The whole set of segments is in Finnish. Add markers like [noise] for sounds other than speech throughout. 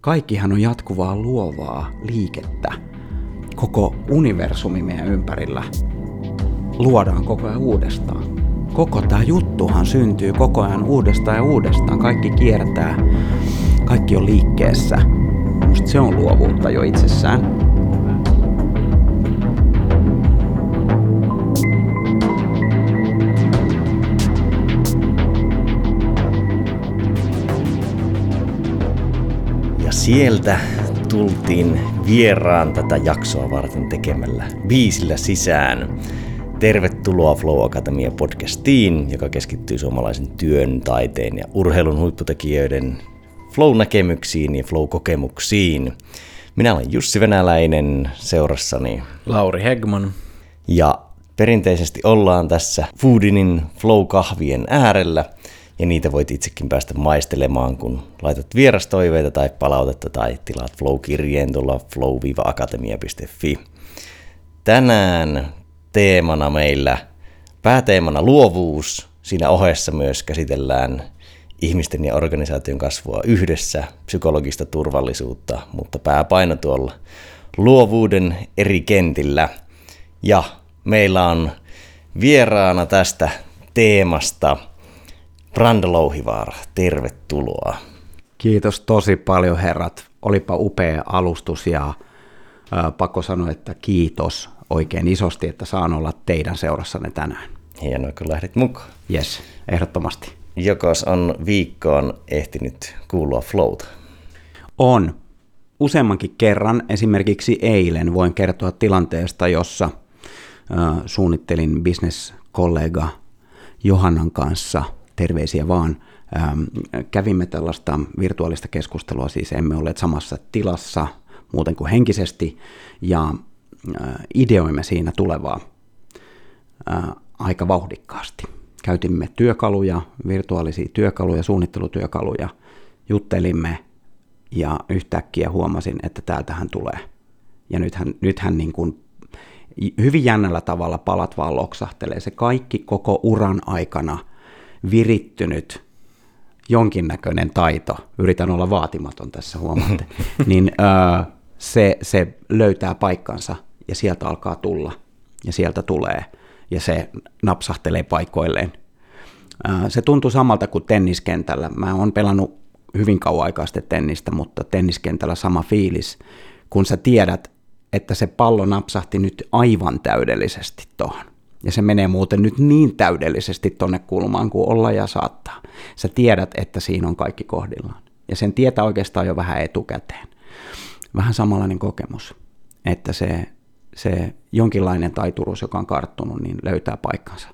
Kaikkihan on jatkuvaa luovaa liikettä. Koko universumi meidän ympärillä luodaan koko ajan uudestaan. Koko tämä juttuhan syntyy koko ajan uudestaan ja uudestaan. Kaikki kiertää, kaikki on liikkeessä. Musta se on luovuutta jo itsessään. Sieltä tultiin vieraan tätä jaksoa varten tekemällä biisillä sisään. Tervetuloa Flow Akatemia podcastiin, joka keskittyy suomalaisen työn, taiteen ja urheilun huipputekijöiden flow-näkemyksiin ja flow-kokemuksiin. Minä olen Jussi Venäläinen, seurassani Lauri Hegman. Ja perinteisesti ollaan tässä Foodinin flow-kahvien äärellä – ja niitä voit itsekin päästä maistelemaan, kun laitat vierastoiveita tai palautetta tai tilaat Flow-kirjeen tuolla flow-akatemia.fi. Tänään teemana meillä, pääteemana luovuus, siinä ohessa myös käsitellään ihmisten ja organisaation kasvua yhdessä, psykologista turvallisuutta, mutta pääpaino tuolla luovuuden eri kentillä. Ja meillä on vieraana tästä teemasta – Brando Louhivaara, tervetuloa. Kiitos tosi paljon herrat. Olipa upea alustus ja ää, pakko sanoa, että kiitos oikein isosti, että saan olla teidän seurassanne tänään. Hienoa, kun lähdit mukaan. Yes, ehdottomasti. Jokos on viikkoon ehtinyt kuulua flowta? On. Useammankin kerran, esimerkiksi eilen, voin kertoa tilanteesta, jossa suunnittelin bisneskollega Johannan kanssa – terveisiä vaan. Ähm, kävimme tällaista virtuaalista keskustelua, siis emme olleet samassa tilassa muuten kuin henkisesti, ja äh, ideoimme siinä tulevaa äh, aika vauhdikkaasti. Käytimme työkaluja, virtuaalisia työkaluja, suunnittelutyökaluja, juttelimme ja yhtäkkiä huomasin, että täältähän tulee. Ja nythän, nythän niin kuin hyvin jännällä tavalla palat vaan loksahtelee. Se kaikki koko uran aikana – virittynyt jonkinnäköinen taito, yritän olla vaatimaton tässä huomaatte, [laughs] niin ö, se, se löytää paikkansa ja sieltä alkaa tulla. Ja sieltä tulee. Ja se napsahtelee paikoilleen. Ö, se tuntuu samalta kuin tenniskentällä. Mä oon pelannut hyvin kauan aikaa sitten tennistä, mutta tenniskentällä sama fiilis, kun sä tiedät, että se pallo napsahti nyt aivan täydellisesti tuohon ja se menee muuten nyt niin täydellisesti tonne kulmaan kuin olla ja saattaa. Sä tiedät, että siinä on kaikki kohdillaan. Ja sen tietää oikeastaan jo vähän etukäteen. Vähän samanlainen kokemus, että se, se jonkinlainen taituruus, joka on karttunut, niin löytää paikkansa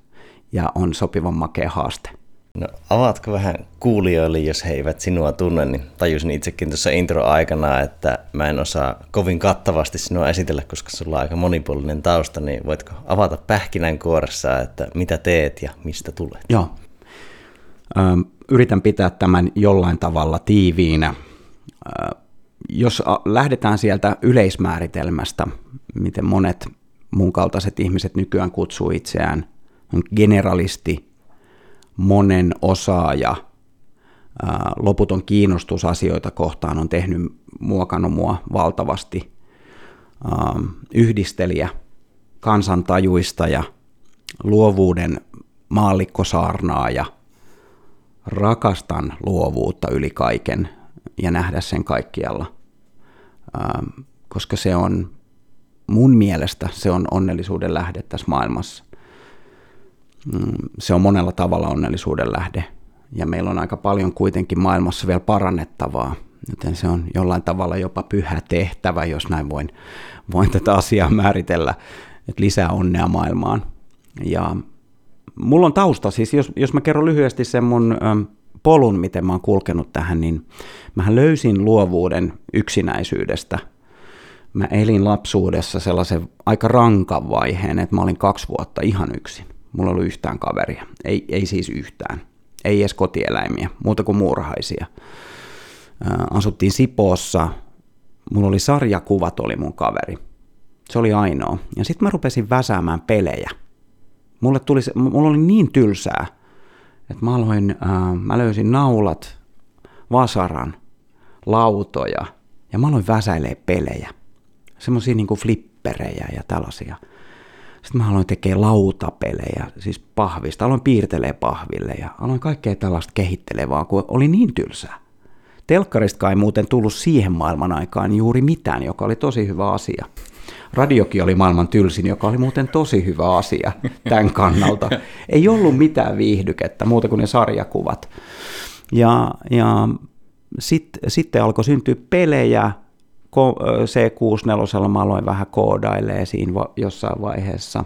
ja on sopivan makea haaste. No avaatko vähän kuulijoille, jos he eivät sinua tunne, niin tajusin itsekin tuossa intro-aikana, että mä en osaa kovin kattavasti sinua esitellä, koska sulla on aika monipuolinen tausta, niin voitko avata pähkinänkuoressa, että mitä teet ja mistä tulet? Joo. Yritän pitää tämän jollain tavalla tiiviinä. Ö, jos lähdetään sieltä yleismääritelmästä, miten monet mun kaltaiset ihmiset nykyään kutsuu itseään, on generalisti, monen osaaja, loputon kiinnostus asioita kohtaan on tehnyt, muokannut mua valtavasti. Yhdistelijä kansantajuista ja luovuuden maallikkosaarnaa ja rakastan luovuutta yli kaiken ja nähdä sen kaikkialla, koska se on mun mielestä se on onnellisuuden lähde tässä maailmassa. Mm, se on monella tavalla onnellisuuden lähde. Ja meillä on aika paljon kuitenkin maailmassa vielä parannettavaa, joten se on jollain tavalla jopa pyhä tehtävä, jos näin voin, voin tätä asiaa määritellä, että lisää onnea maailmaan. Ja mulla on tausta, siis jos, jos mä kerron lyhyesti sen mun polun, miten mä oon kulkenut tähän, niin mä löysin luovuuden yksinäisyydestä. Mä elin lapsuudessa sellaisen aika rankan vaiheen, että mä olin kaksi vuotta ihan yksin. Mulla oli yhtään kaveria. Ei, ei siis yhtään. Ei edes kotieläimiä, muuta kuin muurahaisia. Asuttiin Sipoossa. Mulla oli sarjakuvat, oli mun kaveri. Se oli ainoa. Ja sitten mä rupesin väsäämään pelejä. Mulle tuli, mulla oli niin tylsää, että mä aloin, mä löysin naulat, vasaran, lautoja ja mä aloin väsäilee pelejä. Semmoisia kuin flipperejä ja tällaisia. Sitten mä aloin tekee lautapelejä, siis pahvista. Aloin piirtelee pahville ja aloin kaikkea tällaista kehittelevaa, kun oli niin tylsää. Telkkarista ei muuten tullut siihen maailman aikaan juuri mitään, joka oli tosi hyvä asia. Radiokin oli maailman tylsin, joka oli muuten tosi hyvä asia tämän kannalta. Ei ollut mitään viihdykettä muuta kuin ne sarjakuvat. Ja, ja sitten sit alkoi syntyä pelejä, C64 mä aloin vähän koodailee siinä jossain vaiheessa.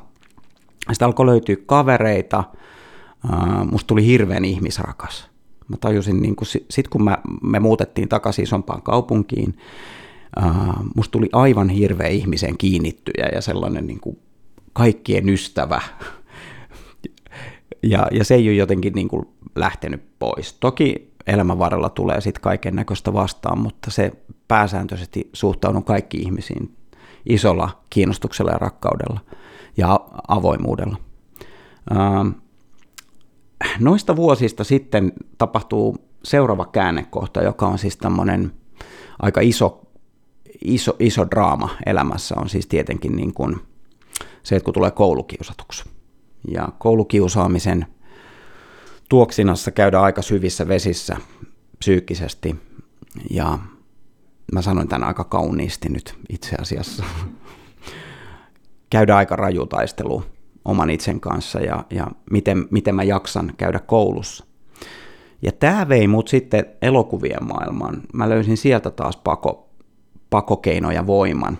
Sitten alkoi löytyä kavereita, musta tuli hirveän ihmisrakas. Mä tajusin, niin kun, sit kun mä, me muutettiin takaisin isompaan kaupunkiin, musta tuli aivan hirveä ihmisen kiinnittyjä ja sellainen niin kuin kaikkien ystävä. [laughs] ja, ja se ei ole jotenkin niin kuin lähtenyt pois. Toki elämän varrella tulee sitten kaiken näköistä vastaan, mutta se pääsääntöisesti suhtaudun kaikki ihmisiin isolla kiinnostuksella ja rakkaudella ja avoimuudella. Noista vuosista sitten tapahtuu seuraava käännekohta, joka on siis tämmöinen aika iso, iso, iso draama elämässä, on siis tietenkin niin kuin se, että kun tulee koulukiusatuksi. Ja koulukiusaamisen tuoksinassa käydään aika syvissä vesissä psyykkisesti ja mä sanoin tämän aika kauniisti nyt itse asiassa. [laughs] käydään aika raju taistelu oman itsen kanssa ja, ja miten, miten mä jaksan käydä koulussa. Ja tämä vei mut sitten elokuvien maailmaan. Mä löysin sieltä taas pako, pakokeino ja voiman.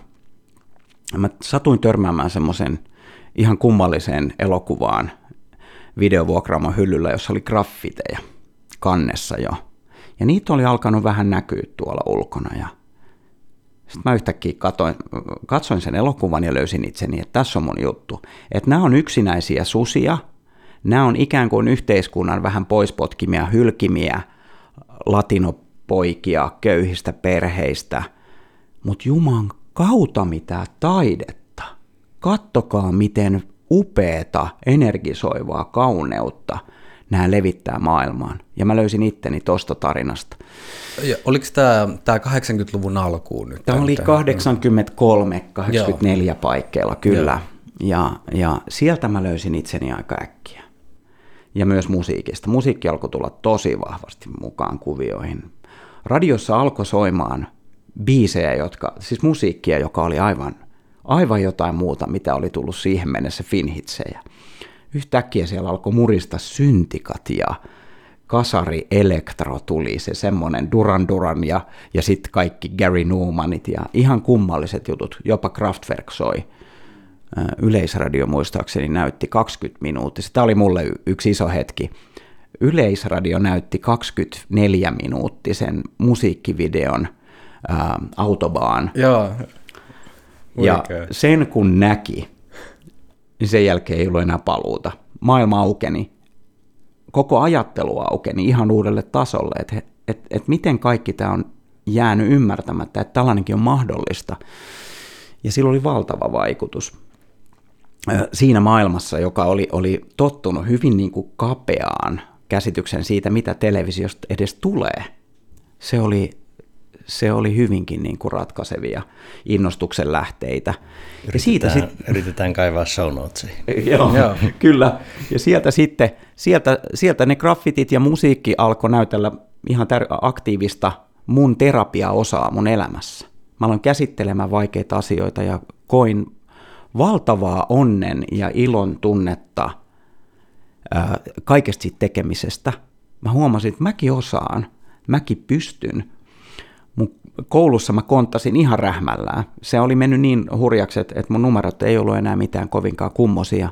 Mä satuin törmäämään semmoisen ihan kummalliseen elokuvaan videovuokraamon hyllyllä, jossa oli graffiteja kannessa jo. Ja niitä oli alkanut vähän näkyä tuolla ulkona ja sitten mä yhtäkkiä katsoin, katsoin sen elokuvan ja löysin itseni, että tässä on mun juttu. Että nämä on yksinäisiä susia, nämä on ikään kuin yhteiskunnan vähän poispotkimia, hylkimiä latinopoikia köyhistä perheistä, mutta Juman kautta mitä taidetta. Kattokaa miten upeeta, energisoivaa kauneutta – nämä levittää maailmaan. Ja mä löysin itteni tosta tarinasta. Ja oliko tämä, tämä 80-luvun alkuun nyt? Tämä oli 83, 84 Joo. paikkeilla, kyllä. Ja, ja sieltä mä löysin itseni aika äkkiä. Ja myös musiikista. Musiikki alkoi tulla tosi vahvasti mukaan kuvioihin. Radiossa alkoi soimaan biisejä, jotka, siis musiikkia, joka oli aivan, aivan jotain muuta, mitä oli tullut siihen mennessä finhitsejä yhtäkkiä siellä alkoi murista syntikat ja kasari elektro tuli, se semmoinen Duran Duran ja, ja sitten kaikki Gary Newmanit ja ihan kummalliset jutut, jopa Kraftwerk soi. Yleisradio muistaakseni näytti 20 minuuttia. Tämä oli mulle yksi iso hetki. Yleisradio näytti 24 minuuttisen musiikkivideon ää, Autobaan. Joo. Ja sen kun näki, niin sen jälkeen ei ollut enää paluuta. Maailma aukeni, koko ajattelu aukeni ihan uudelle tasolle, että et, et miten kaikki tämä on jäänyt ymmärtämättä, että tällainenkin on mahdollista. Ja sillä oli valtava vaikutus siinä maailmassa, joka oli, oli tottunut hyvin niin kuin kapeaan käsityksen siitä, mitä televisiosta edes tulee. Se oli se oli hyvinkin niin kuin ratkaisevia innostuksen lähteitä. Yritetään, ja siitä sit... yritetään kaivaa show [laughs] Joo, Joo, kyllä. Ja sieltä sitten, sieltä, sieltä ne graffitit ja musiikki alkoi näytellä ihan tär- aktiivista mun terapiaosaa mun elämässä. Mä aloin käsittelemään vaikeita asioita ja koin valtavaa onnen ja ilon tunnetta ää, kaikesta siitä tekemisestä. Mä huomasin, että mäkin osaan, mäkin pystyn koulussa mä konttasin ihan rähmällään. Se oli mennyt niin hurjaksi, että, että mun numerot ei ollut enää mitään kovinkaan kummosia.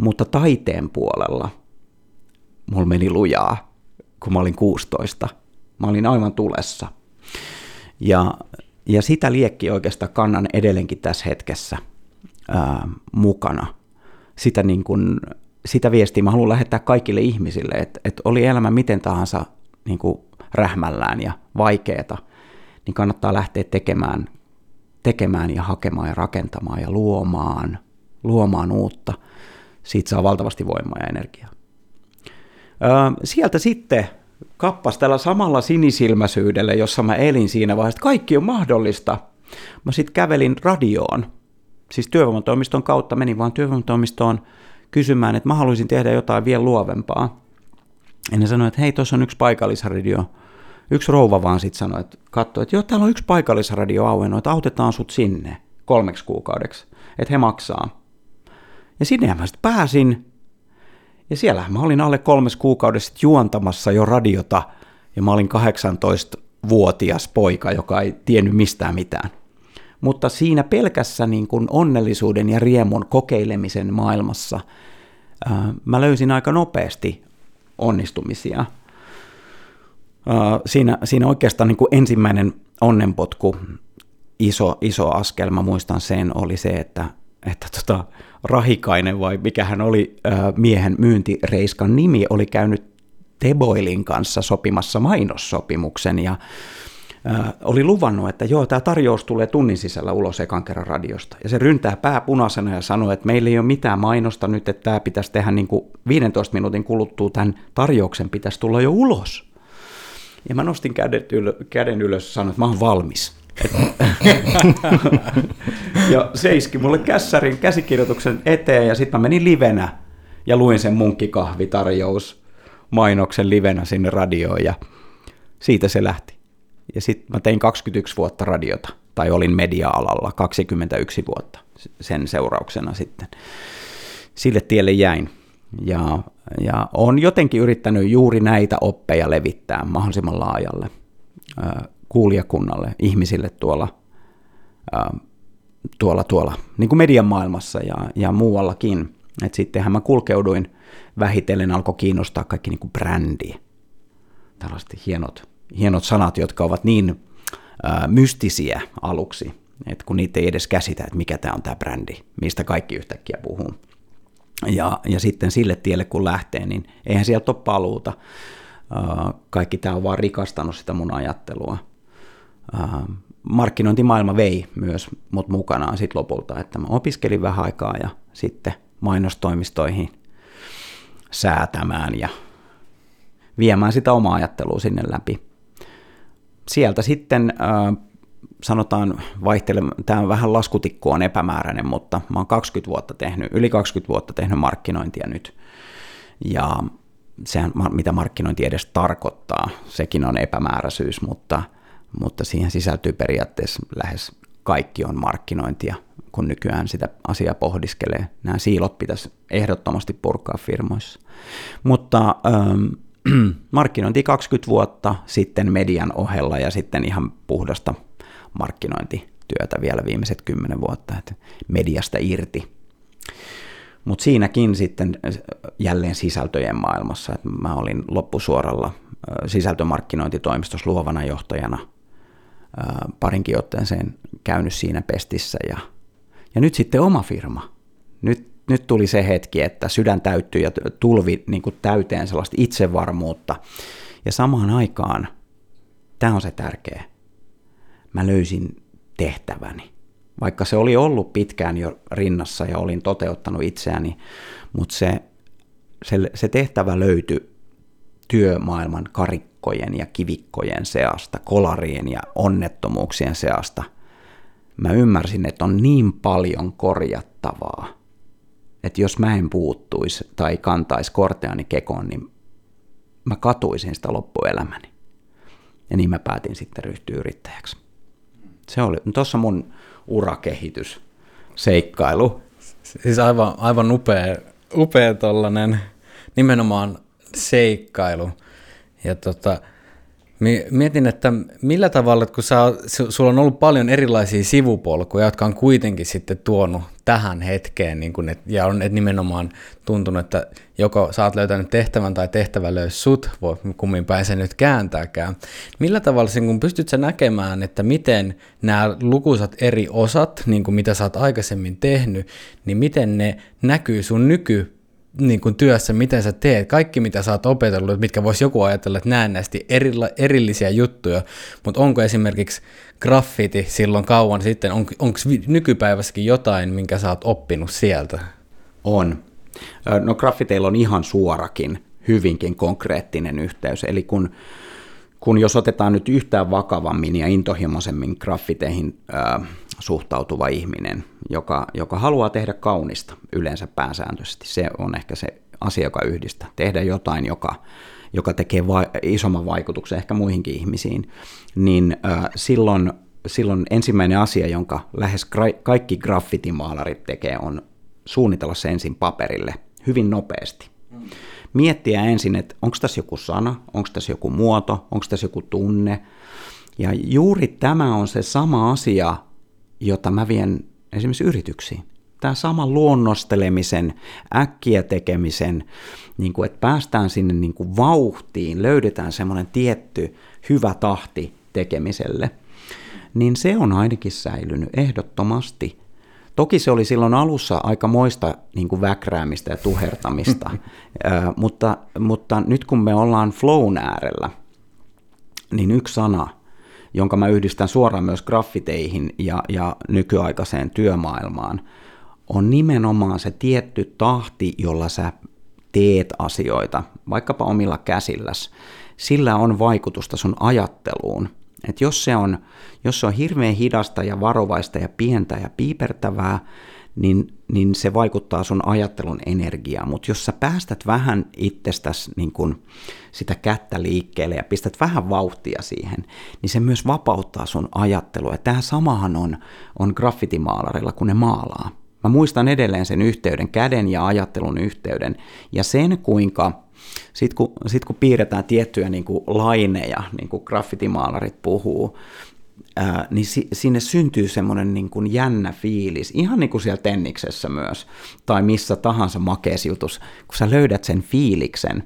Mutta taiteen puolella mulla meni lujaa, kun mä olin 16. Mä olin aivan tulessa. Ja, ja sitä liekki oikeastaan kannan edelleenkin tässä hetkessä ää, mukana. Sitä, niin kun, sitä viestiä mä haluan lähettää kaikille ihmisille, että, että oli elämä miten tahansa niin rähmällään ja vaikeeta, niin kannattaa lähteä tekemään, tekemään ja hakemaan ja rakentamaan ja luomaan, luomaan uutta. Siitä saa valtavasti voimaa ja energiaa. Sieltä sitten kappas tällä samalla sinisilmäisyydellä, jossa mä elin siinä vaiheessa, kaikki on mahdollista. Mä sitten kävelin radioon, siis työvoimatoimiston kautta menin vaan työvoimatoimistoon kysymään, että mä haluaisin tehdä jotain vielä luovempaa. Ja ne sanoi, että hei, tuossa on yksi paikallisradio. Yksi rouva vaan sitten sanoi, että katsoi, että joo, täällä on yksi paikallisradio auennut, että autetaan sut sinne kolmeksi kuukaudeksi, että he maksaa. Ja sinne mä sitten pääsin, ja siellä mä olin alle kolmes kuukaudessa juontamassa jo radiota, ja mä olin 18-vuotias poika, joka ei tiennyt mistään mitään. Mutta siinä pelkässä niin kuin onnellisuuden ja riemun kokeilemisen maailmassa ää, mä löysin aika nopeasti onnistumisia. Siinä, siinä oikeastaan niin kuin ensimmäinen onnenpotku, iso, iso askel, mä muistan sen, oli se, että, että tota, Rahikainen vai mikä hän oli miehen myyntireiskan nimi, oli käynyt Teboilin kanssa sopimassa mainossopimuksen ja oli luvannut, että joo, tämä tarjous tulee tunnin sisällä ulos ekan kerran radiosta. Ja se ryntää pää punaisena ja sanoo, että meillä ei ole mitään mainosta nyt, että tämä pitäisi tehdä niin kuin 15 minuutin kuluttua, tämän tarjouksen pitäisi tulla jo ulos. Ja mä nostin käden, ylös, käden ylös ja sanoin, että mä oon valmis. [laughs] ja seiski mulle kässärin käsikirjoituksen eteen ja sitten mä menin livenä ja luin sen munkkikahvitarjous mainoksen livenä sinne radioon ja siitä se lähti. Ja sitten mä tein 21 vuotta radiota, tai olin media-alalla 21 vuotta sen seurauksena sitten. Sille tielle jäin. Ja, ja on jotenkin yrittänyt juuri näitä oppeja levittää mahdollisimman laajalle kuulijakunnalle, ihmisille tuolla, tuolla, tuolla niin kuin median maailmassa ja, ja muuallakin. Et sittenhän mä kulkeuduin vähitellen, alkoi kiinnostaa kaikki niin kuin brändi. Tällaiset hienot, hienot sanat, jotka ovat niin mystisiä aluksi, että kun niitä ei edes käsitä, että mikä tämä on tämä brändi, mistä kaikki yhtäkkiä puhuu. Ja, ja sitten sille tielle kun lähtee, niin eihän sieltä ole paluuta. Kaikki tämä on vaan rikastanut sitä mun ajattelua markkinointimaailma vei myös mut mukanaan sit lopulta, että mä opiskelin vähän aikaa ja sitten mainostoimistoihin säätämään ja viemään sitä omaa ajattelua sinne läpi. Sieltä sitten sanotaan vaihtele, tämä on vähän laskutikku on epämääräinen, mutta mä oon 20 vuotta tehnyt, yli 20 vuotta tehnyt markkinointia nyt. Ja sehän, mitä markkinointi edes tarkoittaa, sekin on epämääräisyys, mutta – mutta siihen sisältyy periaatteessa lähes kaikki on markkinointia, kun nykyään sitä asiaa pohdiskelee. Nämä siilot pitäisi ehdottomasti purkaa firmoissa. Mutta ähm, [clears throat] markkinointi 20 vuotta, sitten median ohella ja sitten ihan puhdasta markkinointityötä vielä viimeiset 10 vuotta, että mediasta irti. Mutta siinäkin sitten jälleen sisältöjen maailmassa, että mä olin loppusuoralla sisältömarkkinointitoimistossa luovana johtajana – parinkin otteeseen käynyt siinä pestissä ja, ja nyt sitten oma firma. Nyt, nyt tuli se hetki, että sydän täyttyi ja tulvi niin kuin täyteen sellaista itsevarmuutta. Ja samaan aikaan, tämä on se tärkeä, mä löysin tehtäväni. Vaikka se oli ollut pitkään jo rinnassa ja olin toteuttanut itseäni, mutta se, se, se tehtävä löytyi työmaailman karikkojen ja kivikkojen seasta, kolarien ja onnettomuuksien seasta, mä ymmärsin, että on niin paljon korjattavaa, että jos mä en puuttuisi tai kantaisi korteani kekoon, niin mä katuisin sitä loppuelämäni. Ja niin mä päätin sitten ryhtyä yrittäjäksi. Se oli tuossa mun urakehitys, seikkailu. Siis aivan, aivan upea, upea tollanen nimenomaan seikkailu. Ja tota, mietin, että millä tavalla, kun sä, sulla on ollut paljon erilaisia sivupolkuja, jotka on kuitenkin sitten tuonut tähän hetkeen, niin kun et, ja on et nimenomaan tuntunut, että joko sä oot löytänyt tehtävän tai tehtävä löys sut, voi kummin päin se nyt kääntääkään. Millä tavalla, kun pystyt sä näkemään, että miten nämä lukuisat eri osat, niin kuin mitä sä oot aikaisemmin tehnyt, niin miten ne näkyy sun nyky niin kuin työssä, miten sä teet, kaikki mitä sä oot opetellut, mitkä voisi joku ajatella, että näennäisesti erilla, erillisiä juttuja, mutta onko esimerkiksi graffiti silloin kauan sitten, on, onko nykypäivässäkin jotain, minkä sä oot oppinut sieltä? On. No graffiteilla on ihan suorakin hyvinkin konkreettinen yhteys. Eli kun, kun jos otetaan nyt yhtään vakavammin ja intohimoisemmin graffiteihin äh, suhtautuva ihminen, joka, joka haluaa tehdä kaunista yleensä pääsääntöisesti, se on ehkä se asia, joka yhdistää. Tehdä jotain, joka, joka tekee va- isomman vaikutuksen ehkä muihinkin ihmisiin, niin äh, silloin, silloin ensimmäinen asia, jonka lähes gra- kaikki graffitimaalarit tekee, on suunnitella se ensin paperille hyvin nopeasti. Miettiä ensin, että onko tässä joku sana, onko tässä joku muoto, onko tässä joku tunne. Ja juuri tämä on se sama asia, jota mä vien esimerkiksi yrityksiin. Tämä sama luonnostelemisen, äkkiä tekemisen, niin kuin, että päästään sinne niin kuin vauhtiin, löydetään semmoinen tietty hyvä tahti tekemiselle, niin se on ainakin säilynyt ehdottomasti. Toki se oli silloin alussa aika moista niin kuin väkräämistä ja tuhertamista, [laughs] mutta, mutta nyt kun me ollaan flown äärellä, niin yksi sana, jonka mä yhdistän suoraan myös graffiteihin ja, ja nykyaikaiseen työmaailmaan, on nimenomaan se tietty tahti, jolla sä teet asioita, vaikkapa omilla käsilläs. Sillä on vaikutusta sun ajatteluun. Et jos, se on, jos se on hirveän hidasta ja varovaista ja pientä ja piipertävää, niin, niin se vaikuttaa sun ajattelun energiaan. Mutta jos sä päästät vähän itsestäsi niin kun sitä kättä liikkeelle ja pistät vähän vauhtia siihen, niin se myös vapauttaa sun ajattelua. Tämä samahan on, on graffitimaalarilla, kun ne maalaa. Mä muistan edelleen sen yhteyden, käden ja ajattelun yhteyden, ja sen kuinka sitten kun, sit kun piirretään tiettyjä niin kuin laineja, niin kuin graffitimaalarit puhuu, ää, niin si, sinne syntyy semmoinen niin kuin jännä fiilis, ihan niin kuin siellä tenniksessä myös, tai missä tahansa makeesjutus, kun sä löydät sen fiiliksen,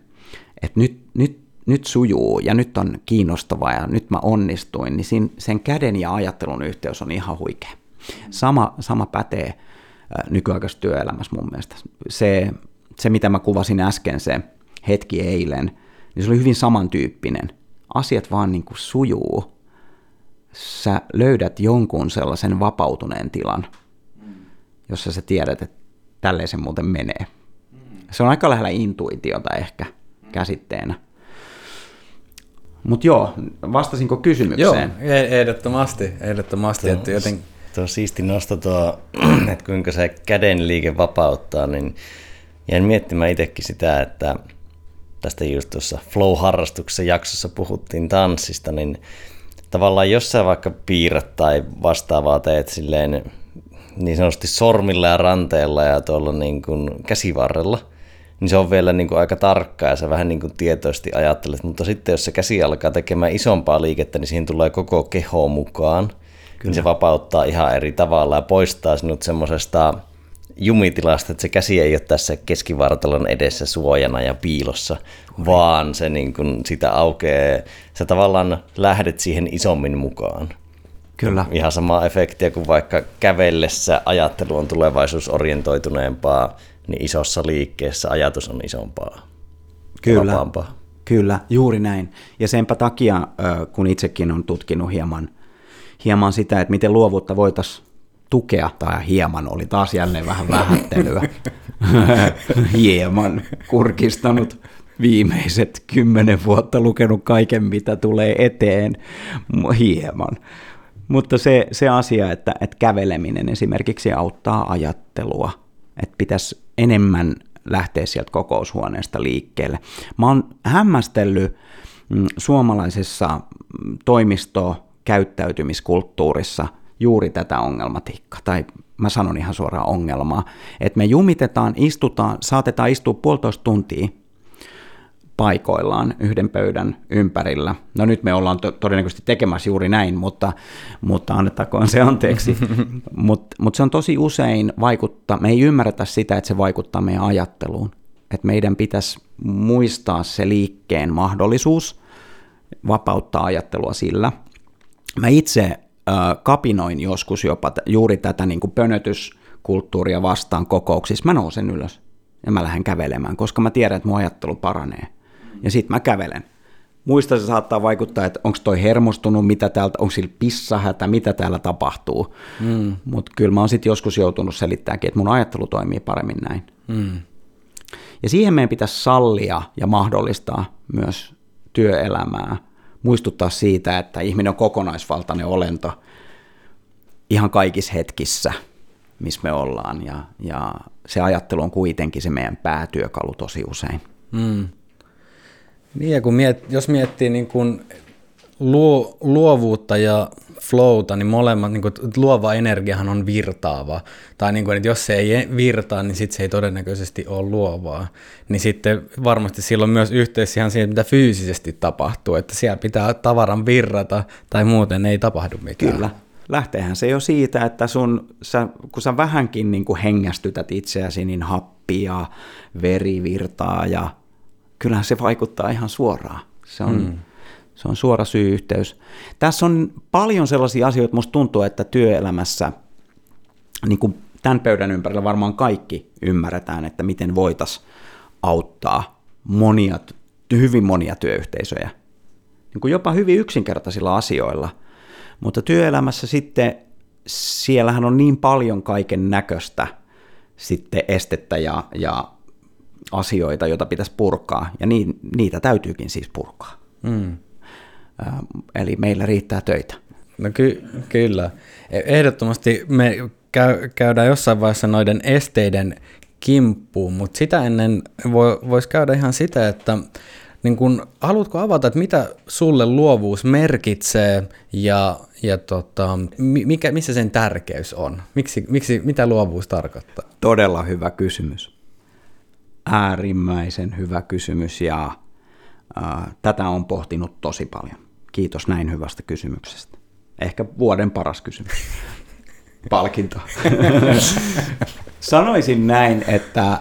että nyt, nyt, nyt sujuu ja nyt on kiinnostavaa ja nyt mä onnistuin, niin siinä, sen käden ja ajattelun yhteys on ihan huikea. Sama, sama pätee nykyaikaisessa työelämässä mun mielestä. Se, se, mitä mä kuvasin äsken, se hetki eilen, niin se oli hyvin samantyyppinen. Asiat vaan niin kuin sujuu. Sä löydät jonkun sellaisen vapautuneen tilan, jossa sä tiedät, että tälleen se muuten menee. Se on aika lähellä intuitiota ehkä käsitteenä. Mutta joo, vastasinko kysymykseen? Joo, e- ehdottomasti, ehdottomasti. Tuo, että joten... tuo siisti nosto tuo, [clears throat] että kuinka se käden liike vapauttaa, niin jäin miettimään itsekin sitä, että tästä just tuossa Flow-harrastuksessa jaksossa puhuttiin tanssista, niin tavallaan jos sä vaikka piirrät tai vastaavaa teet silleen niin sanotusti sormilla ja ranteella ja tuolla niin kuin käsivarrella, niin se on vielä niin kuin aika tarkkaa ja sä vähän niin kuin tietoisesti ajattelet, mutta sitten jos se käsi alkaa tekemään isompaa liikettä, niin siihen tulee koko keho mukaan, Kyllä. niin se vapauttaa ihan eri tavalla ja poistaa sinut semmoisesta jumitilasta, että se käsi ei ole tässä keskivartalon edessä suojana ja piilossa, vaan se niin kuin sitä aukeaa, sä tavallaan lähdet siihen isommin mukaan. Kyllä. Ihan sama efektiä kuin vaikka kävellessä ajattelu on tulevaisuusorientoituneempaa, niin isossa liikkeessä ajatus on isompaa. Kyllä, vapampaa. kyllä, juuri näin. Ja senpä takia, kun itsekin on tutkinut hieman, hieman sitä, että miten luovuutta voitaisiin tukea, tai hieman oli taas jälleen vähän vähättelyä, [laughs] hieman kurkistanut viimeiset kymmenen vuotta lukenut kaiken, mitä tulee eteen, hieman. Mutta se, se asia, että, että käveleminen esimerkiksi auttaa ajattelua, että pitäisi enemmän lähteä sieltä kokoushuoneesta liikkeelle. Mä oon hämmästellyt mm, suomalaisessa toimistokäyttäytymiskulttuurissa – juuri tätä ongelmatiikkaa, tai mä sanon ihan suoraan ongelmaa, että me jumitetaan, istutaan, saatetaan istua puolitoista tuntia paikoillaan yhden pöydän ympärillä. No nyt me ollaan to- todennäköisesti tekemässä juuri näin, mutta, mutta annettakoon se anteeksi. [laughs] Mutta mut se on tosi usein vaikuttaa, me ei ymmärretä sitä, että se vaikuttaa meidän ajatteluun. Että meidän pitäisi muistaa se liikkeen mahdollisuus, vapauttaa ajattelua sillä. Mä itse kapinoin joskus jopa juuri tätä niin kuin pönötyskulttuuria vastaan kokouksissa. Mä nousen ylös ja mä lähden kävelemään, koska mä tiedän, että mun ajattelu paranee. Ja sitten mä kävelen. Muista se saattaa vaikuttaa, että onko toi hermostunut, mitä täältä, onko sillä pissahätä, mitä täällä tapahtuu. Mm. Mutta kyllä mä oon sitten joskus joutunut selittämäänkin, että mun ajattelu toimii paremmin näin. Mm. Ja siihen meidän pitäisi sallia ja mahdollistaa myös työelämää, muistuttaa siitä, että ihminen on kokonaisvaltainen olento ihan kaikissa hetkissä, missä me ollaan, ja, ja se ajattelu on kuitenkin se meidän päätyökalu tosi usein. Mm. Niin ja kun miet, jos miettii niin kun luo, luovuutta ja flowta, niin molemmat, niin kuin, luova energiahan on virtaava. Tai niin kuin, että jos se ei virtaa, niin sitten se ei todennäköisesti ole luovaa. Niin sitten varmasti silloin myös yhteys ihan siihen, mitä fyysisesti tapahtuu, että siellä pitää tavaran virrata tai muuten ei tapahdu mitään. Kyllä. Lähteehän se jo siitä, että sun, sä, kun sä vähänkin niin kuin hengästytät itseäsi, niin happia, veri virtaa ja kyllähän se vaikuttaa ihan suoraan. Se on, hmm se on suora syy-yhteys. Tässä on paljon sellaisia asioita, musta tuntuu, että työelämässä, niin kuin tämän pöydän ympärillä varmaan kaikki ymmärretään, että miten voitaisiin auttaa monia, hyvin monia työyhteisöjä. Niin kuin jopa hyvin yksinkertaisilla asioilla. Mutta työelämässä sitten, siellähän on niin paljon kaiken näköistä sitten estettä ja, ja asioita, joita pitäisi purkaa, ja niin, niitä täytyykin siis purkaa. Mm. Eli meillä riittää töitä. No ky- kyllä. E- ehdottomasti me käy- käydään jossain vaiheessa noiden esteiden kimppuun, mutta sitä ennen voi, voisi käydä ihan sitä, että niin kun, haluatko avata, että mitä sulle luovuus merkitsee ja, ja tota, mikä, missä sen tärkeys on? Miksi, miksi, mitä luovuus tarkoittaa? Todella hyvä kysymys. Äärimmäisen hyvä kysymys ja äh, tätä on pohtinut tosi paljon. Kiitos näin hyvästä kysymyksestä. Ehkä vuoden paras kysymys. [laughs] Palkinto. [laughs] Sanoisin näin, että äh,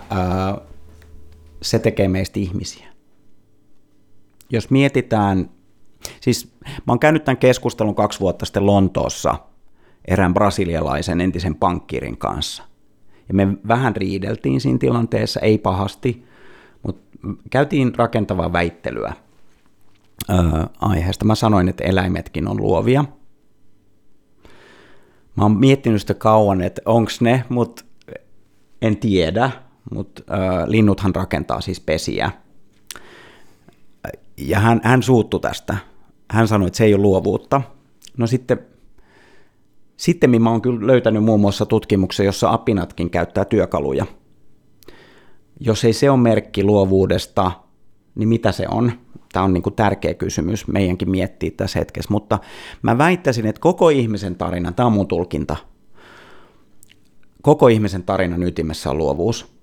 se tekee meistä ihmisiä. Jos mietitään, siis mä oon käynyt tämän keskustelun kaksi vuotta sitten Lontoossa erään brasilialaisen entisen pankkirin kanssa. Ja me vähän riideltiin siinä tilanteessa, ei pahasti, mutta käytiin rakentavaa väittelyä – aiheesta. Mä sanoin, että eläimetkin on luovia. Mä oon miettinyt sitä kauan, että onko ne, mutta en tiedä, mutta linnuthan rakentaa siis pesiä. Ja hän, hän suuttu tästä. Hän sanoi, että se ei ole luovuutta. No sitten, sitten mä oon kyllä löytänyt muun muassa tutkimuksen, jossa apinatkin käyttää työkaluja. Jos ei se ole merkki luovuudesta, niin mitä se on? Tämä on niin kuin tärkeä kysymys meidänkin miettiä tässä hetkessä, mutta mä väittäisin, että koko ihmisen tarina, tämä on mun tulkinta, koko ihmisen tarinan ytimessä on luovuus.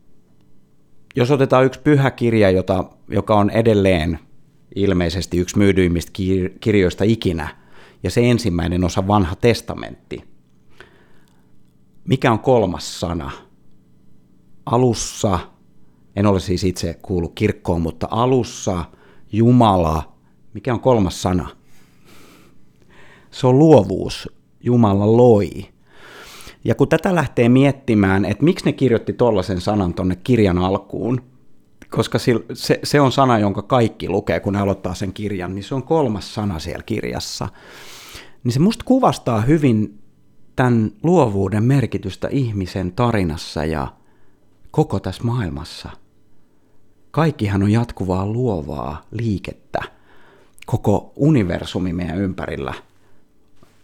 Jos otetaan yksi pyhä kirja, jota, joka on edelleen ilmeisesti yksi myydyimmistä kirjoista ikinä, ja se ensimmäinen osa vanha testamentti. Mikä on kolmas sana? Alussa, en ole siis itse kuullut kirkkoon, mutta alussa – Jumala, mikä on kolmas sana? Se on luovuus. Jumala loi. Ja kun tätä lähtee miettimään, että miksi ne kirjoitti tuollaisen sanan tuonne kirjan alkuun, koska se, se on sana, jonka kaikki lukee, kun ne aloittaa sen kirjan, niin se on kolmas sana siellä kirjassa. Niin se musta kuvastaa hyvin tämän luovuuden merkitystä ihmisen tarinassa ja koko tässä maailmassa – kaikkihan on jatkuvaa luovaa liikettä. Koko universumi meidän ympärillä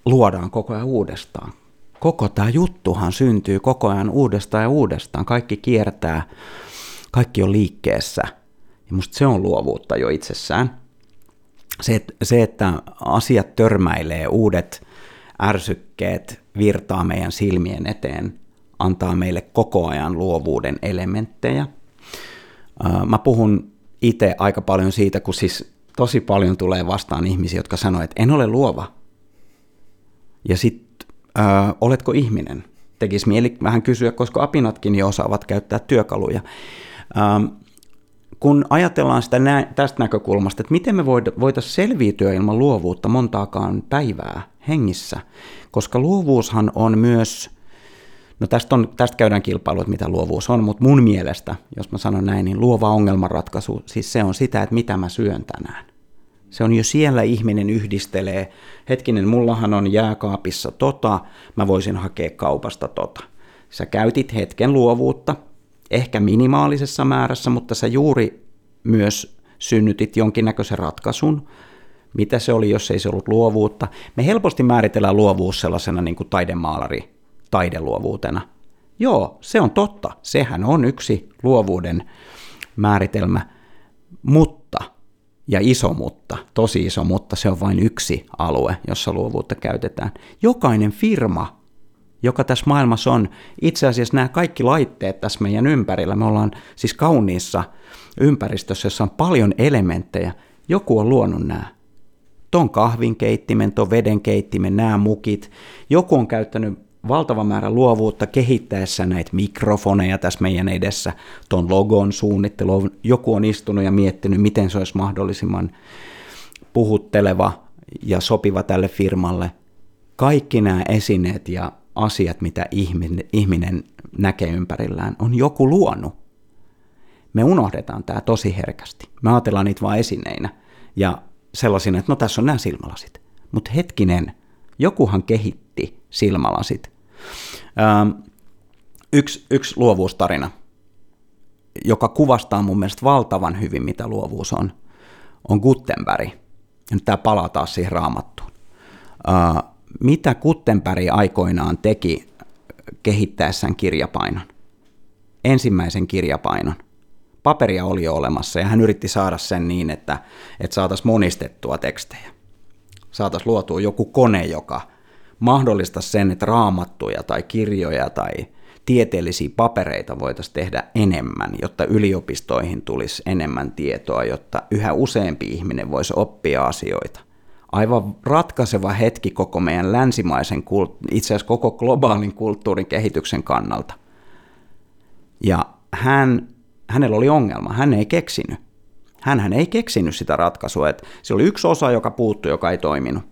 luodaan koko ajan uudestaan. Koko tämä juttuhan syntyy koko ajan uudestaan ja uudestaan. Kaikki kiertää, kaikki on liikkeessä. Ja musta se on luovuutta jo itsessään. Se, se että asiat törmäilee, uudet ärsykkeet virtaa meidän silmien eteen, antaa meille koko ajan luovuuden elementtejä – Mä puhun itse aika paljon siitä, kun siis tosi paljon tulee vastaan ihmisiä, jotka sanoo, että en ole luova. Ja sitten, äh, oletko ihminen? Tekisi mieli vähän kysyä, koska apinatkin jo osaavat käyttää työkaluja. Ähm, kun ajatellaan sitä nä- tästä näkökulmasta, että miten me voitaisiin selviytyä ilman luovuutta montaakaan päivää hengissä, koska luovuushan on myös No tästä, on, tästä käydään kilpailu, että mitä luovuus on, mutta mun mielestä, jos mä sanon näin, niin luova ongelmanratkaisu, siis se on sitä, että mitä mä syön tänään. Se on jo siellä ihminen yhdistelee, hetkinen, mullahan on jääkaapissa tota, mä voisin hakea kaupasta tota. Sä käytit hetken luovuutta, ehkä minimaalisessa määrässä, mutta sä juuri myös synnytit jonkinnäköisen ratkaisun. Mitä se oli, jos ei se ollut luovuutta? Me helposti määritellään luovuus sellaisena niin kuin taidemaalari taideluovuutena. Joo, se on totta. Sehän on yksi luovuuden määritelmä, mutta, ja iso mutta, tosi iso mutta, se on vain yksi alue, jossa luovuutta käytetään. Jokainen firma, joka tässä maailmassa on, itse asiassa nämä kaikki laitteet tässä meidän ympärillä, me ollaan siis kauniissa ympäristössä, jossa on paljon elementtejä, joku on luonut nämä. Ton kahvinkeittimen, ton vedenkeittimen, nämä mukit. Joku on käyttänyt valtava määrä luovuutta kehittäessä näitä mikrofoneja tässä meidän edessä, tuon logon suunnittelu. Joku on istunut ja miettinyt, miten se olisi mahdollisimman puhutteleva ja sopiva tälle firmalle. Kaikki nämä esineet ja asiat, mitä ihminen, näkee ympärillään, on joku luonut. Me unohdetaan tämä tosi herkästi. Me ajatellaan niitä vain esineinä ja sellaisina, että no tässä on nämä silmälasit. Mutta hetkinen, jokuhan kehitti silmälasit. Ähm, yksi, yksi luovuustarina, joka kuvastaa mun mielestä valtavan hyvin, mitä luovuus on, on Gutenberg. Nyt tämä palaa taas siihen raamattuun. Äh, mitä Gutenberg aikoinaan teki kehittäessään kirjapainon? Ensimmäisen kirjapainon. Paperia oli jo olemassa ja hän yritti saada sen niin, että, että saataisiin monistettua tekstejä. Saataisiin luotua joku kone, joka mahdollista sen, että raamattuja tai kirjoja tai tieteellisiä papereita voitaisiin tehdä enemmän, jotta yliopistoihin tulisi enemmän tietoa, jotta yhä useampi ihminen voisi oppia asioita. Aivan ratkaiseva hetki koko meidän länsimaisen, itse asiassa koko globaalin kulttuurin kehityksen kannalta. Ja hän, hänellä oli ongelma, hän ei keksinyt. Hän ei keksinyt sitä ratkaisua, että se oli yksi osa, joka puuttui, joka ei toiminut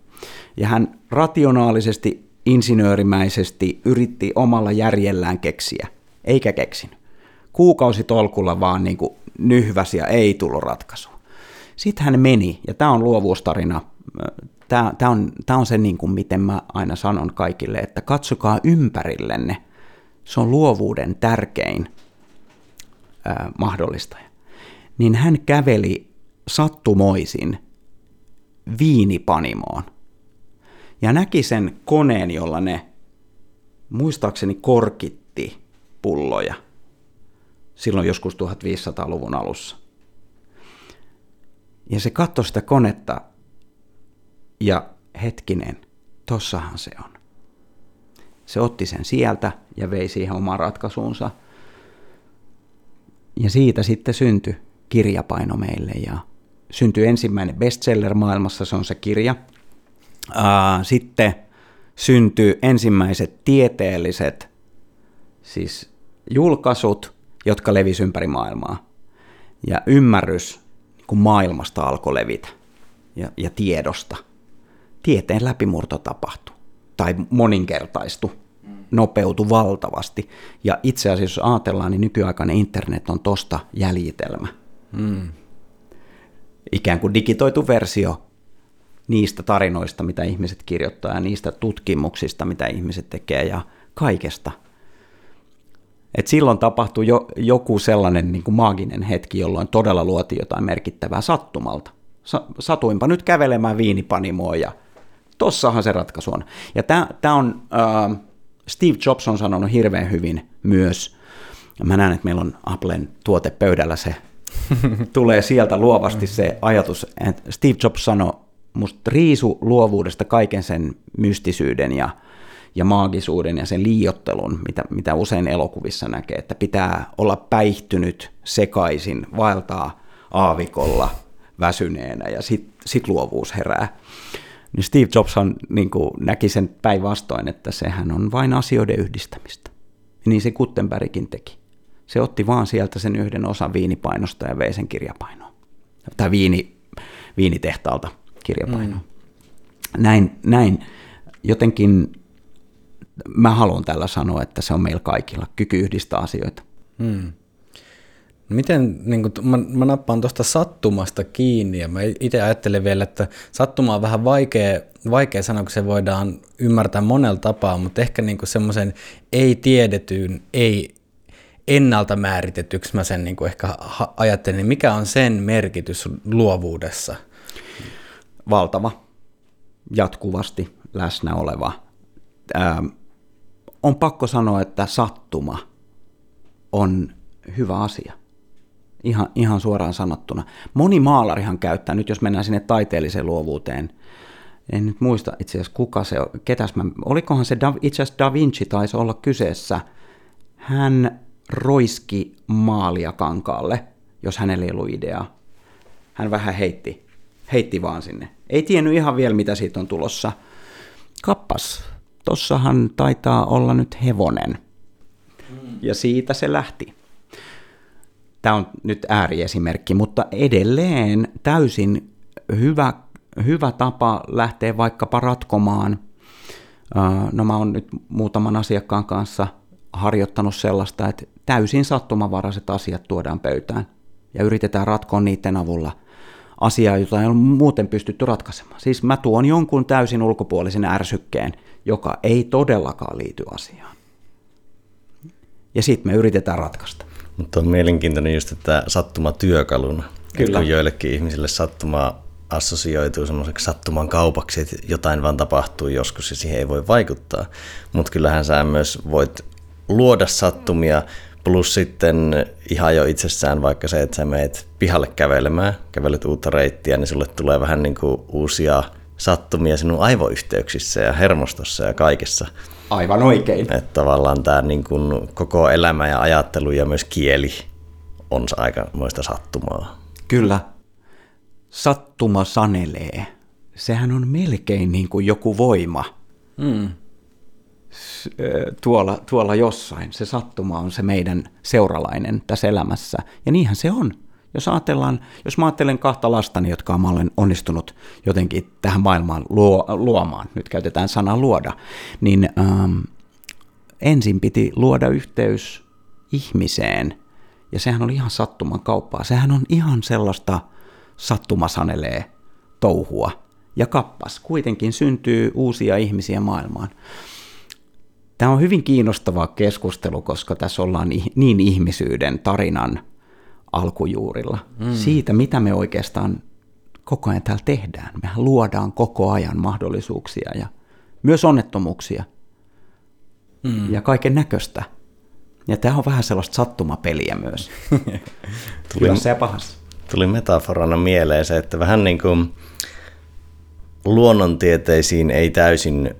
ja hän rationaalisesti, insinöörimäisesti yritti omalla järjellään keksiä, eikä keksinyt. Kuukausitolkulla vaan niin kuin nyhväsi ja ei tullut ratkaisua. Sitten hän meni, ja tämä on luovuustarina, tämä, tämä, on, tämä on se, niin kuin miten mä aina sanon kaikille, että katsokaa ympärillenne. Se on luovuuden tärkein ää, mahdollistaja. Niin hän käveli sattumoisin viinipanimoon – ja näki sen koneen, jolla ne muistaakseni korkitti pulloja silloin joskus 1500-luvun alussa. Ja se katsoi sitä konetta ja hetkinen, tossahan se on. Se otti sen sieltä ja vei siihen omaan ratkaisuunsa. Ja siitä sitten syntyi kirjapaino meille ja syntyi ensimmäinen bestseller maailmassa, se on se kirja – sitten syntyi ensimmäiset tieteelliset siis julkaisut, jotka levisi ympäri maailmaa. Ja ymmärrys kun maailmasta alkoi levitä ja, ja tiedosta. Tieteen läpimurto tapahtui tai moninkertaistui, nopeutui valtavasti. Ja itse asiassa, jos ajatellaan, niin nykyaikainen internet on tosta jäljitelmä. Mm. Ikään kuin digitoitu versio niistä tarinoista, mitä ihmiset kirjoittaa ja niistä tutkimuksista, mitä ihmiset tekee ja kaikesta. Et silloin tapahtui jo, joku sellainen niin kuin maaginen hetki, jolloin todella luotiin jotain merkittävää sattumalta. Sa, satuinpa nyt kävelemään viinipanimoon ja tossahan se ratkaisu on. Ja tämä on, äh, Steve Jobs on sanonut hirveän hyvin myös, ja mä näen, että meillä on Applen tuote pöydällä se, [laughs] tulee sieltä luovasti se ajatus, että Steve Jobs sanoi musta riisu luovuudesta kaiken sen mystisyyden ja, ja maagisuuden ja sen liiottelun, mitä, mitä usein elokuvissa näkee, että pitää olla päihtynyt sekaisin, vaeltaa aavikolla väsyneenä ja sit, sit luovuus herää. Niin Steve Jobs on, niin kuin, näki sen päinvastoin, että sehän on vain asioiden yhdistämistä. Ja niin se Gutenbergkin teki. Se otti vaan sieltä sen yhden osan viinipainosta ja vei sen kirjapainoon. Tai viini, viinitehtaalta kirjapaino. Mm. Näin, näin jotenkin mä haluan tällä sanoa, että se on meillä kaikilla kyky yhdistää asioita. Mm. Miten, niin kun, mä, mä nappaan tuosta sattumasta kiinni ja mä itse ajattelen vielä, että sattuma on vähän vaikea, vaikea sanoa, kun se voidaan ymmärtää monella tapaa, mutta ehkä niin semmoisen ei-tiedetyn, ei, ennalta määritetyksi mä sen niin ehkä ajattelen, niin mikä on sen merkitys luovuudessa? Valtava, jatkuvasti läsnä oleva. Ää, on pakko sanoa, että sattuma on hyvä asia. Ihan, ihan suoraan sanottuna. Moni maalarihan käyttää, nyt jos mennään sinne taiteelliseen luovuuteen, en nyt muista itse asiassa kuka se ketäs mä, olikohan se, da, itse asiassa Da Vinci taisi olla kyseessä. Hän roiski maalia kankaalle, jos hänellä ei ollut ideaa. Hän vähän heitti, heitti vaan sinne. Ei tiennyt ihan vielä, mitä siitä on tulossa. Kappas, tossahan taitaa olla nyt hevonen. Ja siitä se lähti. Tämä on nyt ääriesimerkki, mutta edelleen täysin hyvä, hyvä tapa lähteä vaikkapa ratkomaan. No mä oon nyt muutaman asiakkaan kanssa harjoittanut sellaista, että täysin sattumavaraiset asiat tuodaan pöytään ja yritetään ratkoa niiden avulla asiaa, jota ei ole muuten pystytty ratkaisemaan. Siis mä tuon jonkun täysin ulkopuolisen ärsykkeen, joka ei todellakaan liity asiaan. Ja sitten me yritetään ratkaista. Mutta on mielenkiintoinen just, että sattuma työkaluna. Kyllä. Kun joillekin ihmisille sattuma assosioituu semmoiseksi sattuman kaupaksi, että jotain vaan tapahtuu joskus ja siihen ei voi vaikuttaa. Mutta kyllähän sä myös voit luoda sattumia, plus sitten ihan jo itsessään vaikka se, että sä meet pihalle kävelemään, kävelet uutta reittiä, niin sulle tulee vähän niin kuin uusia sattumia sinun aivoyhteyksissä ja hermostossa ja kaikessa. Aivan oikein. Että tavallaan tämä niin kuin koko elämä ja ajattelu ja myös kieli on muista sattumaa. Kyllä. Sattuma sanelee. Sehän on melkein niin kuin joku voima. Mm. Tuolla, tuolla jossain. Se sattuma on se meidän seuralainen tässä elämässä. Ja niinhän se on. Jos, ajatellaan, jos mä ajattelen kahta lastani, jotka mä olen onnistunut jotenkin tähän maailmaan luo, luomaan, nyt käytetään sanaa luoda, niin ähm, ensin piti luoda yhteys ihmiseen, ja sehän oli ihan sattuman kauppaa. Sehän on ihan sellaista sattumasanelee touhua. Ja kappas, kuitenkin syntyy uusia ihmisiä maailmaan. Tämä on hyvin kiinnostava keskustelu, koska tässä ollaan niin ihmisyyden tarinan alkujuurilla. Mm. Siitä, mitä me oikeastaan koko ajan täällä tehdään. Mehän luodaan koko ajan mahdollisuuksia ja myös onnettomuuksia mm. ja kaiken näköistä. Ja tämä on vähän sellaista sattumapeliä myös. [laughs] tuli, Hyvässä ja pahassa. Tuli metaforana mieleen se, että vähän niin kuin luonnontieteisiin ei täysin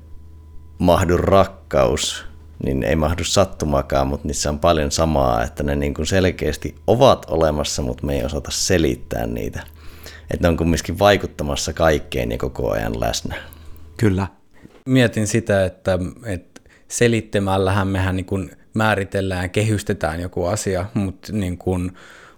mahdu rakkaus, niin ei mahdu sattumakaan, mutta niissä on paljon samaa, että ne niin kuin selkeästi ovat olemassa, mutta me ei osata selittää niitä. Että ne on kumminkin vaikuttamassa kaikkeen ja koko ajan läsnä. Kyllä. Mietin sitä, että, että selittämällähän mehän niin kuin määritellään, kehystetään joku asia, mutta niin kuin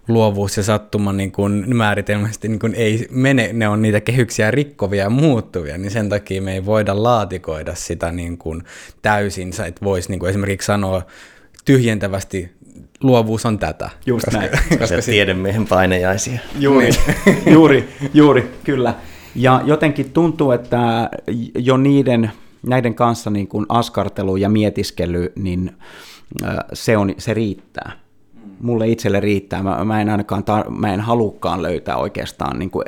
luovuus ja sattuma niin kuin määritelmästi niin kuin ei mene, ne on niitä kehyksiä rikkovia ja muuttuvia, niin sen takia me ei voida laatikoida sitä niin kuin täysin. Sä et voisi niin kuin esimerkiksi sanoa tyhjentävästi, luovuus on tätä. Just koska, näin. Koska se tiedemiehen painejaisia. Juuri, [laughs] juuri, juuri, kyllä. Ja jotenkin tuntuu, että jo niiden, näiden kanssa niin kuin askartelu ja mietiskely, niin se, on, se riittää mulle itselle riittää. Mä, mä en ainakaan, ta- mä en halukkaan löytää oikeastaan, niin kuin,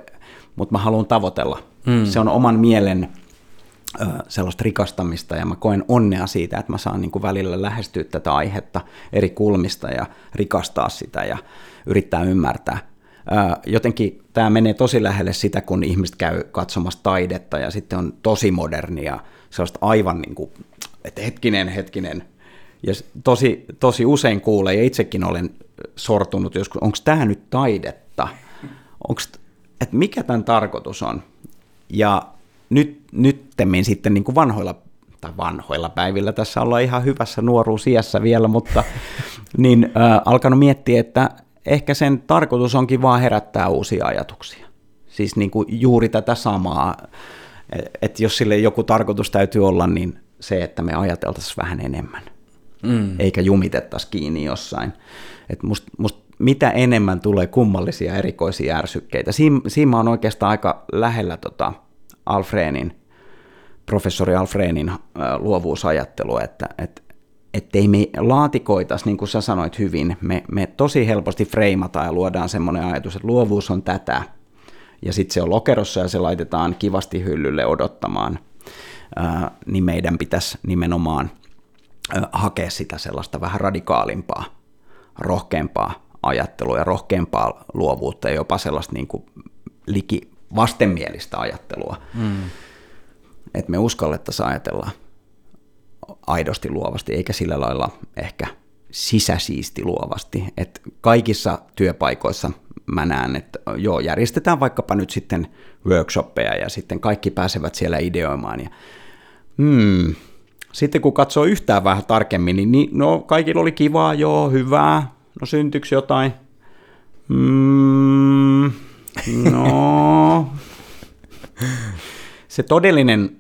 mutta mä haluan tavoitella. Mm. Se on oman mielen ö, sellaista rikastamista ja mä koen onnea siitä, että mä saan niin kuin välillä lähestyä tätä aihetta eri kulmista ja rikastaa sitä ja yrittää ymmärtää. Ö, jotenkin tämä menee tosi lähelle sitä, kun ihmiset käy katsomassa taidetta ja sitten on tosi modernia, sellaista aivan niin kuin, että hetkinen, hetkinen, ja tosi, tosi usein kuulee, ja itsekin olen sortunut joskus, onko tämä nyt taidetta? Onks, että mikä tämän tarkoitus on? Ja nyt, nyttemmin sitten niin kuin vanhoilla, tai vanhoilla päivillä, tässä ollaan ihan hyvässä nuoruusiässä vielä, mutta [laughs] niin äh, alkanut miettiä, että ehkä sen tarkoitus onkin vaan herättää uusia ajatuksia. Siis niin kuin juuri tätä samaa, että jos sille joku tarkoitus täytyy olla, niin se, että me ajateltaisiin vähän enemmän mm. eikä jumitettaisi kiinni jossain. Et must, must mitä enemmän tulee kummallisia erikoisia ärsykkeitä. Siin, siinä on oikeastaan aika lähellä tota Alfreenin, professori Alfreenin äh, luovuusajattelua, että, että ettei me laatikoitas, niin kuin sä sanoit hyvin, me, me tosi helposti freimataan ja luodaan semmoinen ajatus, että luovuus on tätä, ja sitten se on lokerossa ja se laitetaan kivasti hyllylle odottamaan, ää, niin meidän pitäisi nimenomaan hakea sitä sellaista vähän radikaalimpaa, rohkeampaa ajattelua ja rohkeampaa luovuutta ja jopa sellaista niin kuin liki vastenmielistä ajattelua. Mm. Että me uskallettaisiin ajatella aidosti luovasti, eikä sillä lailla ehkä sisäsiisti luovasti. Et kaikissa työpaikoissa mä näen, että joo, järjestetään vaikkapa nyt sitten workshoppeja ja sitten kaikki pääsevät siellä ideoimaan. Ja, hmm, sitten kun katsoo yhtään vähän tarkemmin, niin, niin no kaikilla oli kivaa, joo, hyvää, no syntyykö jotain? Hmm, no, se todellinen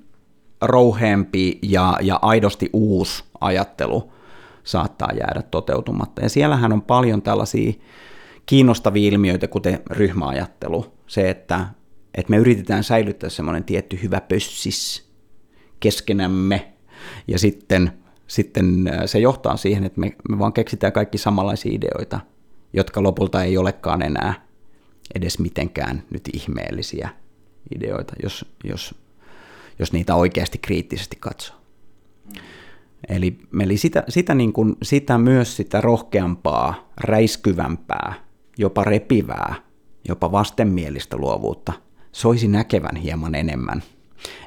rouheempi ja, ja aidosti uusi ajattelu saattaa jäädä toteutumatta. Ja siellähän on paljon tällaisia kiinnostavia ilmiöitä, kuten ryhmäajattelu. Se, että, että me yritetään säilyttää semmoinen tietty hyvä pössis keskenämme, ja sitten, sitten se johtaa siihen, että me, me vaan keksitään kaikki samanlaisia ideoita, jotka lopulta ei olekaan enää edes mitenkään nyt ihmeellisiä ideoita, jos, jos jos niitä oikeasti kriittisesti katsoo. Eli, eli sitä, sitä, niin kuin, sitä myös sitä rohkeampaa, räiskyvämpää, jopa repivää, jopa vastenmielistä luovuutta soisi näkevän hieman enemmän.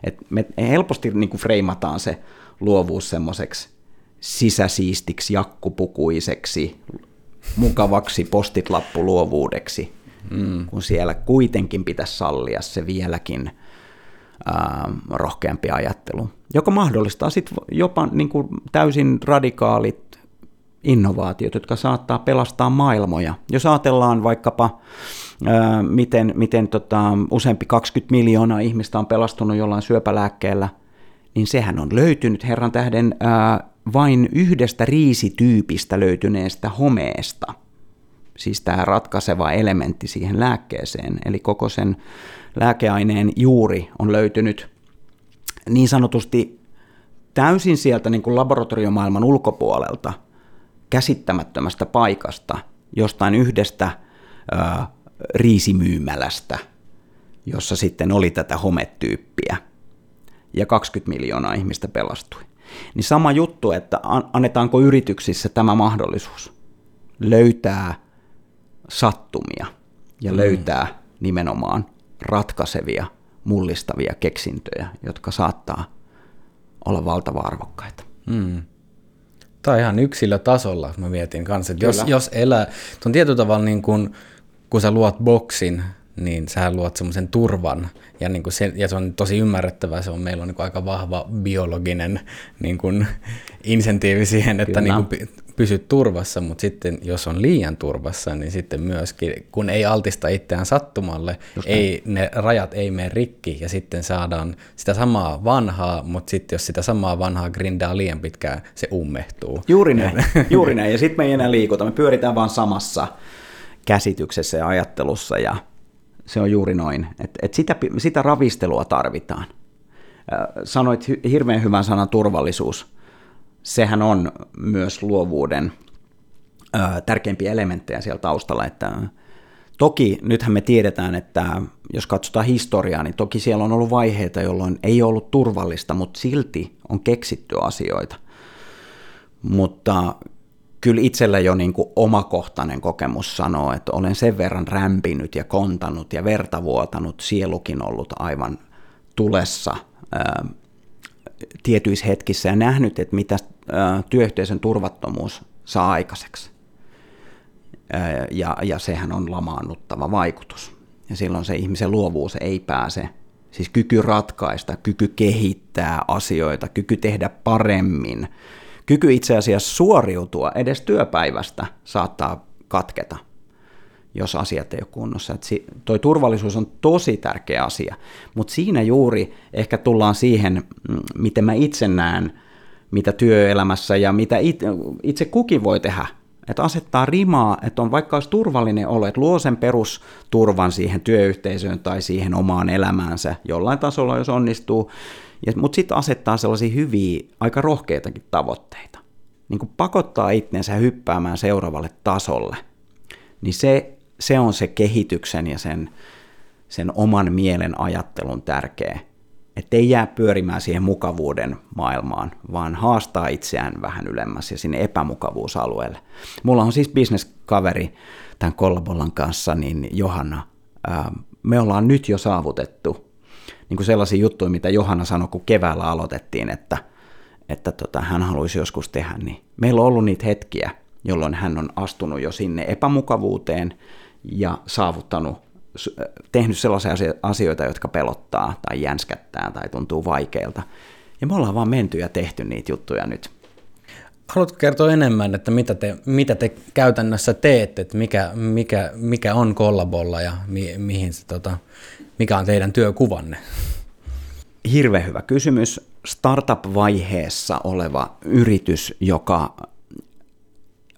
Et me helposti niin kuin freimataan se luovuus semmoiseksi sisäsiistiksi, jakkupukuiseksi, mukavaksi postitlappuluovuudeksi, mm. kun siellä kuitenkin pitäisi sallia se vieläkin – ää, rohkeampi ajattelu, joka mahdollistaa sitten jopa niin kuin täysin radikaalit innovaatiot, jotka saattaa pelastaa maailmoja. Jos ajatellaan vaikkapa, ää, miten, miten tota, useampi 20 miljoonaa ihmistä on pelastunut jollain syöpälääkkeellä, niin sehän on löytynyt herran tähden vain yhdestä riisityypistä löytyneestä homeesta. Siis tämä ratkaiseva elementti siihen lääkkeeseen, eli koko sen lääkeaineen juuri on löytynyt niin sanotusti täysin sieltä niin kuin laboratoriomaailman ulkopuolelta käsittämättömästä paikasta, jostain yhdestä ö, riisimyymälästä, jossa sitten oli tätä hometyyppiä, ja 20 miljoonaa ihmistä pelastui. Niin sama juttu, että annetaanko yrityksissä tämä mahdollisuus löytää sattumia ja mm. löytää nimenomaan ratkaisevia, mullistavia keksintöjä, jotka saattaa olla valtava arvokkaita. Mm. Tämä on ihan yksilötasolla, mä mietin kanssa, että jos, jos elää, on tietyllä tavalla niin kuin, kun sä luot boksin, niin sä luot semmoisen turvan, ja, niin kuin se, ja se on tosi ymmärrettävää, se on, meillä on niin kuin aika vahva biologinen niin kuin, insentiivi siihen, että niin kuin, pysyt turvassa, mutta sitten jos on liian turvassa, niin sitten myöskin, kun ei altista itseään sattumalle, ei, ne rajat ei mene rikki ja sitten saadaan sitä samaa vanhaa, mutta sitten jos sitä samaa vanhaa grindaa liian pitkään, se ummehtuu. Juuri näin, [laughs] juuri näin. ja sitten me ei enää liikuta, me pyöritään vaan samassa käsityksessä ja ajattelussa ja se on juuri noin, että et sitä, sitä ravistelua tarvitaan. Sanoit hirveän hyvän sanan turvallisuus sehän on myös luovuuden tärkeimpiä elementtejä siellä taustalla, että Toki nythän me tiedetään, että jos katsotaan historiaa, niin toki siellä on ollut vaiheita, jolloin ei ollut turvallista, mutta silti on keksitty asioita. Mutta kyllä itsellä jo niin kuin omakohtainen kokemus sanoo, että olen sen verran rämpinyt ja kontanut ja verta vuotanut, sielukin ollut aivan tulessa tietyissä hetkissä ja nähnyt, että mitä työyhteisön turvattomuus saa aikaiseksi. Ja, ja sehän on lamaannuttava vaikutus. Ja silloin se ihmisen luovuus ei pääse, siis kyky ratkaista, kyky kehittää asioita, kyky tehdä paremmin, kyky itse asiassa suoriutua edes työpäivästä saattaa katketa jos asiat ei ole kunnossa. Et toi turvallisuus on tosi tärkeä asia, mutta siinä juuri ehkä tullaan siihen, mm, miten mä itse näen, mitä työelämässä ja mitä itse kukin voi tehdä. Että asettaa rimaa, että on vaikka olisi turvallinen olo, että luo sen perusturvan siihen työyhteisöön tai siihen omaan elämäänsä jollain tasolla, jos onnistuu, mutta sitten asettaa sellaisia hyviä, aika rohkeitakin tavoitteita. niin kuin pakottaa itsensä hyppäämään seuraavalle tasolle, niin se, se on se kehityksen ja sen, sen oman mielen ajattelun tärkeä. Että ei jää pyörimään siihen mukavuuden maailmaan, vaan haastaa itseään vähän ylemmäs ja sinne epämukavuusalueelle. Mulla on siis bisneskaveri tämän Kollabollan kanssa, niin Johanna, ää, me ollaan nyt jo saavutettu niin kuin sellaisia juttuja, mitä Johanna sanoi, kun keväällä aloitettiin, että, että tota, hän haluaisi joskus tehdä, niin meillä on ollut niitä hetkiä, jolloin hän on astunut jo sinne epämukavuuteen ja saavuttanut, tehnyt sellaisia asioita, jotka pelottaa tai jänskättää tai tuntuu vaikeilta. Ja me ollaan vaan menty ja tehty niitä juttuja nyt. Haluatko kertoa enemmän, että mitä te, mitä te käytännössä teette, että mikä, mikä, mikä on kollabolla ja mi, mihin se, tota, mikä on teidän työkuvanne? Hirveän hyvä kysymys. Startup-vaiheessa oleva yritys, joka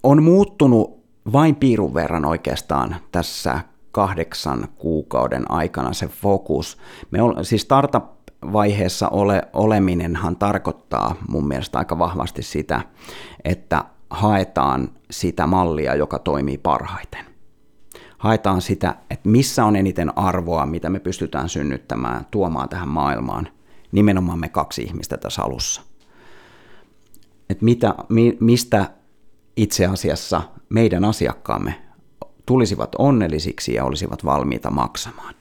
on muuttunut vain piirun verran oikeastaan tässä kahdeksan kuukauden aikana se fokus. Me ol, siis startup-vaiheessa ole, oleminenhan tarkoittaa mun mielestä aika vahvasti sitä, että haetaan sitä mallia, joka toimii parhaiten. Haetaan sitä, että missä on eniten arvoa, mitä me pystytään synnyttämään, tuomaan tähän maailmaan. Nimenomaan me kaksi ihmistä tässä alussa. Että mitä, mi, mistä itse asiassa meidän asiakkaamme tulisivat onnellisiksi ja olisivat valmiita maksamaan.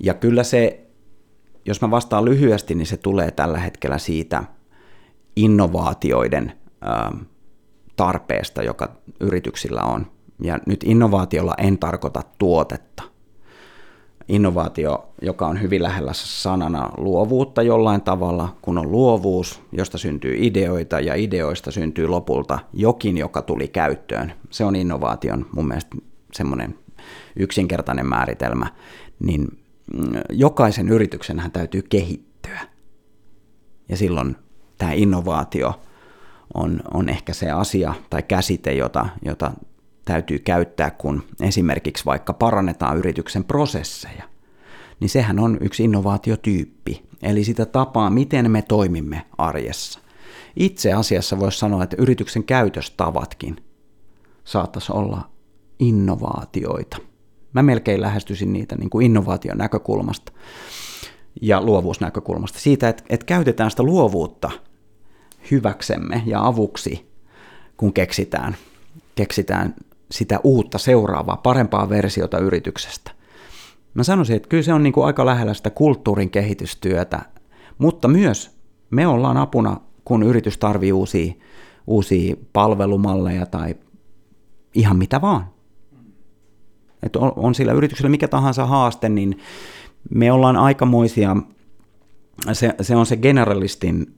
Ja kyllä se, jos mä vastaan lyhyesti, niin se tulee tällä hetkellä siitä innovaatioiden tarpeesta, joka yrityksillä on. Ja nyt innovaatiolla en tarkoita tuotetta. Innovaatio, joka on hyvin lähellä sanana luovuutta jollain tavalla, kun on luovuus, josta syntyy ideoita ja ideoista syntyy lopulta jokin, joka tuli käyttöön. Se on innovaation mun mielestä semmoinen yksinkertainen määritelmä, niin mm, jokaisen yrityksenhän täytyy kehittyä. Ja silloin tämä innovaatio on, on ehkä se asia tai käsite, jota, jota täytyy käyttää, kun esimerkiksi vaikka parannetaan yrityksen prosesseja. Niin sehän on yksi innovaatiotyyppi, eli sitä tapaa, miten me toimimme arjessa. Itse asiassa voisi sanoa, että yrityksen käytöstavatkin saattaisi olla innovaatioita. Mä melkein lähestyisin niitä niin kuin innovaation näkökulmasta ja luovuusnäkökulmasta. Siitä, että, että käytetään sitä luovuutta hyväksemme ja avuksi, kun keksitään, keksitään sitä uutta seuraavaa, parempaa versiota yrityksestä. Mä sanoisin, että kyllä se on niin kuin aika lähellä sitä kulttuurin kehitystyötä, mutta myös me ollaan apuna, kun yritys tarvii uusia, uusia palvelumalleja tai ihan mitä vaan että on, on sillä yrityksellä mikä tahansa haaste, niin me ollaan aikamoisia, se, se on se generalistin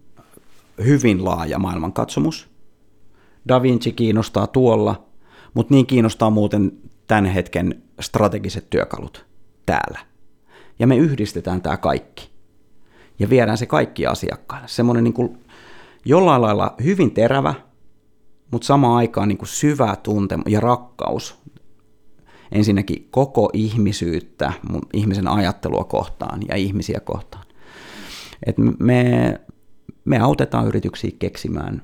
hyvin laaja maailmankatsomus. Da Vinci kiinnostaa tuolla, mutta niin kiinnostaa muuten tämän hetken strategiset työkalut täällä. Ja me yhdistetään tämä kaikki. Ja viedään se kaikki asiakkaille. Semmoinen niin kuin jollain lailla hyvin terävä, mutta samaan aikaan niin kuin syvä tunte ja rakkaus ensinnäkin koko ihmisyyttä, ihmisen ajattelua kohtaan ja ihmisiä kohtaan. Et me, me autetaan yrityksiä keksimään,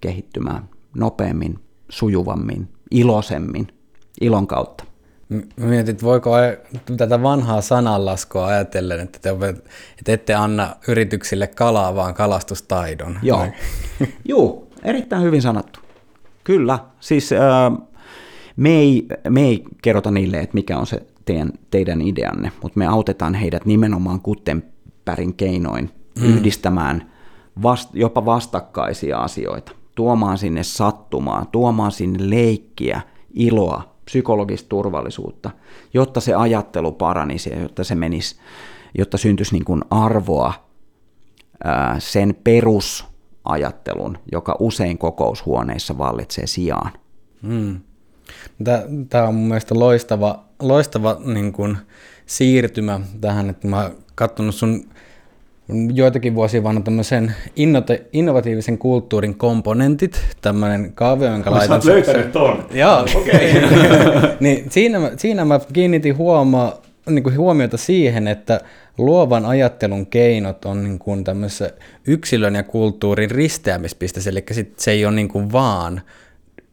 kehittymään nopeammin, sujuvammin, iloisemmin, ilon kautta. Mietit, voiko tätä vanhaa sananlaskua ajatellen, että te, että ette anna yrityksille kalaa, vaan kalastustaidon? Joo, [laughs] Juu, erittäin hyvin sanottu. Kyllä, siis äh, me ei, me ei kerrota niille, että mikä on se teidän, teidän ideanne, mutta me autetaan heidät nimenomaan Kuttenpärin keinoin mm. yhdistämään vast, jopa vastakkaisia asioita, tuomaan sinne sattumaa, tuomaan sinne leikkiä, iloa, psykologista turvallisuutta, jotta se ajattelu paranisi ja jotta se menisi, jotta syntyisi niin kuin arvoa ää, sen perusajattelun, joka usein kokoushuoneissa vallitsee sijaan. Mm. Tämä on mun mielestä loistava, loistava niin kuin siirtymä tähän, että mä oon katsonut sun joitakin vuosia vanha tämmöisen innovatiivisen kulttuurin komponentit, tämmöinen kaavio, jonka laitan... Sä löytänyt ton. Joo. Okay. [laughs] niin siinä, siinä mä kiinnitin huomaa, niin kuin huomiota siihen, että luovan ajattelun keinot on niin kuin tämmöisessä yksilön ja kulttuurin risteämispisteessä, eli sit se ei ole niin kuin vaan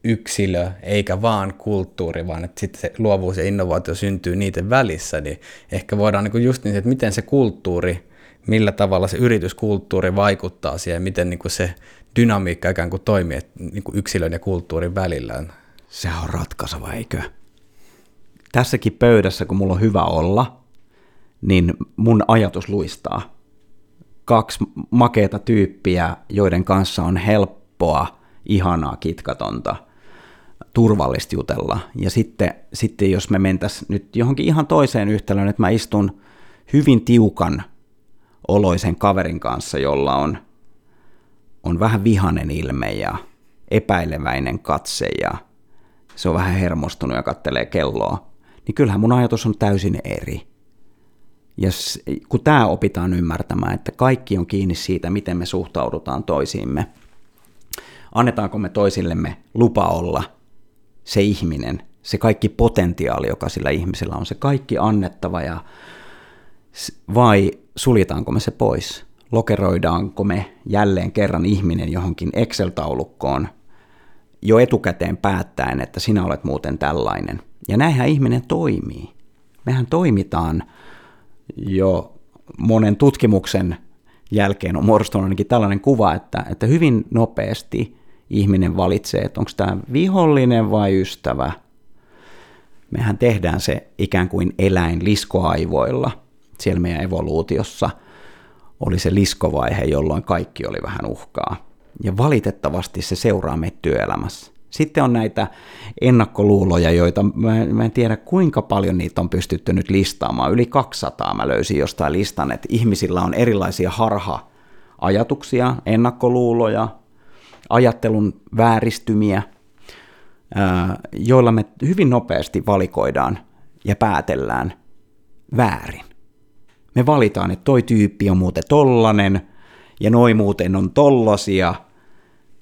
yksilö eikä vaan kulttuuri, vaan että sitten se luovuus ja innovaatio syntyy niiden välissä, niin ehkä voidaan niin kuin just niin, että miten se kulttuuri, millä tavalla se yrityskulttuuri vaikuttaa siihen, miten niin kuin se dynamiikka ikään kuin toimii niin kuin yksilön ja kulttuurin välillä. Se on ratkaiseva, eikö? Tässäkin pöydässä, kun mulla on hyvä olla, niin mun ajatus luistaa. Kaksi makeata tyyppiä, joiden kanssa on helppoa, ihanaa, kitkatonta, turvallista jutella. Ja sitten, sitten jos me mentäisiin nyt johonkin ihan toiseen yhtälöön, että mä istun hyvin tiukan oloisen kaverin kanssa, jolla on, on vähän vihanen ilme ja epäileväinen katse ja se on vähän hermostunut ja kattelee kelloa, niin kyllähän mun ajatus on täysin eri. Ja kun tämä opitaan ymmärtämään, että kaikki on kiinni siitä, miten me suhtaudutaan toisiimme, annetaanko me toisillemme lupa olla se ihminen, se kaikki potentiaali, joka sillä ihmisellä on, se kaikki annettava, ja, vai suljetaanko me se pois? Lokeroidaanko me jälleen kerran ihminen johonkin Excel-taulukkoon jo etukäteen päättäen, että sinä olet muuten tällainen. Ja näinhän ihminen toimii. Mehän toimitaan jo monen tutkimuksen jälkeen on muodostunut ainakin tällainen kuva, että, että hyvin nopeasti ihminen valitsee, että onko tämä vihollinen vai ystävä. Mehän tehdään se ikään kuin eläin liskoaivoilla. Siellä meidän evoluutiossa oli se liskovaihe, jolloin kaikki oli vähän uhkaa. Ja valitettavasti se seuraa meitä työelämässä. Sitten on näitä ennakkoluuloja, joita mä en, mä en tiedä kuinka paljon niitä on pystytty nyt listaamaan. Yli 200 mä löysin jostain listan, että ihmisillä on erilaisia harha-ajatuksia, ennakkoluuloja, ajattelun vääristymiä, joilla me hyvin nopeasti valikoidaan ja päätellään väärin. Me valitaan, että toi tyyppi on muuten tollanen, ja noi muuten on tollasia,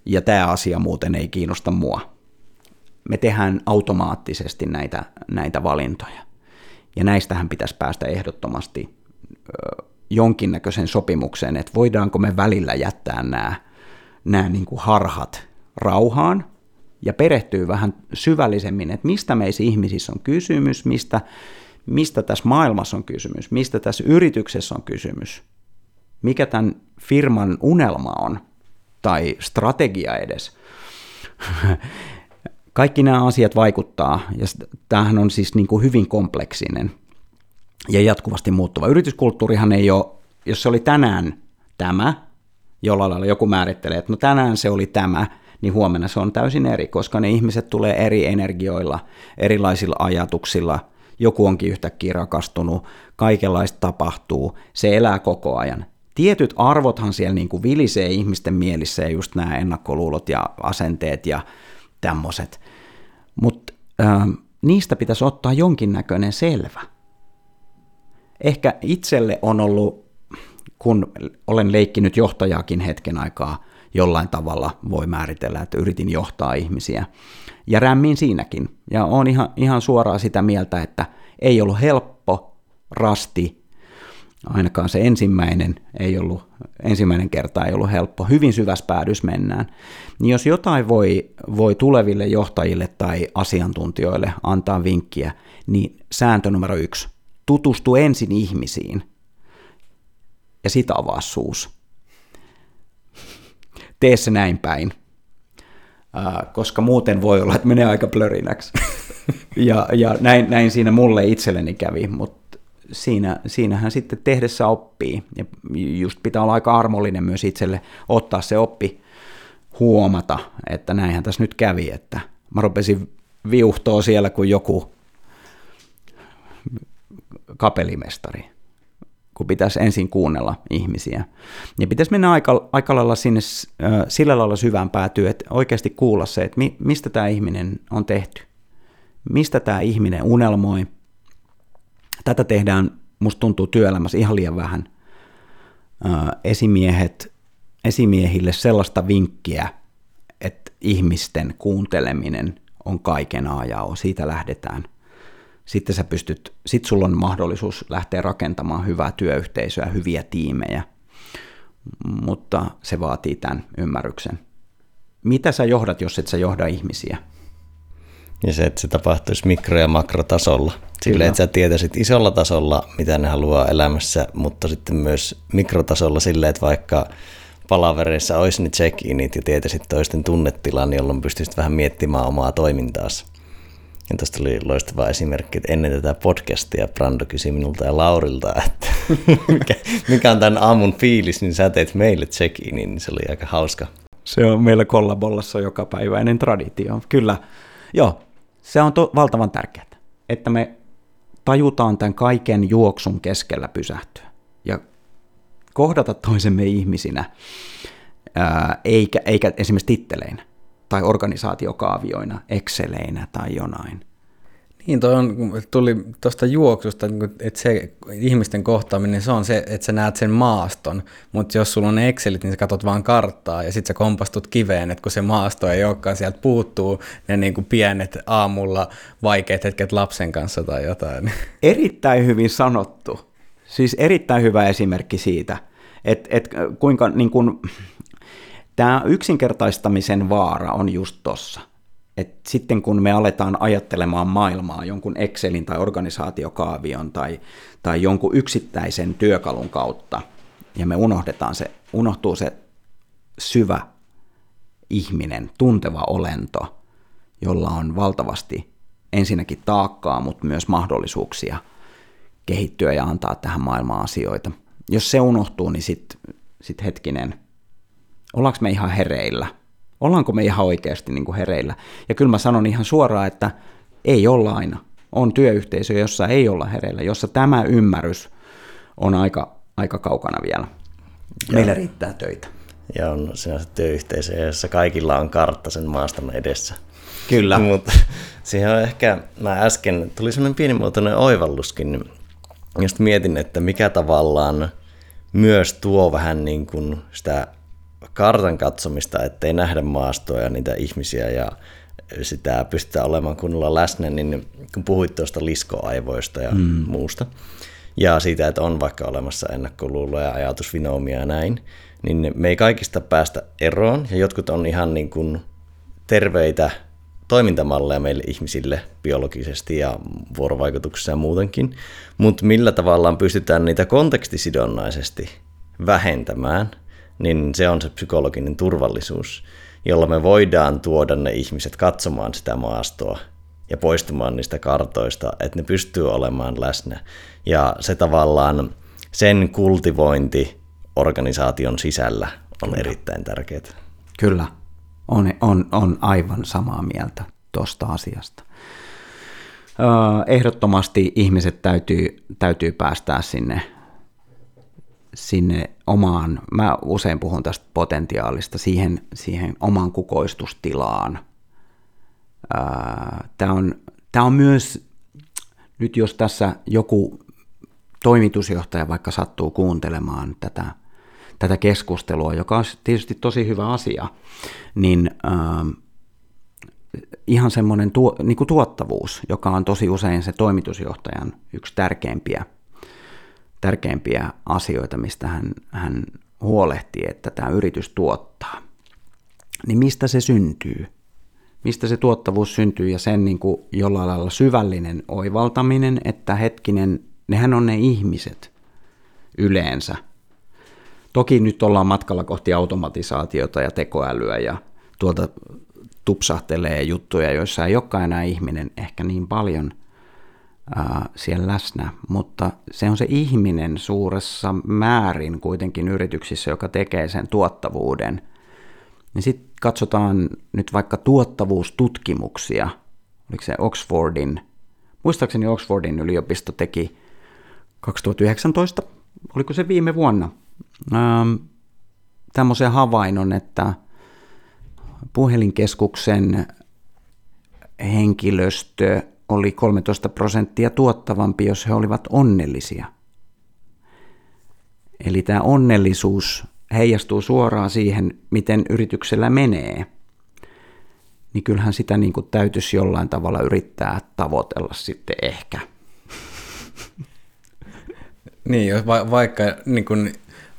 ja tämä asia muuten ei kiinnosta mua. Me tehdään automaattisesti näitä, näitä valintoja. Ja näistähän pitäisi päästä ehdottomasti jonkinnäköisen sopimukseen, että voidaanko me välillä jättää nämä, nämä niin kuin harhat rauhaan ja perehtyy vähän syvällisemmin, että mistä meissä ihmisissä on kysymys, mistä, mistä tässä maailmassa on kysymys, mistä tässä yrityksessä on kysymys, mikä tämän firman unelma on tai strategia edes. [laughs] Kaikki nämä asiat vaikuttaa, ja tämähän on siis niin kuin hyvin kompleksinen ja jatkuvasti muuttuva. Yrityskulttuurihan ei ole, jos se oli tänään tämä, jollain lailla joku määrittelee, että no tänään se oli tämä, niin huomenna se on täysin eri, koska ne ihmiset tulee eri energioilla, erilaisilla ajatuksilla, joku onkin yhtäkkiä rakastunut, kaikenlaista tapahtuu, se elää koko ajan tietyt arvothan siellä niin kuin vilisee ihmisten mielissä ja just nämä ennakkoluulot ja asenteet ja tämmöiset. Mutta äh, niistä pitäisi ottaa jonkinnäköinen selvä. Ehkä itselle on ollut, kun olen leikkinyt johtajaakin hetken aikaa, jollain tavalla voi määritellä, että yritin johtaa ihmisiä. Ja rämmin siinäkin. Ja on ihan, ihan suoraan sitä mieltä, että ei ollut helppo, rasti, ainakaan se ensimmäinen ei ollut, ensimmäinen kerta ei ollut helppo, hyvin syvässä päädys mennään, niin jos jotain voi, voi tuleville johtajille tai asiantuntijoille antaa vinkkiä, niin sääntö numero yksi, tutustu ensin ihmisiin ja sitä avaa suus. Tee se näin päin, koska muuten voi olla, että menee aika plörinäksi. [laughs] ja, ja näin, näin siinä mulle itselleni kävi, mutta siinä, siinähän sitten tehdessä oppii. Ja just pitää olla aika armollinen myös itselle ottaa se oppi huomata, että näinhän tässä nyt kävi, että mä rupesin viuhtoa siellä kuin joku kapelimestari, kun pitäisi ensin kuunnella ihmisiä. Ja pitäisi mennä aika, aika lailla sinne sillä lailla syvään päätyä, että oikeasti kuulla se, että mi, mistä tämä ihminen on tehty. Mistä tämä ihminen unelmoi, Tätä tehdään, musta tuntuu työelämässä ihan liian vähän. Esimiehet, esimiehille sellaista vinkkiä, että ihmisten kuunteleminen on kaiken A ja o. Siitä lähdetään. Sitten sä pystyt, sit sulla on mahdollisuus lähteä rakentamaan hyvää työyhteisöä, hyviä tiimejä, mutta se vaatii tämän ymmärryksen. Mitä sä johdat, jos et sä johda ihmisiä? Ja se, että se tapahtuisi mikro- ja makrotasolla. Sille, että sä tietäisit isolla tasolla, mitä ne haluaa elämässä, mutta sitten myös mikrotasolla sille, että vaikka palavereissa olisi ne check-init ja tietäisit toisten tunnetilan, jolloin pystyisit vähän miettimään omaa toimintaasi. Ja tuosta oli loistava esimerkki, että ennen tätä podcastia Brando kysyi minulta ja Laurilta, että [laughs] mikä, mikä on tämän aamun fiilis, niin sä teet meille check-inin, niin se oli aika hauska. Se on meillä kollabollassa jokapäiväinen traditio. Kyllä, joo, se on to- valtavan tärkeää, että me tajutaan tämän kaiken juoksun keskellä pysähtyä ja kohdata toisemme ihmisinä, ää, eikä, eikä esimerkiksi titteleinä tai organisaatiokaavioina, Exceleinä tai jonain. Niin, toi on, tuli tuosta juoksusta, niin että se ihmisten kohtaaminen, se on se, että sä näet sen maaston, mutta jos sulla on Excelit, niin sä katsot vaan karttaa ja sitten sä kompastut kiveen, että kun se maasto ei olekaan, sieltä puuttuu ne niin kuin pienet aamulla vaikeat hetket lapsen kanssa tai jotain. [laughs] Erittäin hyvin sanottu. Siis erittäin hyvä esimerkki siitä, että, että kuinka niin kuin, tämä yksinkertaistamisen vaara on just tossa et sitten kun me aletaan ajattelemaan maailmaa jonkun Excelin tai organisaatiokaavion tai, tai jonkun yksittäisen työkalun kautta, ja me unohdetaan se, unohtuu se syvä ihminen, tunteva olento, jolla on valtavasti ensinnäkin taakkaa, mutta myös mahdollisuuksia kehittyä ja antaa tähän maailmaan asioita. Jos se unohtuu, niin sitten sit hetkinen, ollaanko me ihan hereillä – Ollaanko me ihan oikeasti niin kuin hereillä? Ja kyllä mä sanon ihan suoraan, että ei olla aina. On työyhteisö, jossa ei olla hereillä, jossa tämä ymmärrys on aika, aika kaukana vielä. Meillä riittää töitä. Ja on sinänsä työyhteisö, jossa kaikilla on kartta sen maaston edessä. Kyllä. Mutta siihen on ehkä, mä äsken, tuli sellainen pienimuotoinen oivalluskin, just mietin, että mikä tavallaan myös tuo vähän niin kuin sitä kartan katsomista, ettei nähdä maastoa ja niitä ihmisiä ja sitä pystytään olemaan kunnolla läsnä, niin kun puhuit tuosta liskoaivoista ja mm. muusta, ja siitä, että on vaikka olemassa ennakkoluuloja ja ajatusvinoomia ja näin, niin me ei kaikista päästä eroon, ja jotkut on ihan niin kuin terveitä toimintamalleja meille ihmisille biologisesti ja vuorovaikutuksessa ja muutenkin, mutta millä tavallaan pystytään niitä kontekstisidonnaisesti vähentämään – niin se on se psykologinen turvallisuus, jolla me voidaan tuoda ne ihmiset katsomaan sitä maastoa ja poistumaan niistä kartoista, että ne pystyy olemaan läsnä. Ja se tavallaan, sen kultivointi organisaation sisällä on Kyllä. erittäin tärkeää. Kyllä, on, on, on aivan samaa mieltä tuosta asiasta. Ehdottomasti ihmiset täytyy, täytyy päästää sinne sinne omaan, mä usein puhun tästä potentiaalista, siihen, siihen omaan kukoistustilaan. Tämä on, tämä on myös, nyt jos tässä joku toimitusjohtaja vaikka sattuu kuuntelemaan tätä, tätä keskustelua, joka on tietysti tosi hyvä asia, niin äh, ihan semmoinen tuo, niin tuottavuus, joka on tosi usein se toimitusjohtajan yksi tärkeimpiä tärkeimpiä asioita, mistä hän, hän huolehtii, että tämä yritys tuottaa. Niin mistä se syntyy? Mistä se tuottavuus syntyy ja sen niin kuin jollain lailla syvällinen oivaltaminen, että hetkinen, nehän on ne ihmiset yleensä. Toki nyt ollaan matkalla kohti automatisaatiota ja tekoälyä ja tuolta tupsahtelee juttuja, joissa ei olekaan enää ihminen ehkä niin paljon – siellä läsnä, mutta se on se ihminen suuressa määrin kuitenkin yrityksissä, joka tekee sen tuottavuuden. Ja sitten katsotaan nyt vaikka tuottavuustutkimuksia, oliko se Oxfordin, muistaakseni Oxfordin yliopisto teki 2019, oliko se viime vuonna, tämmöisen havainnon, että puhelinkeskuksen henkilöstö oli 13 prosenttia tuottavampi, jos he olivat onnellisia. Eli tämä onnellisuus heijastuu suoraan siihen, miten yrityksellä menee. niin kyllähän sitä niin kuin täytyisi jollain tavalla yrittää tavoitella sitten ehkä. Niin, va- vaikka, niin kun,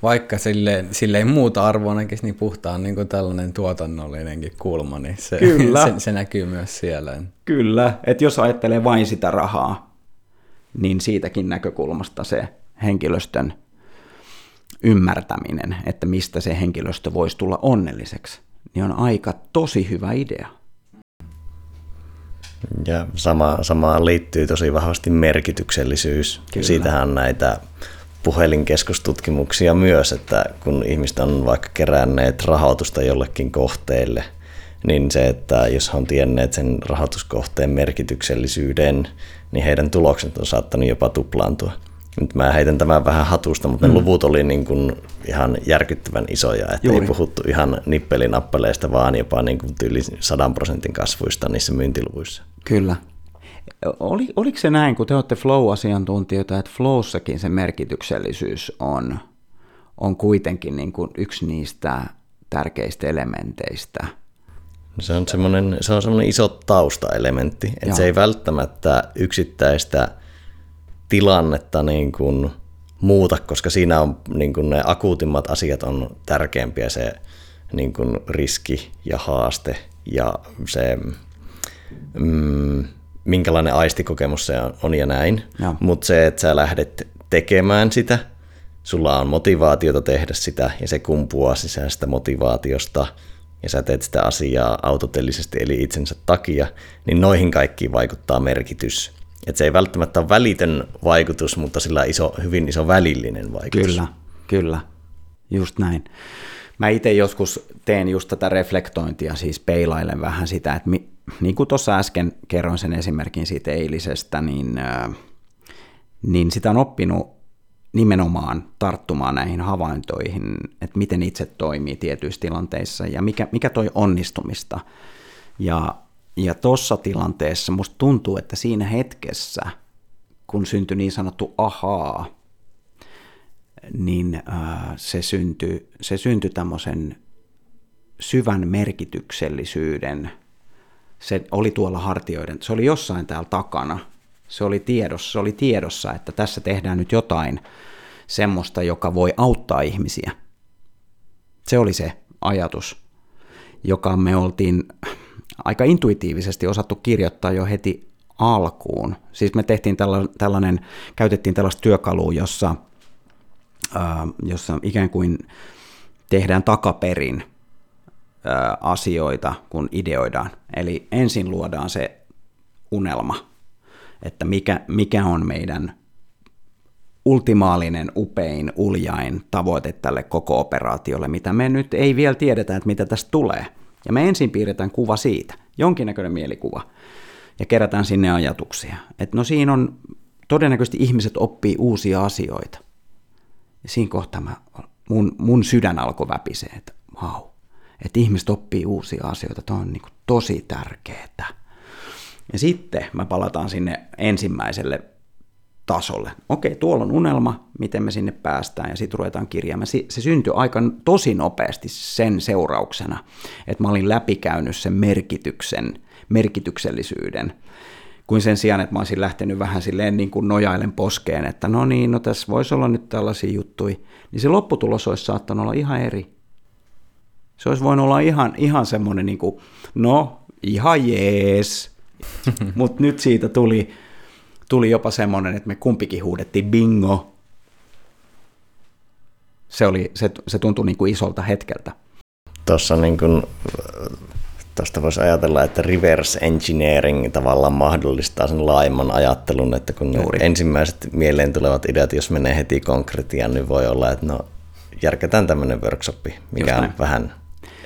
vaikka sille, sille ei muuta arvoa näkisi, niin puhtaan niin tällainen tuotannollinenkin kulma, niin se, Kyllä. [laughs] se, se näkyy myös siellä. Kyllä, että jos ajattelee vain sitä rahaa, niin siitäkin näkökulmasta se henkilöstön ymmärtäminen, että mistä se henkilöstö voisi tulla onnelliseksi, niin on aika tosi hyvä idea. Ja sama, samaan liittyy tosi vahvasti merkityksellisyys. Kyllä. Siitähän on näitä puhelinkeskustutkimuksia myös, että kun ihmiset on vaikka keränneet rahoitusta jollekin kohteelle, niin se, että jos he on tienneet sen rahoituskohteen merkityksellisyyden, niin heidän tulokset on saattanut jopa tuplaantua. Nyt mä heitän tämän vähän hatusta, mutta ne luvut oli niin kuin ihan järkyttävän isoja, että Juuri. ei puhuttu ihan nippelinappeleista, vaan jopa niin kuin yli 100 prosentin kasvuista niissä myyntiluvuissa. Kyllä. Oli, oliko se näin, kun te olette flow-asiantuntijoita, että flowssakin se merkityksellisyys on, on kuitenkin niin kuin yksi niistä tärkeistä elementeistä? Se on semmoinen, se on semmoinen iso taustaelementti, että Joo. se ei välttämättä yksittäistä tilannetta niin kuin muuta, koska siinä on niin kuin ne akuutimmat asiat on tärkeämpiä, se niin kuin riski ja haaste ja se, mm, minkälainen aistikokemus se on, on ja näin. Mutta se, että sä lähdet tekemään sitä, sulla on motivaatiota tehdä sitä ja se kumpuaa sisäisestä motivaatiosta ja sä teet sitä asiaa autotellisesti eli itsensä takia, niin noihin kaikkiin vaikuttaa merkitys. Et se ei välttämättä ole välitön vaikutus, mutta sillä on iso, hyvin iso välillinen vaikutus. Kyllä, kyllä, just näin. Mä itse joskus teen just tätä reflektointia, siis peilailen vähän sitä, että mi, niin kuin tuossa äsken kerroin sen esimerkin siitä eilisestä, niin, äh, niin sitä on oppinut nimenomaan tarttumaan näihin havaintoihin, että miten itse toimii tietyissä tilanteissa ja mikä, mikä toi onnistumista. Ja, ja tuossa tilanteessa musta tuntuu, että siinä hetkessä, kun syntyi niin sanottu ahaa, niin äh, se syntyi, se syntyi tämmöisen syvän merkityksellisyyden. Se oli tuolla hartioiden, se oli jossain täällä takana. Se oli tiedossa, se oli tiedossa, että tässä tehdään nyt jotain semmoista, joka voi auttaa ihmisiä. Se oli se ajatus, joka me oltiin aika intuitiivisesti osattu kirjoittaa jo heti alkuun. Siis me tehtiin tällainen, käytettiin tällaista työkalua, jossa jossa ikään kuin tehdään takaperin asioita, kun ideoidaan. Eli ensin luodaan se unelma, että mikä, mikä on meidän ultimaalinen, upein, uljain tavoite tälle koko operaatiolle, mitä me nyt ei vielä tiedetä, että mitä tästä tulee. Ja me ensin piirretään kuva siitä, jonkinnäköinen mielikuva, ja kerätään sinne ajatuksia. Että no siinä on, todennäköisesti ihmiset oppii uusia asioita. Ja siinä kohtaa mä, mun, mun sydän alkoi väpisee, että vau, että ihmiset oppii uusia asioita, tämä on niin kuin tosi tärkeää. Ja sitten mä palataan sinne ensimmäiselle tasolle. Okei, tuolla on unelma, miten me sinne päästään, ja sitten ruvetaan kirjaamaan. Se syntyi aika tosi nopeasti sen seurauksena, että mä olin läpikäynyt sen merkityksen, merkityksellisyyden, kuin sen sijaan, että mä olisin lähtenyt vähän silleen niin kuin nojailen poskeen, että no niin, no tässä voisi olla nyt tällaisia juttuja, niin se lopputulos olisi saattanut olla ihan eri. Se olisi voinut olla ihan, ihan semmoinen, niin kuin, no ihan jees, [laughs] mutta nyt siitä tuli, tuli jopa semmoinen, että me kumpikin huudettiin bingo. Se, oli, se, se tuntui niin kuin isolta hetkeltä. Tuossa niin kuin, tuosta voisi ajatella, että reverse engineering tavallaan mahdollistaa sen laajemman ajattelun, että kun ne ensimmäiset mieleen tulevat ideat, jos menee heti konkretiaan, niin voi olla, että no järkätään tämmöinen workshopi, mikä on vähän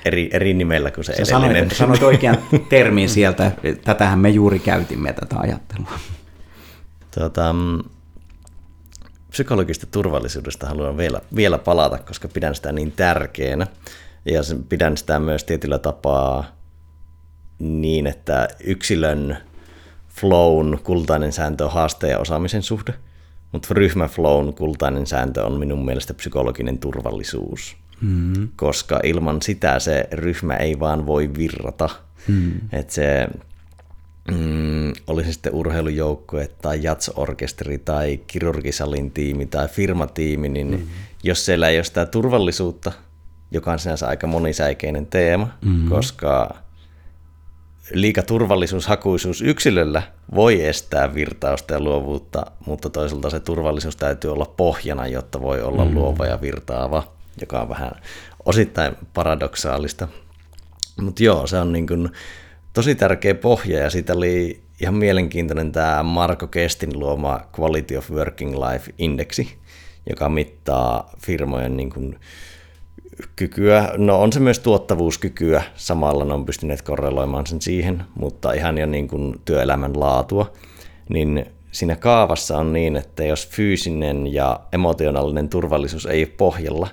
eri, eri nimellä kuin se Sä edellinen. sanoit, sanoit oikean termin sieltä, tätähän me juuri käytimme tätä ajattelua. Tuota, psykologista turvallisuudesta haluan vielä, vielä palata, koska pidän sitä niin tärkeänä. Ja pidän sitä myös tietyllä tapaa niin, että yksilön flown kultainen sääntö on haasteen ja osaamisen suhde, mutta ryhmäflown kultainen sääntö on minun mielestä psykologinen turvallisuus. Mm-hmm. Koska ilman sitä se ryhmä ei vaan voi virrata Hmm. Että se mm, oli se sitten urheilujoukkue tai jatsorkesteri tai kirurgisalin tiimi tai firmatiimi, niin mm. jos siellä ei ole sitä turvallisuutta, joka on sinänsä aika monisäikeinen teema, mm. koska liika turvallisuushakuisuus yksilöllä voi estää virtausta ja luovuutta, mutta toisaalta se turvallisuus täytyy olla pohjana, jotta voi olla mm. luova ja virtaava, joka on vähän osittain paradoksaalista. Mutta joo, se on niin kuin tosi tärkeä pohja ja siitä oli ihan mielenkiintoinen tämä Marko Kestin luoma Quality of Working Life-indeksi, joka mittaa firmojen niin kuin kykyä, no on se myös tuottavuuskykyä, samalla ne on pystyneet korreloimaan sen siihen, mutta ihan jo niin kuin työelämän laatua, niin siinä kaavassa on niin, että jos fyysinen ja emotionaalinen turvallisuus ei ole pohjalla,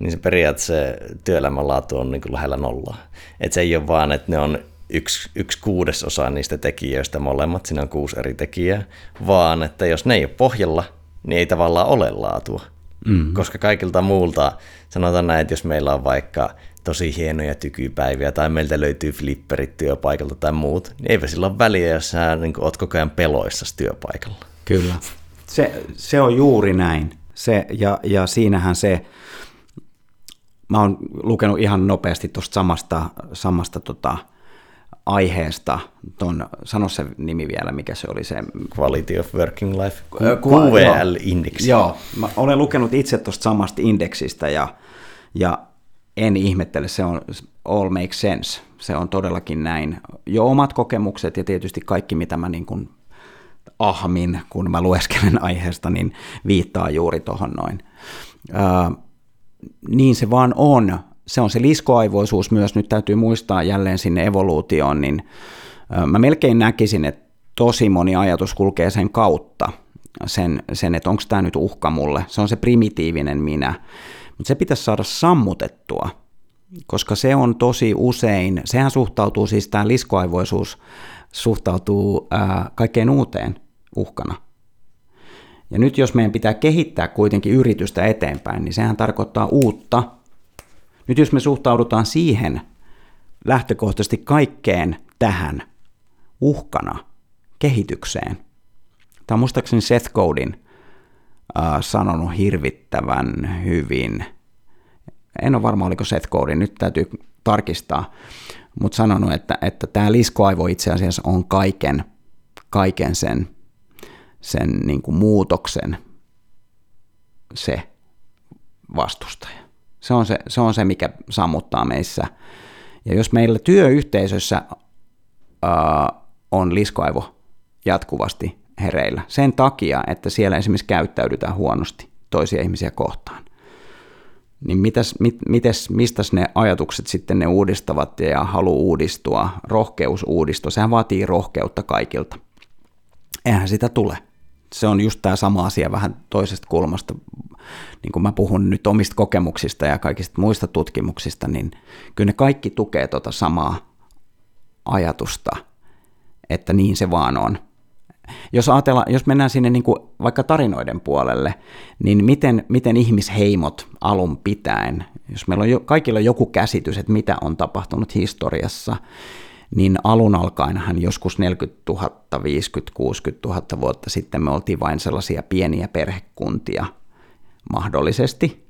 niin se periaatteessa se työelämän laatu on niin kuin lähellä nollaa. Et se ei ole vaan, että ne on yksi, yksi kuudesosa niistä tekijöistä molemmat, siinä on kuusi eri tekijää, vaan että jos ne ei ole pohjalla, niin ei tavallaan ole laatua. Mm. Koska kaikilta muulta, sanotaan näin, että jos meillä on vaikka tosi hienoja tykypäiviä tai meiltä löytyy flipperit työpaikalta tai muut, niin eipä sillä ole väliä, jos sä niin oot koko ajan peloissa työpaikalla. Kyllä. Se, se on juuri näin. Se, ja, ja siinähän se, mä oon lukenut ihan nopeasti tuosta samasta, samasta tota, aiheesta, ton, sano se nimi vielä, mikä se oli se... Quality of Working Life, QVL-indeksi. Joo, joo, mä olen lukenut itse tuosta samasta indeksistä ja, ja en ihmettele, se on all makes sense, se on todellakin näin. Jo omat kokemukset ja tietysti kaikki, mitä mä niin kuin ahmin, kun mä lueskelen aiheesta, niin viittaa juuri tuohon noin. Äh, niin se vaan on, se on se liskoaivoisuus myös, nyt täytyy muistaa jälleen sinne evoluutioon, niin mä melkein näkisin, että tosi moni ajatus kulkee sen kautta, sen, sen että onko tämä nyt uhka mulle. Se on se primitiivinen minä, mutta se pitäisi saada sammutettua, koska se on tosi usein, sehän suhtautuu siis tämä liskoaivoisuus, suhtautuu ää, kaikkeen uuteen uhkana. Ja nyt jos meidän pitää kehittää kuitenkin yritystä eteenpäin, niin sehän tarkoittaa uutta. Nyt jos me suhtaudutaan siihen lähtökohtaisesti kaikkeen tähän uhkana kehitykseen, tämä on muistaakseni Seth Godin äh, sanonut hirvittävän hyvin, en ole varma oliko Seth Godin, nyt täytyy tarkistaa, mutta sanonut, että, että tämä liskoaivo itse asiassa on kaiken, kaiken sen, sen niin kuin muutoksen se vastustaja. Se on se, se on se, mikä sammuttaa meissä. Ja jos meillä työyhteisössä ää, on liskoaivo jatkuvasti hereillä sen takia, että siellä esimerkiksi käyttäydytään huonosti toisia ihmisiä kohtaan, niin mitäs, mit, mites, mistä ne ajatukset sitten ne uudistavat ja halu uudistua, rohkeus uudistua, sehän vaatii rohkeutta kaikilta. Eihän sitä tule se on just tämä sama asia vähän toisesta kulmasta. Niin kuin mä puhun nyt omista kokemuksista ja kaikista muista tutkimuksista, niin kyllä ne kaikki tukee tuota samaa ajatusta, että niin se vaan on. Jos, ajatella, jos mennään sinne niin kuin vaikka tarinoiden puolelle, niin miten, miten ihmisheimot alun pitäen, jos meillä on jo, kaikilla joku käsitys, että mitä on tapahtunut historiassa, niin alun alkaenhan joskus 40 000, 50 60 000 vuotta sitten me oltiin vain sellaisia pieniä perhekuntia mahdollisesti.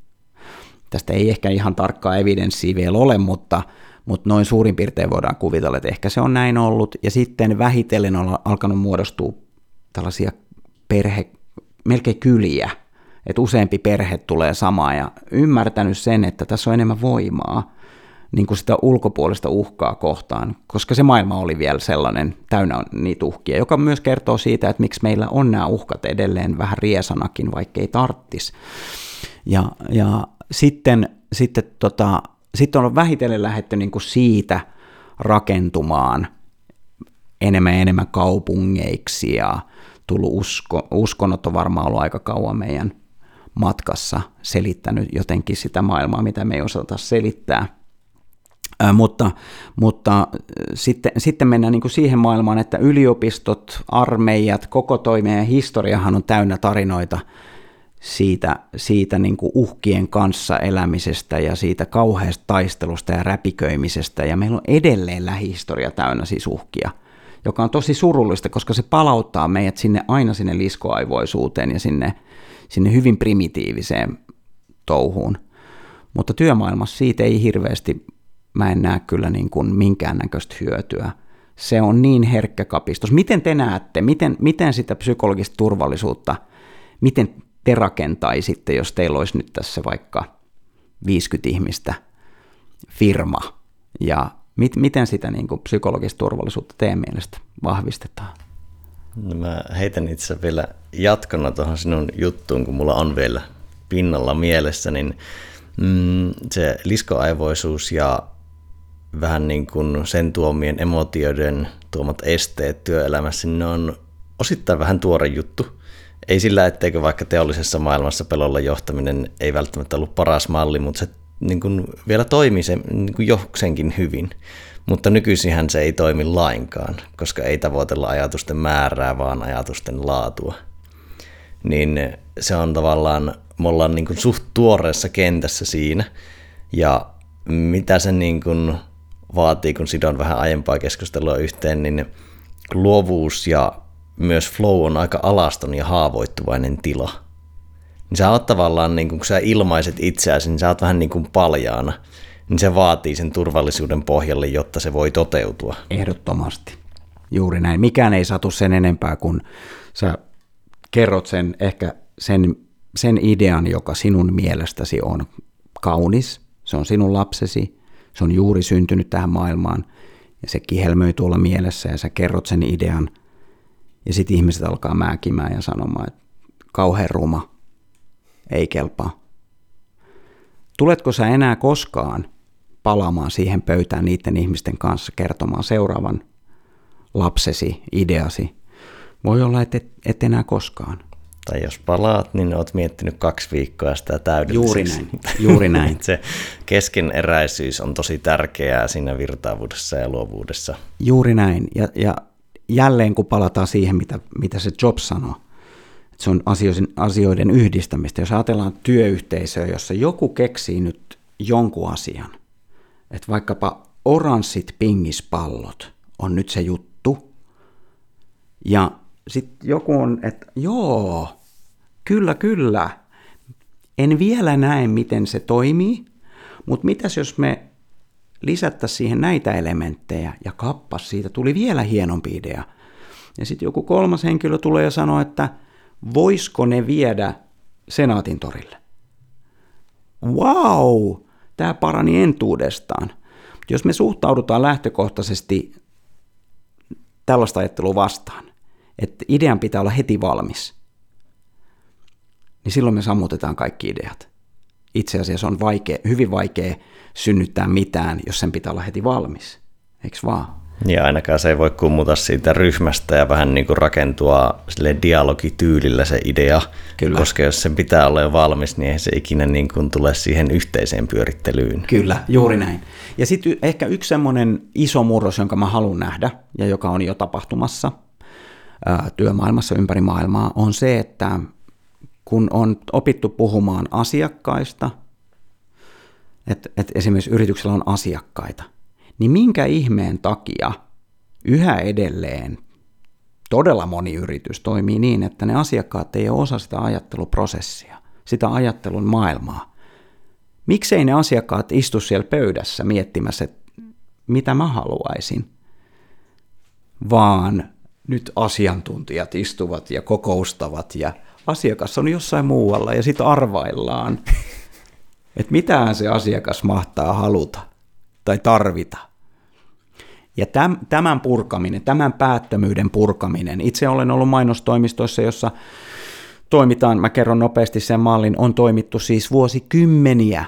Tästä ei ehkä ihan tarkkaa evidenssiä vielä ole, mutta, mutta noin suurin piirtein voidaan kuvitella, että ehkä se on näin ollut. Ja sitten vähitellen on alkanut muodostua tällaisia perhe, melkein kyliä, että useampi perhe tulee samaan ja ymmärtänyt sen, että tässä on enemmän voimaa niin kuin sitä ulkopuolista uhkaa kohtaan, koska se maailma oli vielä sellainen täynnä niitä uhkia, joka myös kertoo siitä, että miksi meillä on nämä uhkat edelleen vähän riesanakin, vaikka ei tarttis. Ja, ja sitten, sitten, tota, sitten on vähitellen lähdetty niin kuin siitä rakentumaan enemmän ja enemmän kaupungeiksi ja tullut usko, uskonnot on varmaan ollut aika kauan meidän matkassa selittänyt jotenkin sitä maailmaa, mitä me ei osata selittää – mutta, mutta sitten, sitten mennään niin kuin siihen maailmaan, että yliopistot, armeijat, koko toimeen historiahan on täynnä tarinoita siitä, siitä niin kuin uhkien kanssa elämisestä ja siitä kauheasta taistelusta ja räpiköimisestä. Ja meillä on edelleen lähihistoria täynnä siis uhkia, joka on tosi surullista, koska se palauttaa meidät sinne aina sinne liskoaivoisuuteen ja sinne, sinne hyvin primitiiviseen touhuun. Mutta työmaailmassa siitä ei hirveästi, mä en näe kyllä niin kuin minkäännäköistä hyötyä. Se on niin herkkä kapistus. Miten te näette, miten, miten sitä psykologista turvallisuutta, miten te rakentaisitte, jos teillä olisi nyt tässä vaikka 50 ihmistä firma, ja mit, miten sitä niin kuin psykologista turvallisuutta teidän mielestä vahvistetaan? No mä heitän itse vielä jatkona tuohon sinun juttuun, kun mulla on vielä pinnalla mielessä, niin mm, se liskoaivoisuus ja vähän niin kuin sen tuomien emotioiden tuomat esteet työelämässä, niin ne on osittain vähän tuore juttu. Ei sillä, etteikö vaikka teollisessa maailmassa pelolla johtaminen ei välttämättä ollut paras malli, mutta se niin kuin vielä toimii se niin kuin jokseenkin hyvin. Mutta nykyisinhän se ei toimi lainkaan, koska ei tavoitella ajatusten määrää, vaan ajatusten laatua. Niin se on tavallaan, me ollaan niin kuin suht tuoreessa kentässä siinä, ja mitä se niin kuin vaatii, kun sidon vähän aiempaa keskustelua yhteen, niin luovuus ja myös flow on aika alaston ja haavoittuvainen tila. Niin sä oot tavallaan, niin kun sä ilmaiset itseäsi, niin sä oot vähän niin kuin paljaana. Niin se vaatii sen turvallisuuden pohjalle, jotta se voi toteutua. Ehdottomasti. Juuri näin. Mikään ei satu sen enempää kuin sä kerrot sen ehkä sen, sen idean, joka sinun mielestäsi on kaunis. Se on sinun lapsesi. Se on juuri syntynyt tähän maailmaan. Ja se kihelmöi tuolla mielessä ja sä kerrot sen idean – ja sitten ihmiset alkaa määkimään ja sanomaan, että kauhean ruma, ei kelpaa. Tuletko sä enää koskaan palaamaan siihen pöytään niiden ihmisten kanssa kertomaan seuraavan lapsesi, ideasi? Voi olla, että et, et enää koskaan. Tai jos palaat, niin oot miettinyt kaksi viikkoa sitä täydelliseksi. Juuri näin, [laughs] juuri näin. Se keskeneräisyys on tosi tärkeää siinä virtaavuudessa ja luovuudessa. Juuri näin. Ja, ja jälleen kun palataan siihen, mitä, mitä se job sanoo, että se on asioiden, asioiden yhdistämistä. Jos ajatellaan työyhteisöä, jossa joku keksii nyt jonkun asian, että vaikkapa oranssit pingispallot on nyt se juttu, ja sitten joku on, että joo, kyllä, kyllä, en vielä näe, miten se toimii, mutta mitäs jos me lisättäisiin siihen näitä elementtejä ja kappas, siitä tuli vielä hienompi idea. Ja sitten joku kolmas henkilö tulee ja sanoo, että voisiko ne viedä senaatin torille. Wow, tämä parani entuudestaan. Jos me suhtaudutaan lähtökohtaisesti tällaista ajattelua vastaan, että idean pitää olla heti valmis, niin silloin me sammutetaan kaikki ideat. Itse asiassa on vaikea, hyvin vaikea synnyttää mitään, jos sen pitää olla heti valmis. Eikö vaan? Ja ainakaan se ei voi kummuta siitä ryhmästä ja vähän niin kuin rakentua sille dialogityylillä se idea, Kyllä. koska jos sen pitää olla jo valmis, niin ei se ikinä niin kuin tule siihen yhteiseen pyörittelyyn. Kyllä, juuri näin. Ja sitten ehkä yksi semmoinen iso murros, jonka mä haluan nähdä ja joka on jo tapahtumassa työmaailmassa ympäri maailmaa, on se, että kun on opittu puhumaan asiakkaista – että, että esimerkiksi yrityksellä on asiakkaita, niin minkä ihmeen takia yhä edelleen todella moni yritys toimii niin, että ne asiakkaat ei ole osa sitä ajatteluprosessia, sitä ajattelun maailmaa. Miksei ne asiakkaat istu siellä pöydässä miettimässä, että mitä mä haluaisin, vaan nyt asiantuntijat istuvat ja kokoustavat ja asiakas on jossain muualla ja sitten arvaillaan, että mitään se asiakas mahtaa haluta tai tarvita. Ja tämän purkaminen, tämän päättömyyden purkaminen, itse olen ollut mainostoimistoissa, jossa toimitaan, mä kerron nopeasti sen mallin, on toimittu siis vuosikymmeniä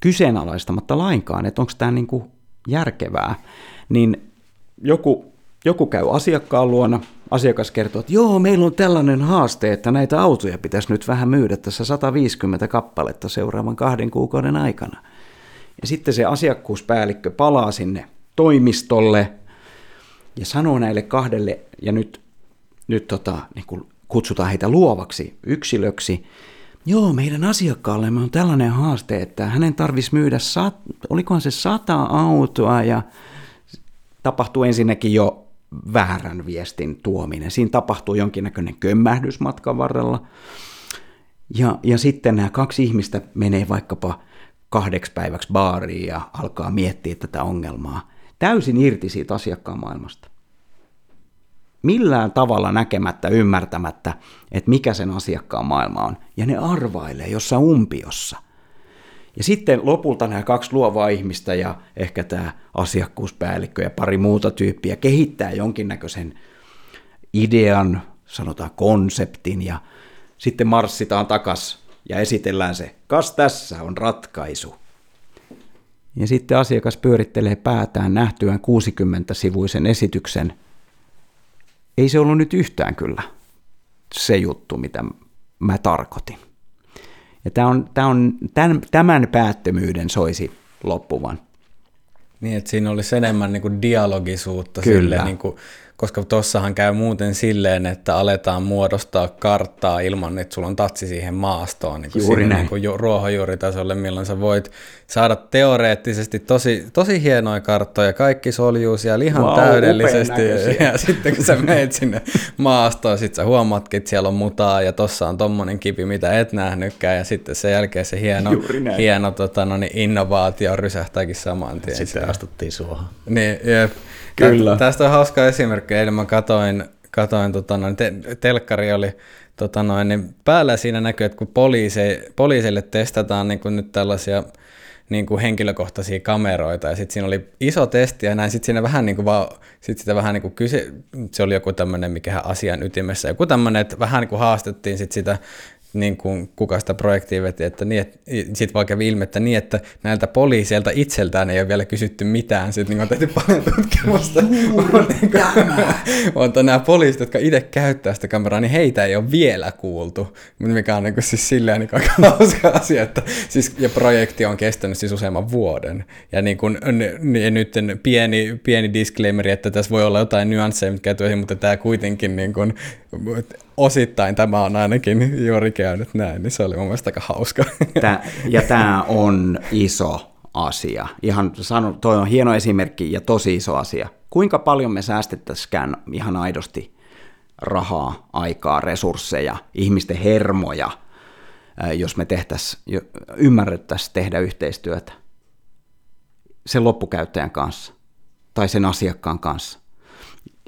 kyseenalaistamatta lainkaan, että onko tämä niinku järkevää, niin joku, joku käy asiakkaan luona, asiakas kertoo, että joo, meillä on tällainen haaste, että näitä autoja pitäisi nyt vähän myydä tässä 150 kappaletta seuraavan kahden kuukauden aikana. Ja sitten se asiakkuuspäällikkö palaa sinne toimistolle ja sanoo näille kahdelle, ja nyt, nyt tota, niin kuin kutsutaan heitä luovaksi yksilöksi, Joo, meidän asiakkaallemme on tällainen haaste, että hänen tarvitsisi myydä, sat, olikohan se sata autoa ja tapahtuu ensinnäkin jo väärän viestin tuominen. Siinä tapahtuu jonkinnäköinen kömmähdys matkan varrella. Ja, ja sitten nämä kaksi ihmistä menee vaikkapa kahdeksi päiväksi baariin ja alkaa miettiä tätä ongelmaa. Täysin irti siitä asiakkaan maailmasta. Millään tavalla näkemättä, ymmärtämättä, että mikä sen asiakkaan maailma on. Ja ne arvailee jossain umpiossa. Ja sitten lopulta nämä kaksi luovaa ihmistä ja ehkä tämä asiakkuuspäällikkö ja pari muuta tyyppiä kehittää jonkinnäköisen idean, sanotaan konseptin ja sitten marssitaan takas ja esitellään se, kas tässä on ratkaisu. Ja sitten asiakas pyörittelee päätään nähtyään 60-sivuisen esityksen. Ei se ollut nyt yhtään kyllä se juttu, mitä mä tarkoitin. Ja tämä on, tämä on, tämän, tämän päättömyyden soisi loppuvan. Niin, että siinä olisi enemmän niin kuin dialogisuutta Kyllä. sille, niin kuin, koska tuossahan käy muuten silleen, että aletaan muodostaa karttaa ilman, että sulla on tatsi siihen maastoon, niin kuin Juuri siinä, näin. niin ruohonjuuritasolle, milloin sä voit saada teoreettisesti tosi, tosi hienoja karttoja, kaikki soljuu siellä ihan Vau, täydellisesti, upean ja sitten kun sä meet sinne maastoon, sit sä huomaatkin, että siellä on mutaa, ja tossa on tommonen kipi, mitä et nähnytkään, ja sitten sen jälkeen se hieno, hieno tota, no niin, innovaatio rysähtääkin saman tien. Sitten astuttiin suohon. Niin, jep. Kyllä. Tä- Tästä on hauska esimerkki. Eilen mä katoin, katoin tota noin, te, telkkari oli tota noin, niin päällä siinä näkyy, että kun poliise, poliisille testataan niin kuin nyt tällaisia niin kuin henkilökohtaisia kameroita, ja sitten siinä oli iso testi, ja näin sitten siinä vähän niin kuin vaan, sit sitä vähän niin kuin kyse, se oli joku tämmöinen, mikä asian ytimessä, joku tämmöinen, että vähän niin kuin haastettiin sit sitä niin kuin kuka sitä projektia veti, että niin, et, sit vaan kävi ilmi, että niin, että näiltä poliiseilta itseltään ei ole vielä kysytty mitään, sitten niin on tehty paljon tutkimusta, [laughs] niin on nämä poliisit, jotka itse käyttää sitä kameraa, niin heitä ei ole vielä kuultu, mikä on niin kuin, siis silleen niin aika [laughs] hauska asia, että siis, ja projekti on kestänyt siis useamman vuoden, ja niin kuin, n- n- nyt pieni, pieni disclaimeri, että tässä voi olla jotain nyansseja, mitkä tuohon, mutta tämä kuitenkin niin kuin, osittain tämä on ainakin juuri käynyt näin, niin se oli mun mielestä aika hauska. Tää, ja tämä on iso asia. Ihan sanon, toi on hieno esimerkki ja tosi iso asia. Kuinka paljon me säästettäisikään ihan aidosti rahaa, aikaa, resursseja, ihmisten hermoja, jos me ymmärrettäisiin tehdä yhteistyötä sen loppukäyttäjän kanssa tai sen asiakkaan kanssa.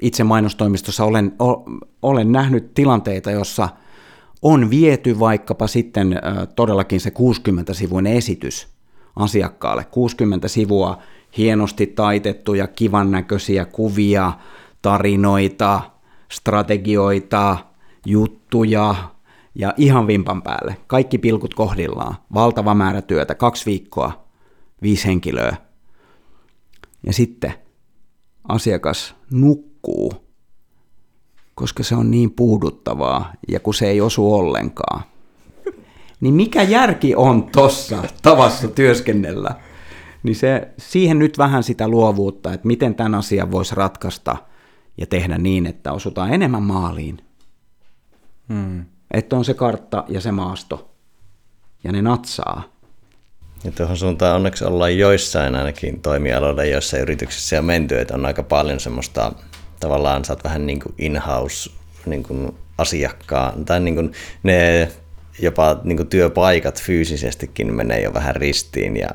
Itse mainostoimistossa olen, o, olen nähnyt tilanteita, jossa on viety vaikkapa sitten todellakin se 60-sivuinen esitys asiakkaalle. 60 sivua hienosti taitettuja, kivan näköisiä kuvia, tarinoita, strategioita, juttuja ja ihan vimpan päälle. Kaikki pilkut kohdillaan. Valtava määrä työtä, kaksi viikkoa, viisi henkilöä. Ja sitten asiakas nukkuu, koska se on niin puuduttavaa ja kun se ei osu ollenkaan. Niin mikä järki on tossa tavassa työskennellä? Niin se, siihen nyt vähän sitä luovuutta, että miten tämän asian voisi ratkaista ja tehdä niin, että osutaan enemmän maaliin. Hmm. Että on se kartta ja se maasto ja ne natsaa. Ja tuohon suuntaan onneksi ollaan joissain ainakin toimialoilla, joissa yrityksissä on menty, että on aika paljon semmoista, tavallaan sä oot vähän niin kuin in-house niin kuin asiakkaan, tai niin kuin ne jopa niin kuin työpaikat fyysisestikin menee jo vähän ristiin ja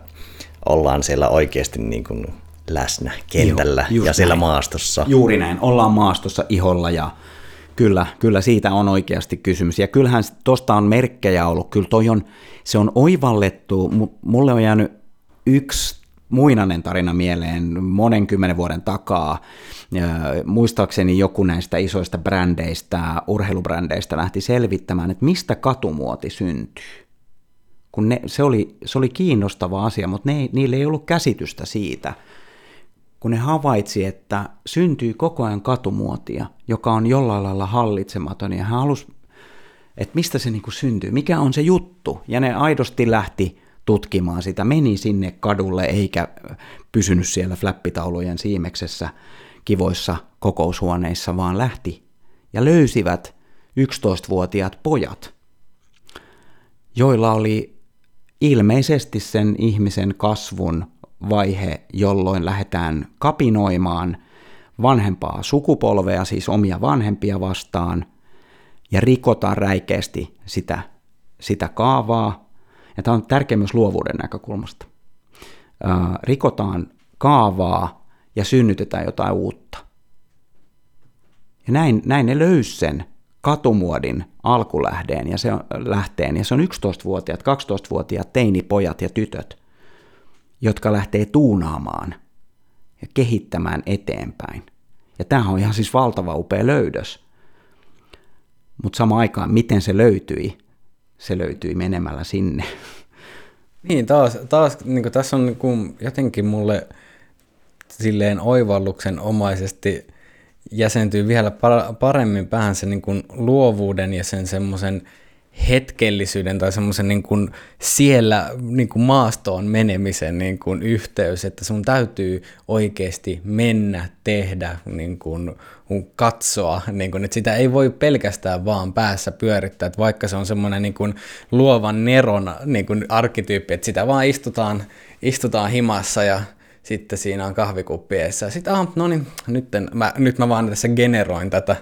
ollaan siellä oikeasti niin kuin läsnä kentällä Joo, ja siellä näin. maastossa. Juuri näin, ollaan maastossa iholla ja kyllä, kyllä siitä on oikeasti kysymys. Ja kyllähän tuosta on merkkejä ollut, kyllä toi on, se on oivallettu, Mu- mulle on jäänyt yksi muinainen tarina mieleen monen kymmenen vuoden takaa. Muistaakseni joku näistä isoista brändeistä, urheilubrändeistä lähti selvittämään, että mistä katumuoti syntyy kun ne, se, oli, se oli kiinnostava asia, mutta ne, niillä ei ollut käsitystä siitä, kun ne havaitsi, että syntyy koko ajan katumuotia, joka on jollain lailla hallitsematon, ja hän halusi, että mistä se niinku syntyy, mikä on se juttu, ja ne aidosti lähti tutkimaan sitä, meni sinne kadulle, eikä pysynyt siellä flappitaulujen siimeksessä kivoissa kokoushuoneissa, vaan lähti ja löysivät 11-vuotiaat pojat, joilla oli ilmeisesti sen ihmisen kasvun vaihe, jolloin lähdetään kapinoimaan vanhempaa sukupolvea, siis omia vanhempia vastaan, ja rikotaan räikeästi sitä, sitä kaavaa. Ja tämä on tärkeä myös luovuuden näkökulmasta. Rikotaan kaavaa ja synnytetään jotain uutta. Ja näin, näin ne löysi sen katumuodin alkulähteen ja se on, lähteen, ja se on 11-vuotiaat, 12-vuotiaat teinipojat ja tytöt, jotka lähtee tuunaamaan ja kehittämään eteenpäin. Ja tämä on ihan siis valtava upea löydös. Mutta samaan aikaan, miten se löytyi? Se löytyi menemällä sinne. Niin, taas, taas niin tässä on niin jotenkin mulle silleen oivalluksen omaisesti – jäsentyy vielä paremmin päähän se niin kuin luovuuden ja sen semmoisen hetkellisyyden tai semmoisen niin kuin siellä niin kuin maastoon menemisen niin kuin yhteys, että sun täytyy oikeasti mennä, tehdä, niin kuin, katsoa, niin kuin, että sitä ei voi pelkästään vaan päässä pyörittää, että vaikka se on semmoinen niin kuin luovan neron niin kuin arkkityyppi, että sitä vaan istutaan, istutaan himassa ja sitten siinä on kahvikuppi eessä. Sitten, ah, no niin, nyt, mä, nyt mä vaan tässä generoin tätä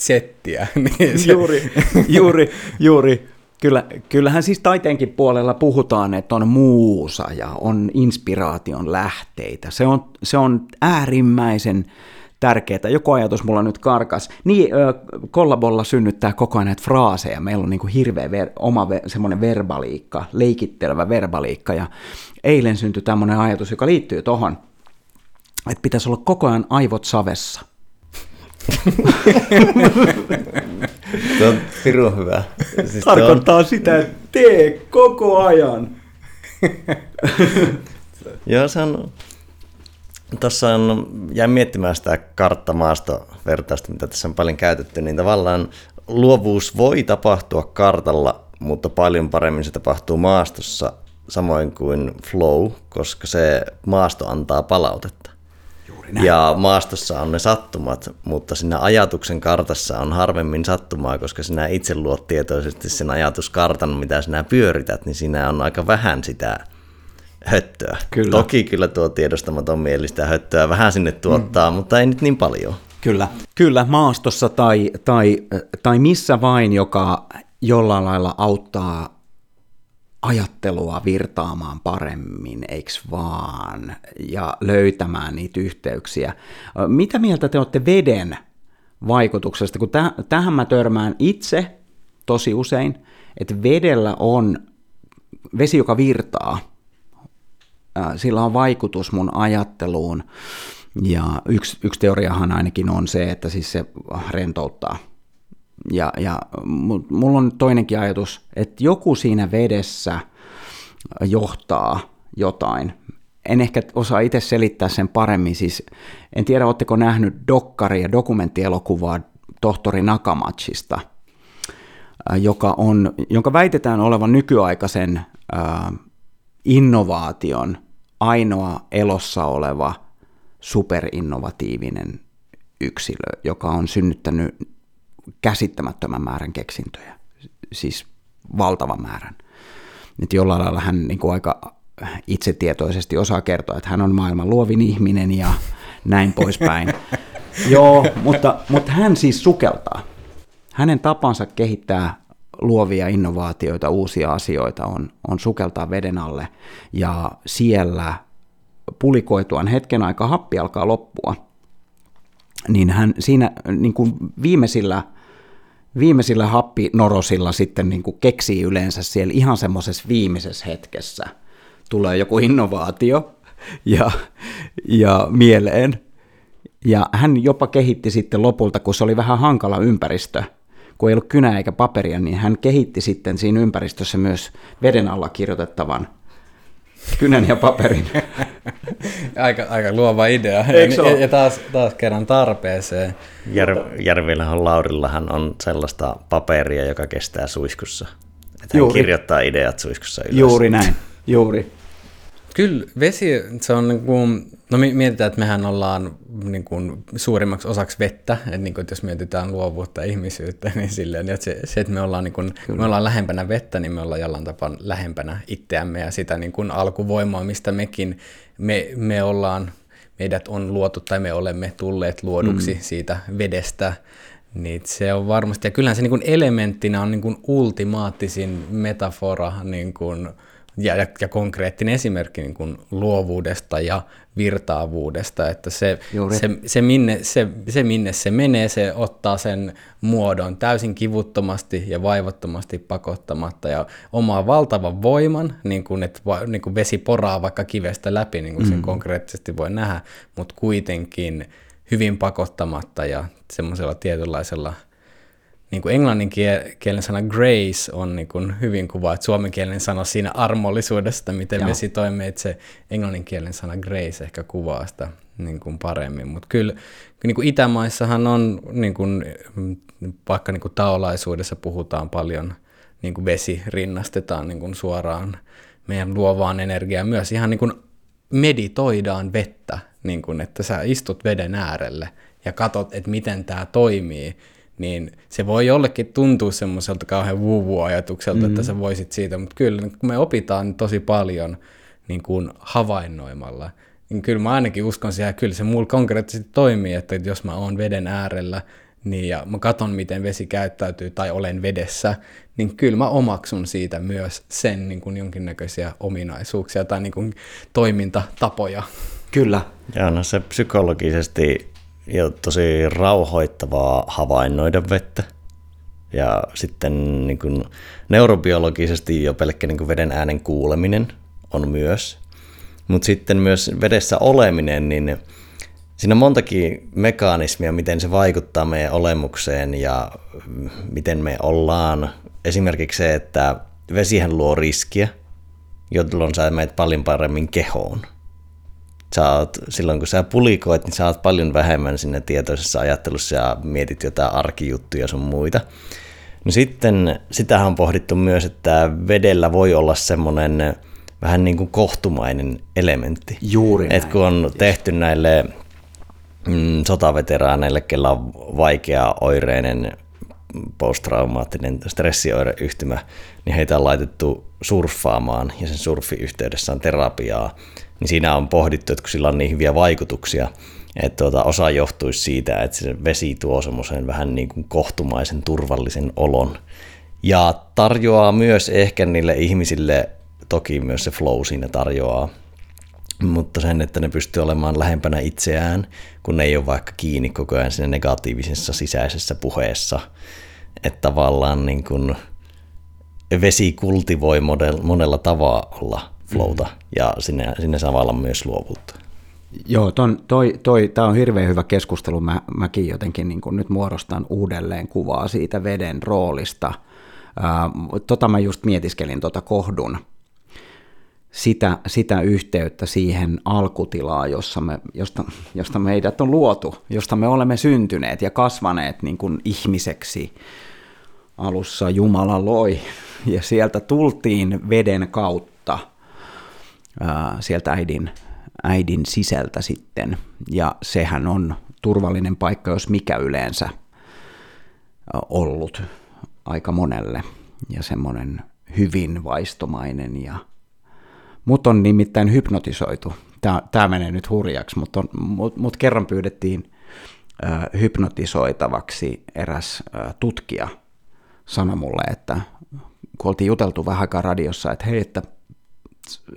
settiä. [laughs] niin. Juuri, juuri, juuri. Kyllä, kyllähän siis taiteenkin puolella puhutaan, että on muusa ja on inspiraation lähteitä. Se on, se on äärimmäisen tärkeää. Joku ajatus mulla nyt karkas. Niin, kollabolla synnyttää koko ajan näitä fraaseja. Meillä on niin kuin hirveä ver- oma ver- semmoinen verbaliikka, leikittelevä verbaliikka. Ja eilen syntyi tämmöinen ajatus, joka liittyy tohon, että pitäisi olla koko ajan aivot savessa. [laughs] Tuo on pirun hyvä. Siis Tarkoittaa on... sitä, että tee koko ajan. [laughs] Joo, se on... Tuossa on, jäin miettimään sitä karttamaasto-vertausta, mitä tässä on paljon käytetty, niin tavallaan luovuus voi tapahtua kartalla, mutta paljon paremmin se tapahtuu maastossa samoin kuin flow, koska se maasto antaa palautetta. Ja maastossa on ne sattumat, mutta siinä ajatuksen kartassa on harvemmin sattumaa, koska sinä itse luot tietoisesti sen ajatuskartan, mitä sinä pyörität, niin siinä on aika vähän sitä höttöä. Kyllä. Toki kyllä tuo tiedostamaton mieli sitä höttöä vähän sinne tuottaa, mm. mutta ei nyt niin paljon. Kyllä, kyllä maastossa tai, tai, tai missä vain, joka jollain lailla auttaa ajattelua virtaamaan paremmin, eikö vaan, ja löytämään niitä yhteyksiä. Mitä mieltä te olette veden vaikutuksesta, kun täh- tähän mä törmään itse tosi usein, että vedellä on vesi, joka virtaa, sillä on vaikutus mun ajatteluun, ja yksi, yksi teoriahan ainakin on se, että siis se rentouttaa. Ja, ja mulla on toinenkin ajatus, että joku siinä vedessä johtaa jotain. En ehkä osaa itse selittää sen paremmin, siis en tiedä, oletteko nähnyt dokkari- ja dokumenttielokuvaa tohtori Nakamachista, joka on, jonka väitetään olevan nykyaikaisen äh, innovaation ainoa elossa oleva superinnovatiivinen yksilö, joka on synnyttänyt käsittämättömän määrän keksintöjä, siis valtavan määrän. Nyt jollain lailla hän niin kuin aika itsetietoisesti osaa kertoa, että hän on maailman luovin ihminen ja näin poispäin. [laughs] Joo, mutta, mutta hän siis sukeltaa. Hänen tapansa kehittää luovia innovaatioita, uusia asioita on, on sukeltaa veden alle ja siellä pulikoituaan hetken aikaa happi alkaa loppua. Niin hän siinä niin kuin viimeisillä viimeisillä happinorosilla sitten niin kuin keksii yleensä siellä ihan semmoisessa viimeisessä hetkessä. Tulee joku innovaatio ja, ja mieleen. Ja hän jopa kehitti sitten lopulta, kun se oli vähän hankala ympäristö, kun ei ollut kynää eikä paperia, niin hän kehitti sitten siinä ympäristössä myös veden alla kirjoitettavan kynän ja paperin. [laughs] aika, aika luova idea. Ja, ja taas, taas kerran tarpeeseen. Jär, Järvillähän Laurillahan on sellaista paperia, joka kestää suiskussa. Että hän kirjoittaa ideat suiskussa ylös. Juuri näin, juuri. Kyllä, vesi, se on niin kuin, No mietitään, että mehän ollaan niin kuin, suurimmaksi osaksi vettä, että, niin kuin, että jos mietitään luovuutta ja ihmisyyttä, niin silleen, että se, se että me ollaan, niin kuin, me ollaan lähempänä vettä, niin me ollaan jollain tapaa lähempänä itseämme ja sitä niin kuin alkuvoimaa, mistä mekin, me, me ollaan, meidät on luotu tai me olemme tulleet luoduksi mm. siitä vedestä, niin se on varmasti, ja kyllähän se niin kuin elementtinä on niin kuin ultimaattisin metafora niin kuin, ja, ja, ja konkreettinen esimerkki niin kuin luovuudesta ja virtaavuudesta, että se, se, se, minne, se, se minne se menee, se ottaa sen muodon täysin kivuttomasti ja vaivattomasti pakottamatta ja omaa valtavan voiman, niin kuin, että niin kuin vesi poraa vaikka kivestä läpi, niin kuin mm. sen konkreettisesti voi nähdä, mutta kuitenkin hyvin pakottamatta ja semmoisella tietynlaisella niin kuin englanninkielen sana grace on niin kuin hyvin kuva, että suomenkielinen sana siinä armollisuudesta, miten Joo. vesi toimii, että se englanninkielen sana grace ehkä kuvaa sitä niin kuin paremmin. Mutta kyllä niin kuin Itämaissahan on, niin kuin, vaikka niin kuin taolaisuudessa puhutaan paljon, niin kuin vesi rinnastetaan niin kuin suoraan meidän luovaan energiaan. Myös ihan niin kuin meditoidaan vettä, niin kuin, että sä istut veden äärelle ja katsot, että miten tämä toimii, niin se voi jollekin tuntua semmoiselta kauhean vuvu-ajatukselta, mm-hmm. että sä voisit siitä, mutta kyllä kun me opitaan tosi paljon niin kuin havainnoimalla, niin kyllä mä ainakin uskon siihen, että kyllä se mulla konkreettisesti toimii, että jos mä oon veden äärellä, niin ja mä katon, miten vesi käyttäytyy tai olen vedessä, niin kyllä mä omaksun siitä myös sen niin kuin jonkinnäköisiä ominaisuuksia tai niin kuin toimintatapoja. Kyllä. Joo, no se psykologisesti jo tosi rauhoittavaa havainnoida vettä. Ja sitten niin kuin neurobiologisesti jo pelkkä niin kuin veden äänen kuuleminen on myös. Mutta sitten myös vedessä oleminen, niin siinä on montakin mekanismia, miten se vaikuttaa meidän olemukseen ja miten me ollaan. Esimerkiksi se, että vesihän luo riskiä, jolloin sä meet paljon paremmin kehoon sä oot, silloin kun sä pulikoit, niin sä oot paljon vähemmän sinne tietoisessa ajattelussa ja mietit jotain arkijuttuja sun muita. No sitten sitähän on pohdittu myös, että vedellä voi olla semmoinen vähän niin kuin kohtumainen elementti. Juuri Et kun on tehty näille mm, sotaveteraaneille, kellä on vaikea oireinen posttraumaattinen stressioireyhtymä, niin heitä on laitettu surffaamaan ja sen surfiyhteydessä on terapiaa niin siinä on pohdittu, että kun sillä on niin hyviä vaikutuksia, että tuota, osa johtuisi siitä, että se vesi tuo semmoisen vähän niin kuin kohtumaisen turvallisen olon. Ja tarjoaa myös ehkä niille ihmisille, toki myös se flow siinä tarjoaa, mutta sen, että ne pystyy olemaan lähempänä itseään, kun ne ei ole vaikka kiinni koko ajan siinä negatiivisessa sisäisessä puheessa. Että tavallaan niin kuin vesi kultivoi monella tavalla flowta ja sinne, sinne samalla myös luovuutta. Joo, ton, toi, toi, tämä on hirveän hyvä keskustelu. Mä, mäkin jotenkin niin nyt muodostan uudelleen kuvaa siitä veden roolista. Ää, tota mä just mietiskelin tota kohdun, sitä, sitä yhteyttä siihen alkutilaan, jossa me, josta, josta meidät on luotu, josta me olemme syntyneet ja kasvaneet niin kuin ihmiseksi. Alussa Jumala loi ja sieltä tultiin veden kautta – sieltä äidin, äidin sisältä sitten. Ja sehän on turvallinen paikka, jos mikä yleensä ollut aika monelle ja semmoinen hyvin vaistomainen ja Mut on nimittäin hypnotisoitu. Tämä, tämä menee nyt hurjaksi, mutta on, mut, mut kerran pyydettiin äh, hypnotisoitavaksi eräs äh, tutkija sanoi mulle, että kun oltiin juteltu vähän aikaa radiossa, että hei, että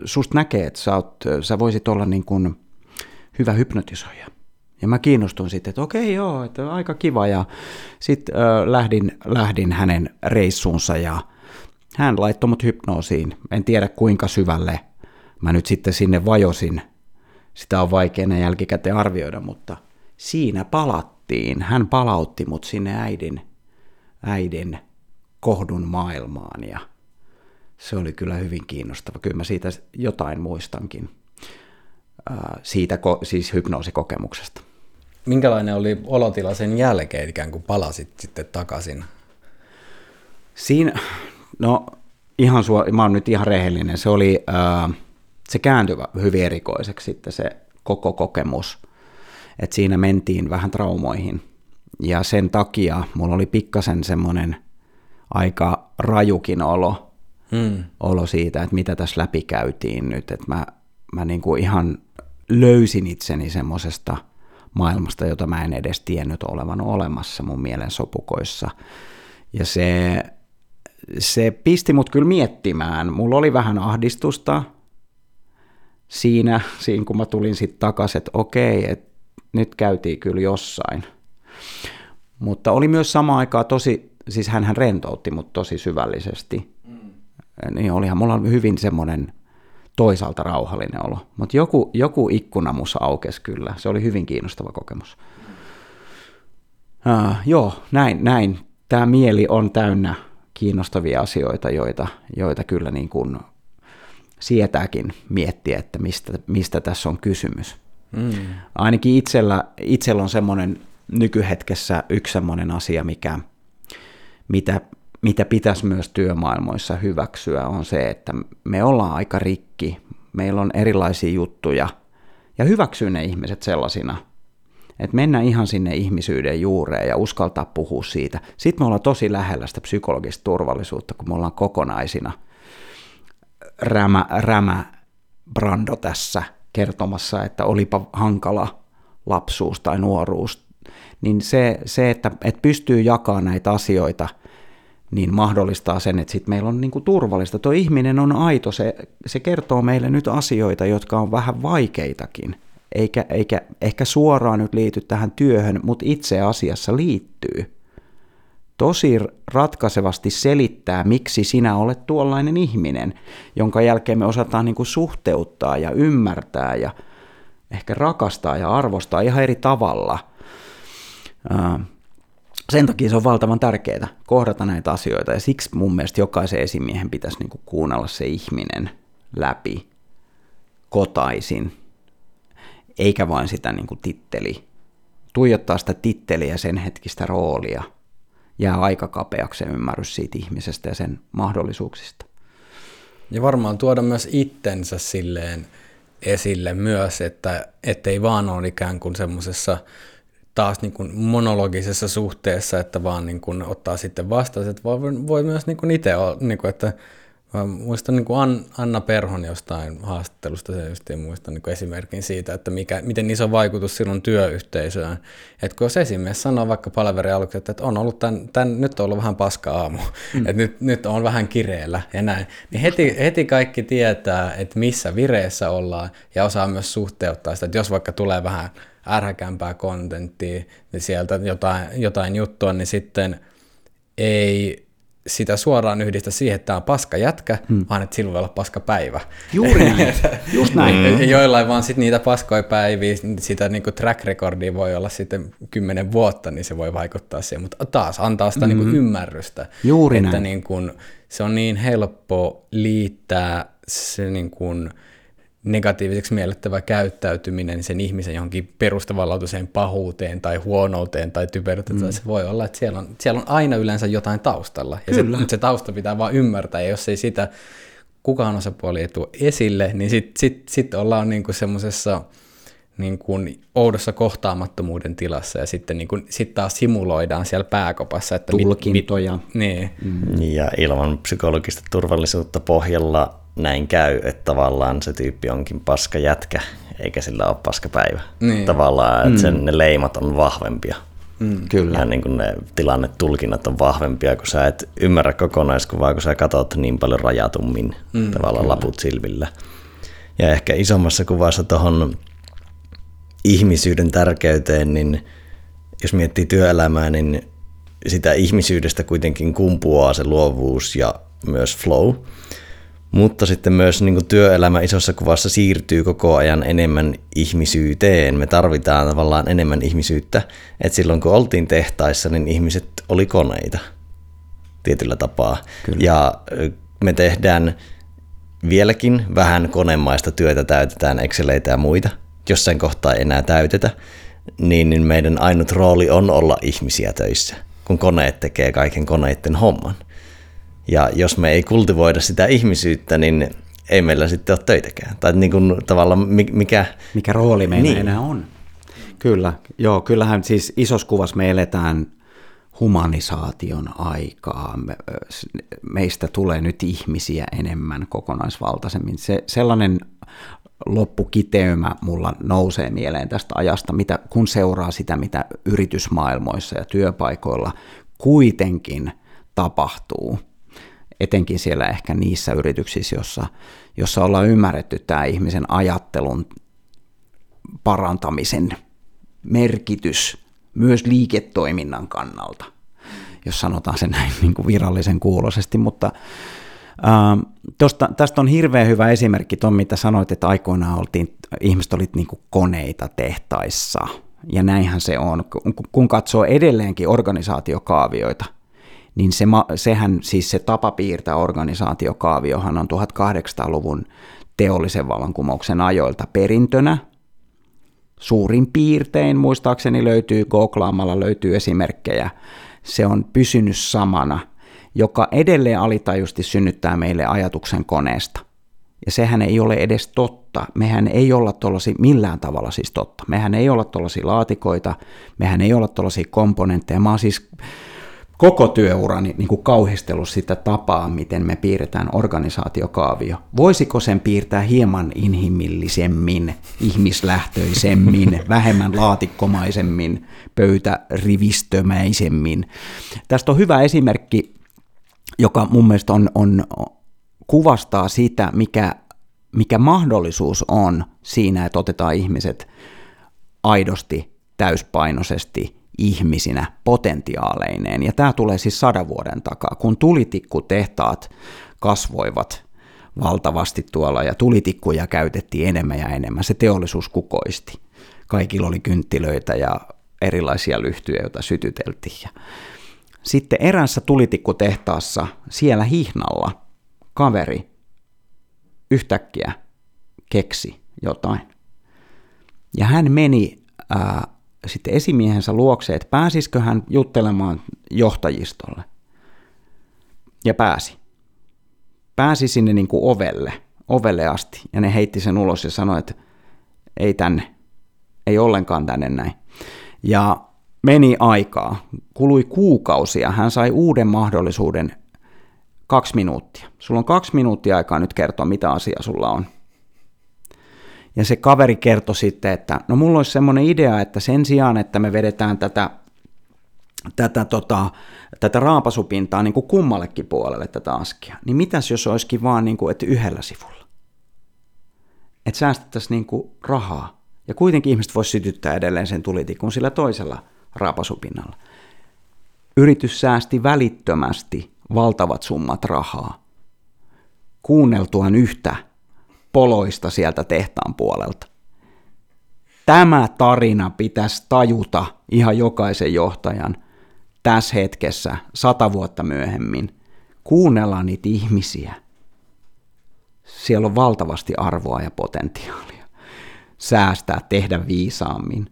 susta näkee, että sä, oot, sä voisit olla niin kuin hyvä hypnotisoija. Ja mä kiinnostun sitten, että okei joo, että aika kiva. Ja sitten äh, lähdin, lähdin hänen reissuunsa ja hän laittoi mut hypnoosiin. En tiedä kuinka syvälle mä nyt sitten sinne vajosin. Sitä on vaikea jälkikäteen arvioida, mutta siinä palattiin. Hän palautti mut sinne äidin, äidin kohdun maailmaan ja se oli kyllä hyvin kiinnostava. Kyllä mä siitä jotain muistankin, siitä siis hypnoosikokemuksesta. Minkälainen oli olotila sen jälkeen, ikään kuin palasit sitten takaisin? Siinä, no ihan sua, mä oon nyt ihan rehellinen, se oli, se kääntyi hyvin erikoiseksi sitten se koko kokemus. Et siinä mentiin vähän traumoihin. Ja sen takia mulla oli pikkasen semmoinen aika rajukin olo, mm. olo siitä, että mitä tässä läpi käytiin nyt. Että mä, mä niinku ihan löysin itseni semmoisesta maailmasta, jota mä en edes tiennyt olevan olemassa mun mielen sopukoissa. Ja se, se pisti mut kyllä miettimään. Mulla oli vähän ahdistusta siinä, [laughs] siinä kun mä tulin sitten takaisin, että okei, että nyt käytiin kyllä jossain. Mutta oli myös sama aikaa tosi, siis hän rentoutti mut tosi syvällisesti. Niin olihan mulla hyvin semmoinen toisaalta rauhallinen olo. Mutta joku, joku ikkuna mussa aukesi kyllä. Se oli hyvin kiinnostava kokemus. Uh, joo, näin, näin. Tämä mieli on täynnä kiinnostavia asioita, joita, joita kyllä niin kuin sietääkin miettiä, että mistä, mistä tässä on kysymys. Mm. Ainakin itsellä, itsellä on semmoinen nykyhetkessä yksi semmoinen asia, mikä, mitä mitä pitäisi myös työmaailmoissa hyväksyä, on se, että me ollaan aika rikki, meillä on erilaisia juttuja, ja hyväksyä ne ihmiset sellaisina, että mennä ihan sinne ihmisyyden juureen ja uskaltaa puhua siitä. Sitten me ollaan tosi lähellä sitä psykologista turvallisuutta, kun me ollaan kokonaisina. Rämä, rämä Brando tässä kertomassa, että olipa hankala lapsuus tai nuoruus, niin se, se että, että pystyy jakamaan näitä asioita – niin mahdollistaa sen, että sitten meillä on niin kuin turvallista. Tuo ihminen on aito, se, se kertoo meille nyt asioita, jotka on vähän vaikeitakin, eikä, eikä ehkä suoraan nyt liity tähän työhön, mutta itse asiassa liittyy. Tosi ratkaisevasti selittää, miksi sinä olet tuollainen ihminen, jonka jälkeen me osataan niin kuin suhteuttaa ja ymmärtää ja ehkä rakastaa ja arvostaa ihan eri tavalla sen takia se on valtavan tärkeää kohdata näitä asioita ja siksi mun mielestä jokaisen esimiehen pitäisi niin kuin kuunnella se ihminen läpi kotaisin, eikä vain sitä niin kuin titteli. Tuijottaa sitä titteliä sen hetkistä roolia. Jää aika kapeaksi ymmärrys siitä ihmisestä ja sen mahdollisuuksista. Ja varmaan tuoda myös itsensä silleen esille myös, että ettei vaan ole ikään kuin semmoisessa taas niin kuin monologisessa suhteessa, että vaan niin kuin ottaa sitten vastaan, että voi, voi myös niin kuin itse olla, niin kuin, että Mä muistan niin kuin Anna Perhon jostain haastattelusta, se just muistan niin esimerkin siitä, että mikä, miten iso vaikutus silloin työyhteisöön. Että kun jos esimies sanoo vaikka palaveri aluksi, että on ollut tämän, tämän, nyt on ollut vähän paska aamu, mm. että nyt, nyt on vähän kireellä ja näin, niin heti, heti kaikki tietää, että missä vireessä ollaan ja osaa myös suhteuttaa sitä, että jos vaikka tulee vähän ärhäkämpää kontenttia, niin sieltä jotain, jotain juttua, niin sitten ei sitä suoraan yhdistä siihen, että tämä on paska jätkä, hmm. vaan että silloin voi olla paska päivä. Juuri [laughs] näin, just näin. Mm. Joillain vaan sit niitä paskoja päiviä, sitä niinku track recordia voi olla sitten kymmenen vuotta, niin se voi vaikuttaa siihen, mutta taas antaa sitä mm-hmm. niinku ymmärrystä. Juuri että näin. Niinku, se on niin helppo liittää se niinku, negatiiviseksi miellettävä käyttäytyminen sen ihmisen johonkin perustavanlaatuiseen pahuuteen tai huonouteen tai typeryyteen, mm. se voi olla, että siellä on, siellä on aina yleensä jotain taustalla. Ja Kyllä. se, se tausta pitää vaan ymmärtää, ja jos ei sitä kukaan osapuoli ei tule esille, niin sitten sit, sit ollaan niinku semmoisessa niin kuin oudossa kohtaamattomuuden tilassa ja sitten niin kuin, sit taas simuloidaan siellä pääkopassa. Että Tulkintoja. Mit, mit, niin. Mm. Ja ilman psykologista turvallisuutta pohjalla näin käy, että tavallaan se tyyppi onkin paska jätkä, eikä sillä ole paska päivä. Niin. Tavallaan, että mm. sen, ne leimat on vahvempia. Mm, kyllä. Ja niin kuin ne tilannetulkinnat on vahvempia, kun sä et ymmärrä kokonaiskuvaa, kun sä katsot niin paljon rajatummin mm, tavallaan kyllä. laput silvillä. Ja ehkä isommassa kuvassa tuohon ihmisyyden tärkeyteen, niin jos miettii työelämää, niin sitä ihmisyydestä kuitenkin kumpuaa se luovuus ja myös flow. Mutta sitten myös niin työelämä isossa kuvassa siirtyy koko ajan enemmän ihmisyyteen. Me tarvitaan tavallaan enemmän ihmisyyttä. Et silloin kun oltiin tehtaissa, niin ihmiset oli koneita tietyllä tapaa. Kyllä. Ja me tehdään vieläkin vähän konemaista työtä, täytetään Exceleitä ja muita. Jossain kohtaa ei enää täytetä, niin, niin meidän ainut rooli on olla ihmisiä töissä, kun koneet tekee kaiken koneiden homman. Ja jos me ei kultivoida sitä ihmisyyttä, niin ei meillä sitten ole töitäkään. Tai niin kuin tavallaan mikä... Mikä rooli meillä niin. enää on. Kyllä, joo, kyllähän siis isossa kuvassa me eletään humanisaation aikaa. Me, meistä tulee nyt ihmisiä enemmän kokonaisvaltaisemmin. Se, sellainen loppukiteymä mulla nousee mieleen tästä ajasta, mitä, kun seuraa sitä, mitä yritysmaailmoissa ja työpaikoilla kuitenkin tapahtuu. Etenkin siellä ehkä niissä yrityksissä, jossa, jossa ollaan ymmärretty tämä ihmisen ajattelun parantamisen merkitys myös liiketoiminnan kannalta, jos sanotaan se näin niin kuin virallisen kuuloisesti, mutta äh, tosta, tästä on hirveän hyvä esimerkki, tuon mitä sanoit, että aikoinaan oltiin, ihmiset olivat niin koneita tehtaissa, ja näinhän se on. Kun katsoo edelleenkin organisaatiokaavioita, niin se, sehän siis se tapa piirtää organisaatiokaaviohan on 1800-luvun teollisen vallankumouksen ajoilta perintönä, suurin piirtein, muistaakseni löytyy, googlaamalla löytyy esimerkkejä, se on pysynyt samana, joka edelleen alitajusti synnyttää meille ajatuksen koneesta. Ja sehän ei ole edes totta. Mehän ei olla tuollaisia millään tavalla siis totta. Mehän ei olla tuollaisia laatikoita, mehän ei olla tuollaisia komponentteja. Mä oon siis koko työurani niin kuin kauhistellut sitä tapaa, miten me piirretään organisaatiokaavio. Voisiko sen piirtää hieman inhimillisemmin, ihmislähtöisemmin, [laughs] vähemmän laatikkomaisemmin, pöytärivistömäisemmin? Tästä on hyvä esimerkki, joka mun mielestä on, on, kuvastaa sitä, mikä, mikä mahdollisuus on siinä, että otetaan ihmiset aidosti, täyspainoisesti ihmisinä potentiaaleineen. Ja tämä tulee siis sadan vuoden takaa, kun tulitikkutehtaat kasvoivat valtavasti tuolla ja tulitikkuja käytettiin enemmän ja enemmän. Se teollisuus kukoisti. Kaikilla oli kynttilöitä ja erilaisia lyhtyjä, joita sytyteltiin. Sitten erässä tulitikkutehtaassa siellä hihnalla kaveri yhtäkkiä keksi jotain. Ja hän meni ää, sitten esimiehensä luokse, että pääsisikö hän juttelemaan johtajistolle. Ja pääsi. Pääsi sinne niin kuin ovelle, ovelle asti, ja ne heitti sen ulos ja sanoi, että ei tänne, ei ollenkaan tänne näin. Ja meni aikaa, kului kuukausia, hän sai uuden mahdollisuuden kaksi minuuttia. Sulla on kaksi minuuttia aikaa nyt kertoa, mitä asia sulla on. Ja se kaveri kertoi sitten, että no mulla olisi semmoinen idea, että sen sijaan, että me vedetään tätä, tätä, tota, tätä raapasupintaa niin kuin kummallekin puolelle tätä askia, niin mitäs jos olisikin vaan niin kuin, että yhdellä sivulla? Että säästettäisiin niin kuin rahaa. Ja kuitenkin ihmiset voisi sytyttää edelleen sen tulitikun sillä toisella raapasupinnalla. Yritys säästi välittömästi valtavat summat rahaa kuunneltuaan yhtä poloista sieltä tehtaan puolelta. Tämä tarina pitäisi tajuta ihan jokaisen johtajan tässä hetkessä, sata vuotta myöhemmin. Kuunnella niitä ihmisiä. Siellä on valtavasti arvoa ja potentiaalia. Säästää, tehdä viisaammin,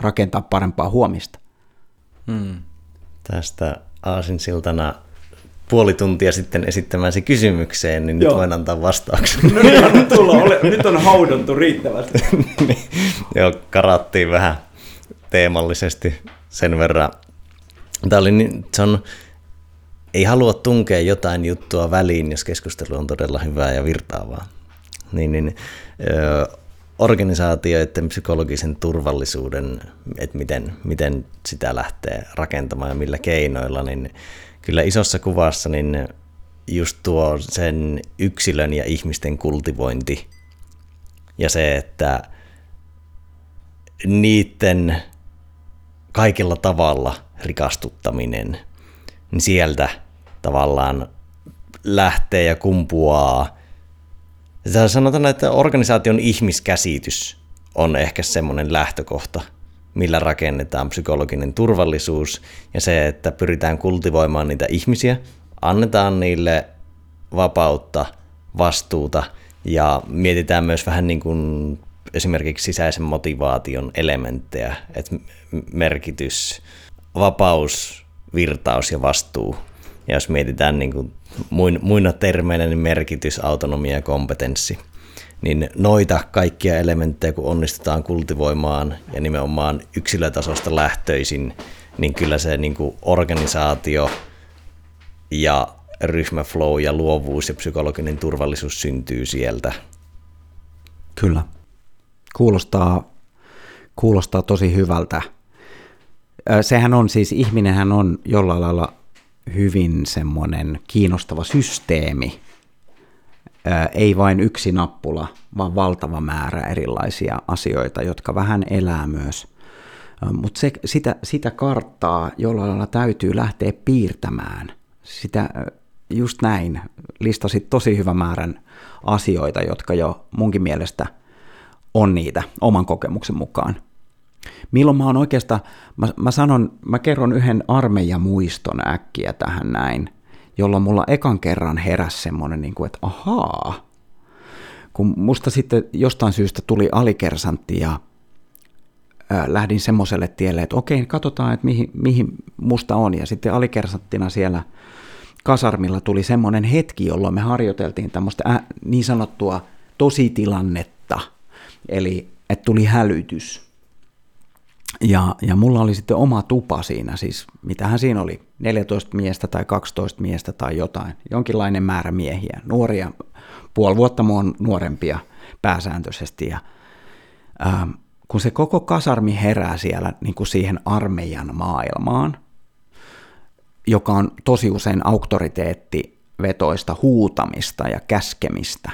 rakentaa parempaa huomista. Hmm. Tästä aasinsiltana puoli tuntia sitten esittämäsi kysymykseen, niin Joo. nyt voin antaa vastauksen. No niin, [laughs] nyt, ole, nyt on haudottu riittävästi. [laughs] niin, joo, karattiin vähän teemallisesti sen verran. Tämä oli, niin, se on, ei halua tunkea jotain juttua väliin, jos keskustelu on todella hyvää ja virtaavaa. Niin, niin, ö, organisaatioiden psykologisen turvallisuuden, että miten, miten sitä lähtee rakentamaan ja millä keinoilla, niin kyllä isossa kuvassa niin just tuo sen yksilön ja ihmisten kultivointi ja se, että niiden kaikilla tavalla rikastuttaminen, niin sieltä tavallaan lähtee ja kumpuaa. Sanotaan, että organisaation ihmiskäsitys on ehkä semmoinen lähtökohta, millä rakennetaan psykologinen turvallisuus ja se, että pyritään kultivoimaan niitä ihmisiä, annetaan niille vapautta, vastuuta ja mietitään myös vähän niin kuin esimerkiksi sisäisen motivaation elementtejä, että merkitys, vapaus, virtaus ja vastuu. Ja jos mietitään niin kuin muina termeinä, niin merkitys, autonomia ja kompetenssi, niin noita kaikkia elementtejä, kun onnistutaan kultivoimaan ja nimenomaan yksilötasosta lähtöisin, niin kyllä se niin kuin organisaatio ja ryhmäflow ja luovuus ja psykologinen turvallisuus syntyy sieltä. Kyllä. Kuulostaa, kuulostaa tosi hyvältä. Sehän on siis, ihminenhän on jollain lailla hyvin semmoinen kiinnostava systeemi. Ei vain yksi nappula, vaan valtava määrä erilaisia asioita, jotka vähän elää myös. Mutta sitä, sitä karttaa jollain lailla täytyy lähteä piirtämään. Sitä just näin, listasit tosi hyvän määrän asioita, jotka jo munkin mielestä on niitä oman kokemuksen mukaan. Milloin mä oon oikeastaan, mä, mä sanon, mä kerron yhden armeijamuiston äkkiä tähän näin, jolloin mulla ekan kerran heräsi semmoinen, niin kuin, että ahaa, kun musta sitten jostain syystä tuli alikersantti ja ää, lähdin semmoiselle tielle, että okei, katsotaan, että mihin, mihin musta on. Ja sitten alikersanttina siellä kasarmilla tuli semmoinen hetki, jolloin me harjoiteltiin tämmöistä niin sanottua tositilannetta, eli että tuli hälytys. Ja, ja mulla oli sitten oma tupa siinä, siis mitähän siinä oli, 14 miestä tai 12 miestä tai jotain, jonkinlainen määrä miehiä, nuoria, puoli vuotta mua nuorempia pääsääntöisesti. Ja, ää, kun se koko kasarmi herää siellä niin kuin siihen armeijan maailmaan, joka on tosi usein auktoriteettivetoista huutamista ja käskemistä.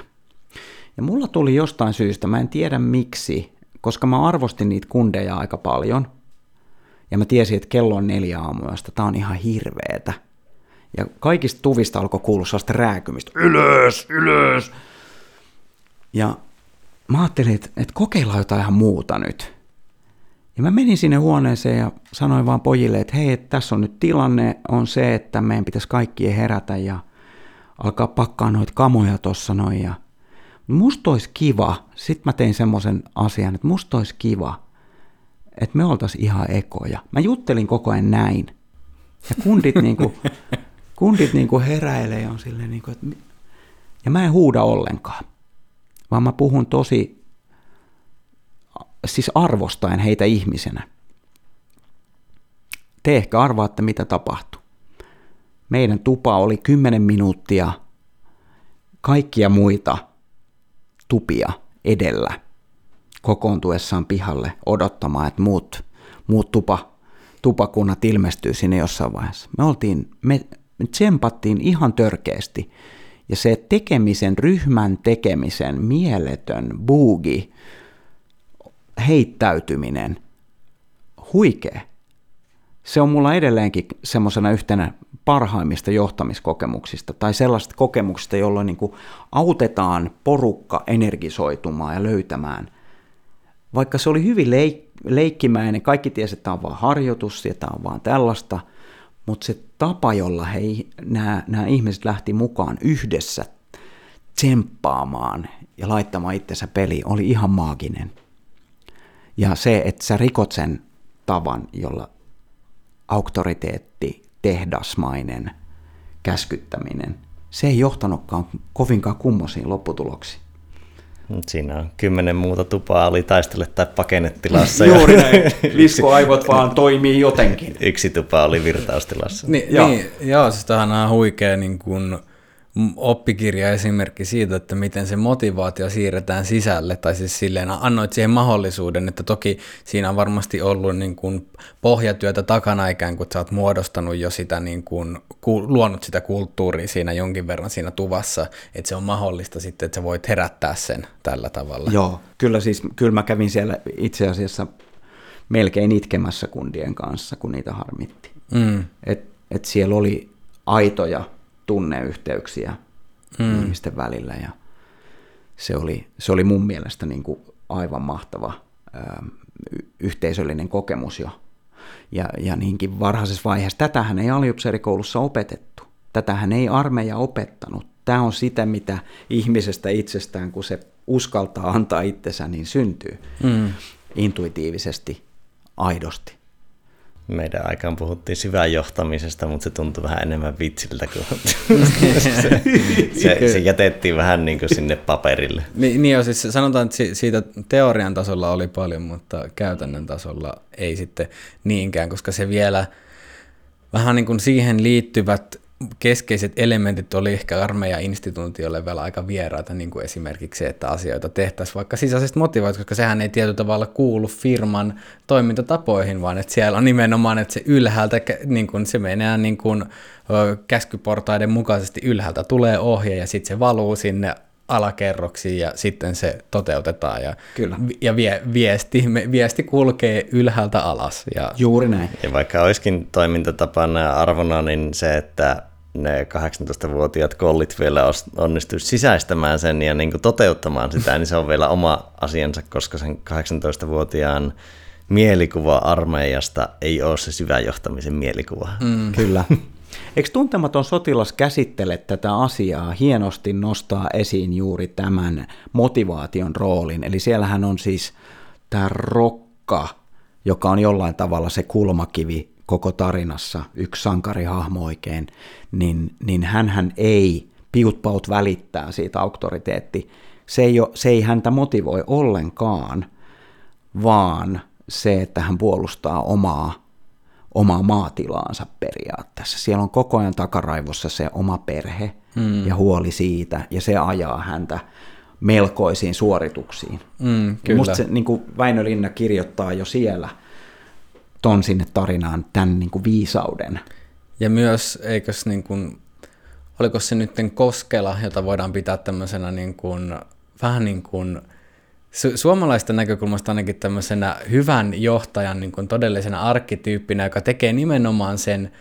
Ja mulla tuli jostain syystä, mä en tiedä miksi, koska mä arvostin niitä kundeja aika paljon, ja mä tiesin, että kello on neljä aamuyöstä, tää on ihan hirveetä. Ja kaikista tuvista alkoi kuulua sellaista rääkymistä, ylös, ylös. Ja mä ajattelin, että, että kokeillaan jotain ihan muuta nyt. Ja mä menin sinne huoneeseen ja sanoin vaan pojille, että hei, että tässä on nyt tilanne, on se, että meidän pitäisi kaikkien herätä ja alkaa pakkaa noita kamoja tossa noin. Ja musta olisi kiva, sit mä tein semmoisen asian, että musta olisi kiva, että me oltaisiin ihan ekoja. Mä juttelin koko ajan näin. Ja kundit [laughs] niinku, kundit niinku heräilee ja on silleen niinku, että... Ja mä en huuda ollenkaan, vaan mä puhun tosi siis arvostaen heitä ihmisenä. Te ehkä arvaatte, mitä tapahtui. Meidän tupa oli 10 minuuttia kaikkia muita tupia edellä kokoontuessaan pihalle odottamaan, että muut, muut tupa, tupakunnat ilmestyy sinne jossain vaiheessa. Me oltiin, me, tsempattiin ihan törkeästi. Ja se tekemisen, ryhmän tekemisen mieletön buugi heittäytyminen, huikea. Se on mulla edelleenkin semmoisena yhtenä parhaimmista johtamiskokemuksista tai sellaista kokemuksista, jolloin niin kuin autetaan porukka energisoitumaan ja löytämään. Vaikka se oli hyvin leik- leikkimäinen, kaikki tiesi, että tämä on vaan harjoitus ja tämä on vaan tällaista, mutta se tapa, jolla hei, nämä, nämä ihmiset lähti mukaan yhdessä tsemppaamaan ja laittamaan itsensä peliin, oli ihan maaginen. Ja se, että sä rikot sen tavan, jolla auktoriteetti, tehdasmainen käskyttäminen, se ei johtanutkaan kovinkaan kummosiin lopputuloksiin. Siinä on kymmenen muuta tupaa oli taistele tai pakenetilassa. Juuri näin. [laughs] Liskoaivot vaan toimii jotenkin. Yksi tupa oli virtaustilassa. Ni, joo. Niin, joo, siis tämähän on huikea niin kuin, oppikirja esimerkki siitä, että miten se motivaatio siirretään sisälle, tai siis silleen annoit siihen mahdollisuuden, että toki siinä on varmasti ollut niin kuin pohjatyötä takana ikään kuin, että sä oot muodostanut jo sitä, niin kuin, luonut sitä kulttuuria siinä jonkin verran siinä tuvassa, että se on mahdollista sitten, että sä voit herättää sen tällä tavalla. Joo, kyllä siis, kyllä mä kävin siellä itse asiassa melkein itkemässä kundien kanssa, kun niitä harmitti. Mm. Et, et siellä oli aitoja tunneyhteyksiä mm. ihmisten välillä ja se oli, se oli mun mielestä niin kuin aivan mahtava ö, yhteisöllinen kokemus jo. Ja, ja niinkin varhaisessa vaiheessa. Tätähän ei aliupseerikoulussa opetettu. Tätähän ei armeija opettanut. Tämä on sitä, mitä ihmisestä itsestään, kun se uskaltaa antaa itsensä, niin syntyy mm. intuitiivisesti, aidosti. Meidän aikaan puhuttiin syvään johtamisesta, mutta se tuntui vähän enemmän vitsiltä, kun [laughs] se, se, se jätettiin vähän niin kuin sinne paperille. [laughs] Niin, niin jo, siis sanotaan, että siitä teorian tasolla oli paljon, mutta käytännön tasolla ei sitten niinkään, koska se vielä vähän niin kuin siihen liittyvät keskeiset elementit oli ehkä armeija-instituutiolle vielä aika vieraita, niin kuin esimerkiksi se, että asioita tehtäisiin vaikka sisäisesti motivoitusta, koska sehän ei tietyllä tavalla kuulu firman toimintatapoihin, vaan että siellä on nimenomaan, että se ylhäältä, niin kuin se menee niin kuin, käskyportaiden mukaisesti ylhäältä tulee ohje ja sitten se valuu sinne alakerroksiin ja sitten se toteutetaan. Ja, Kyllä. ja vie, viesti, viesti kulkee ylhäältä alas. Ja... Juuri näin. Ja vaikka olisikin toimintatapana ja arvona, niin se, että ne 18-vuotiaat kollit vielä onnistuisi sisäistämään sen ja niin kuin toteuttamaan sitä, niin se on vielä oma asiansa, koska sen 18-vuotiaan mielikuva armeijasta ei ole se syvän johtamisen mielikuva. Mm. Kyllä. [laughs] Eikö tuntematon sotilas käsittele tätä asiaa hienosti nostaa esiin juuri tämän motivaation roolin? Eli siellähän on siis tämä rokka, joka on jollain tavalla se kulmakivi koko tarinassa, yksi sankarihahmo oikein, niin, niin hän ei piutpaut välittää siitä auktoriteetti. Se ei, ole, se ei häntä motivoi ollenkaan, vaan se, että hän puolustaa omaa omaa maatilaansa periaatteessa. Siellä on koko ajan takaraivossa se oma perhe mm. ja huoli siitä, ja se ajaa häntä melkoisiin suorituksiin. Mm, kyllä. Musta se, niin kuin Väinö Linna kirjoittaa jo siellä ton sinne tarinaan tämän niin kuin viisauden. Ja myös, eikös niin kuin, oliko se nyt Koskela, jota voidaan pitää tämmöisenä niin kuin, vähän niin kuin su- suomalaista näkökulmasta ainakin tämmöisenä hyvän johtajan niin kuin todellisena arkkityyppinä, joka tekee nimenomaan sen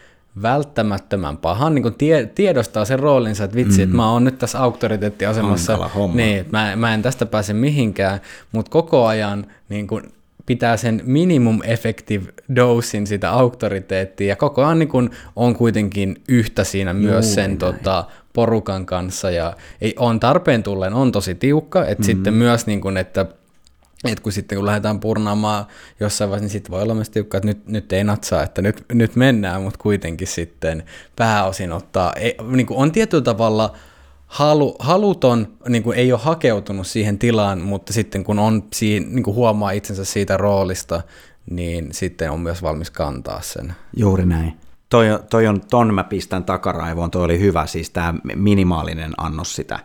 välttämättömän pahan, niin kuin tie, tiedostaa sen roolinsa, että vitsi, mm. että mä oon nyt tässä auktoriteettiasemassa, niin, mä, mä en tästä pääse mihinkään, mutta koko ajan niin kuin pitää sen minimum effective dosin sitä auktoriteettia. Ja koko ajan niin kun on kuitenkin yhtä siinä myös Juu, sen tota, porukan kanssa ja ei, on tarpeen tulleen, on tosi tiukka, että mm-hmm. sitten myös niin kun, että et kun sitten kun lähdetään purnaamaan jossain vaiheessa, niin sitten voi olla myös tiukka, että nyt, nyt ei natsaa, että nyt, nyt mennään, mutta kuitenkin sitten pääosin ottaa, ei, niin kuin on tietyllä tavalla halu, haluton, niin kuin ei ole hakeutunut siihen tilaan, mutta sitten kun on siinä, niin kuin huomaa itsensä siitä roolista, niin sitten on myös valmis kantaa sen. Juuri näin. Toi, toi on, ton mä pistän takaraivoon, toi oli hyvä, siis tämä minimaalinen annos sitä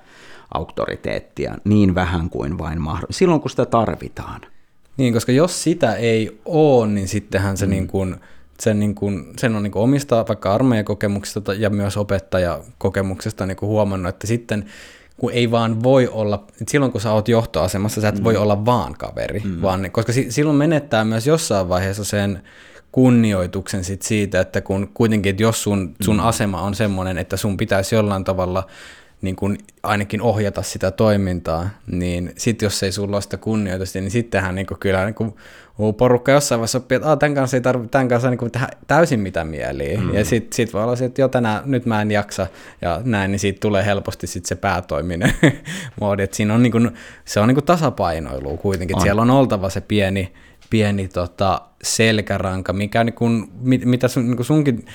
auktoriteettia, niin vähän kuin vain mahdollista, silloin kun sitä tarvitaan. Niin, koska jos sitä ei ole, niin sittenhän se mm. niin kuin, sen, niin kuin, sen on niin kuin omista vaikka armeijakokemuksista ja myös opettajakokemuksesta niin kuin huomannut, että sitten kun ei vaan voi olla, silloin kun sä oot johtoasemassa, sä et mm. voi olla vaan kaveri, mm. vaan, koska si, silloin menettää myös jossain vaiheessa sen kunnioituksen sit siitä, että kun kuitenkin, että jos sun, sun mm. asema on semmoinen, että sun pitäisi jollain tavalla niin kuin ainakin ohjata sitä toimintaa, niin sitten jos ei sulla ole sitä kunnioitusta, niin sittenhän niin kyllä niin kuin porukka jossain vaiheessa oppii, että tämän kanssa ei tarvitse tämän kanssa niin tehdä täysin mitä mieliä. Mm. Ja sitten sit voi olla se, että jo tänään, nyt mä en jaksa ja näin, niin siitä tulee helposti sit se päätoiminen [laughs] moodi. Että siinä on, niin kuin, se on niin tasapainoilu kuitenkin, että siellä on oltava se pieni, pieni tota, selkäranka, mikä niin kuin, mit, mitä sun, niin kuin sunkin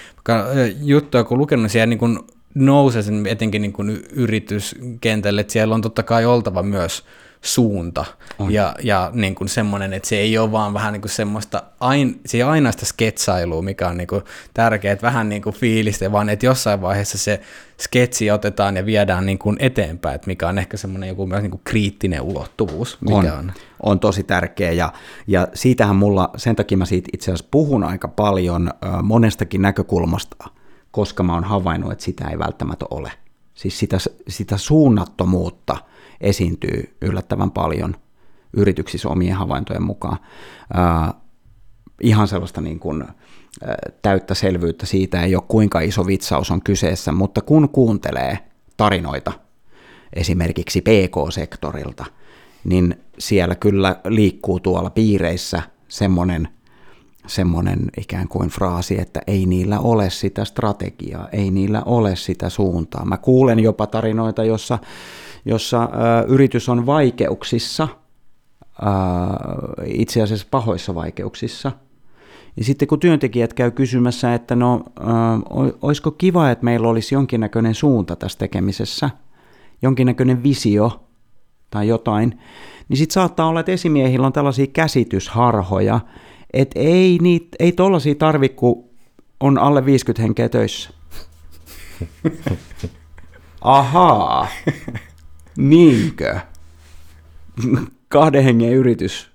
juttuja kun lukenut, niin siellä niin kuin nousee sen etenkin niin kuin yrityskentälle, että siellä on totta kai oltava myös suunta on. ja, ja niin kuin semmoinen, että se ei ole vaan vähän niin kuin semmoista, ain, se ei aina sitä sketsailua, mikä on niin kuin tärkeää, että vähän niin kuin fiilistä, vaan että jossain vaiheessa se sketsi otetaan ja viedään niin kuin eteenpäin, että mikä on ehkä semmoinen joku myös niin kuin kriittinen ulottuvuus, mikä on. on. On tosi tärkeä ja, ja siitähän mulla, sen takia mä siitä itse asiassa puhun aika paljon monestakin näkökulmasta, koska mä oon havainnut, että sitä ei välttämättä ole. Siis sitä, sitä suunnattomuutta esiintyy yllättävän paljon yrityksissä omien havaintojen mukaan. Äh, ihan sellaista niin kuin, äh, täyttä selvyyttä siitä ei ole, kuinka iso vitsaus on kyseessä, mutta kun kuuntelee tarinoita esimerkiksi PK-sektorilta, niin siellä kyllä liikkuu tuolla piireissä semmoinen semmoinen ikään kuin fraasi, että ei niillä ole sitä strategiaa, ei niillä ole sitä suuntaa. Mä kuulen jopa tarinoita, jossa, jossa ö, yritys on vaikeuksissa, ö, itse asiassa pahoissa vaikeuksissa, Ja sitten kun työntekijät käy kysymässä, että no, olisiko kiva, että meillä olisi jonkinnäköinen suunta tässä tekemisessä, jonkinnäköinen visio tai jotain, niin sitten saattaa olla, että esimiehillä on tällaisia käsitysharhoja, että ei, niitä, ei tollaisia tarvi, kun on alle 50 henkeä töissä. [laughs] Ahaa, niinkö? Kahden hengen yritys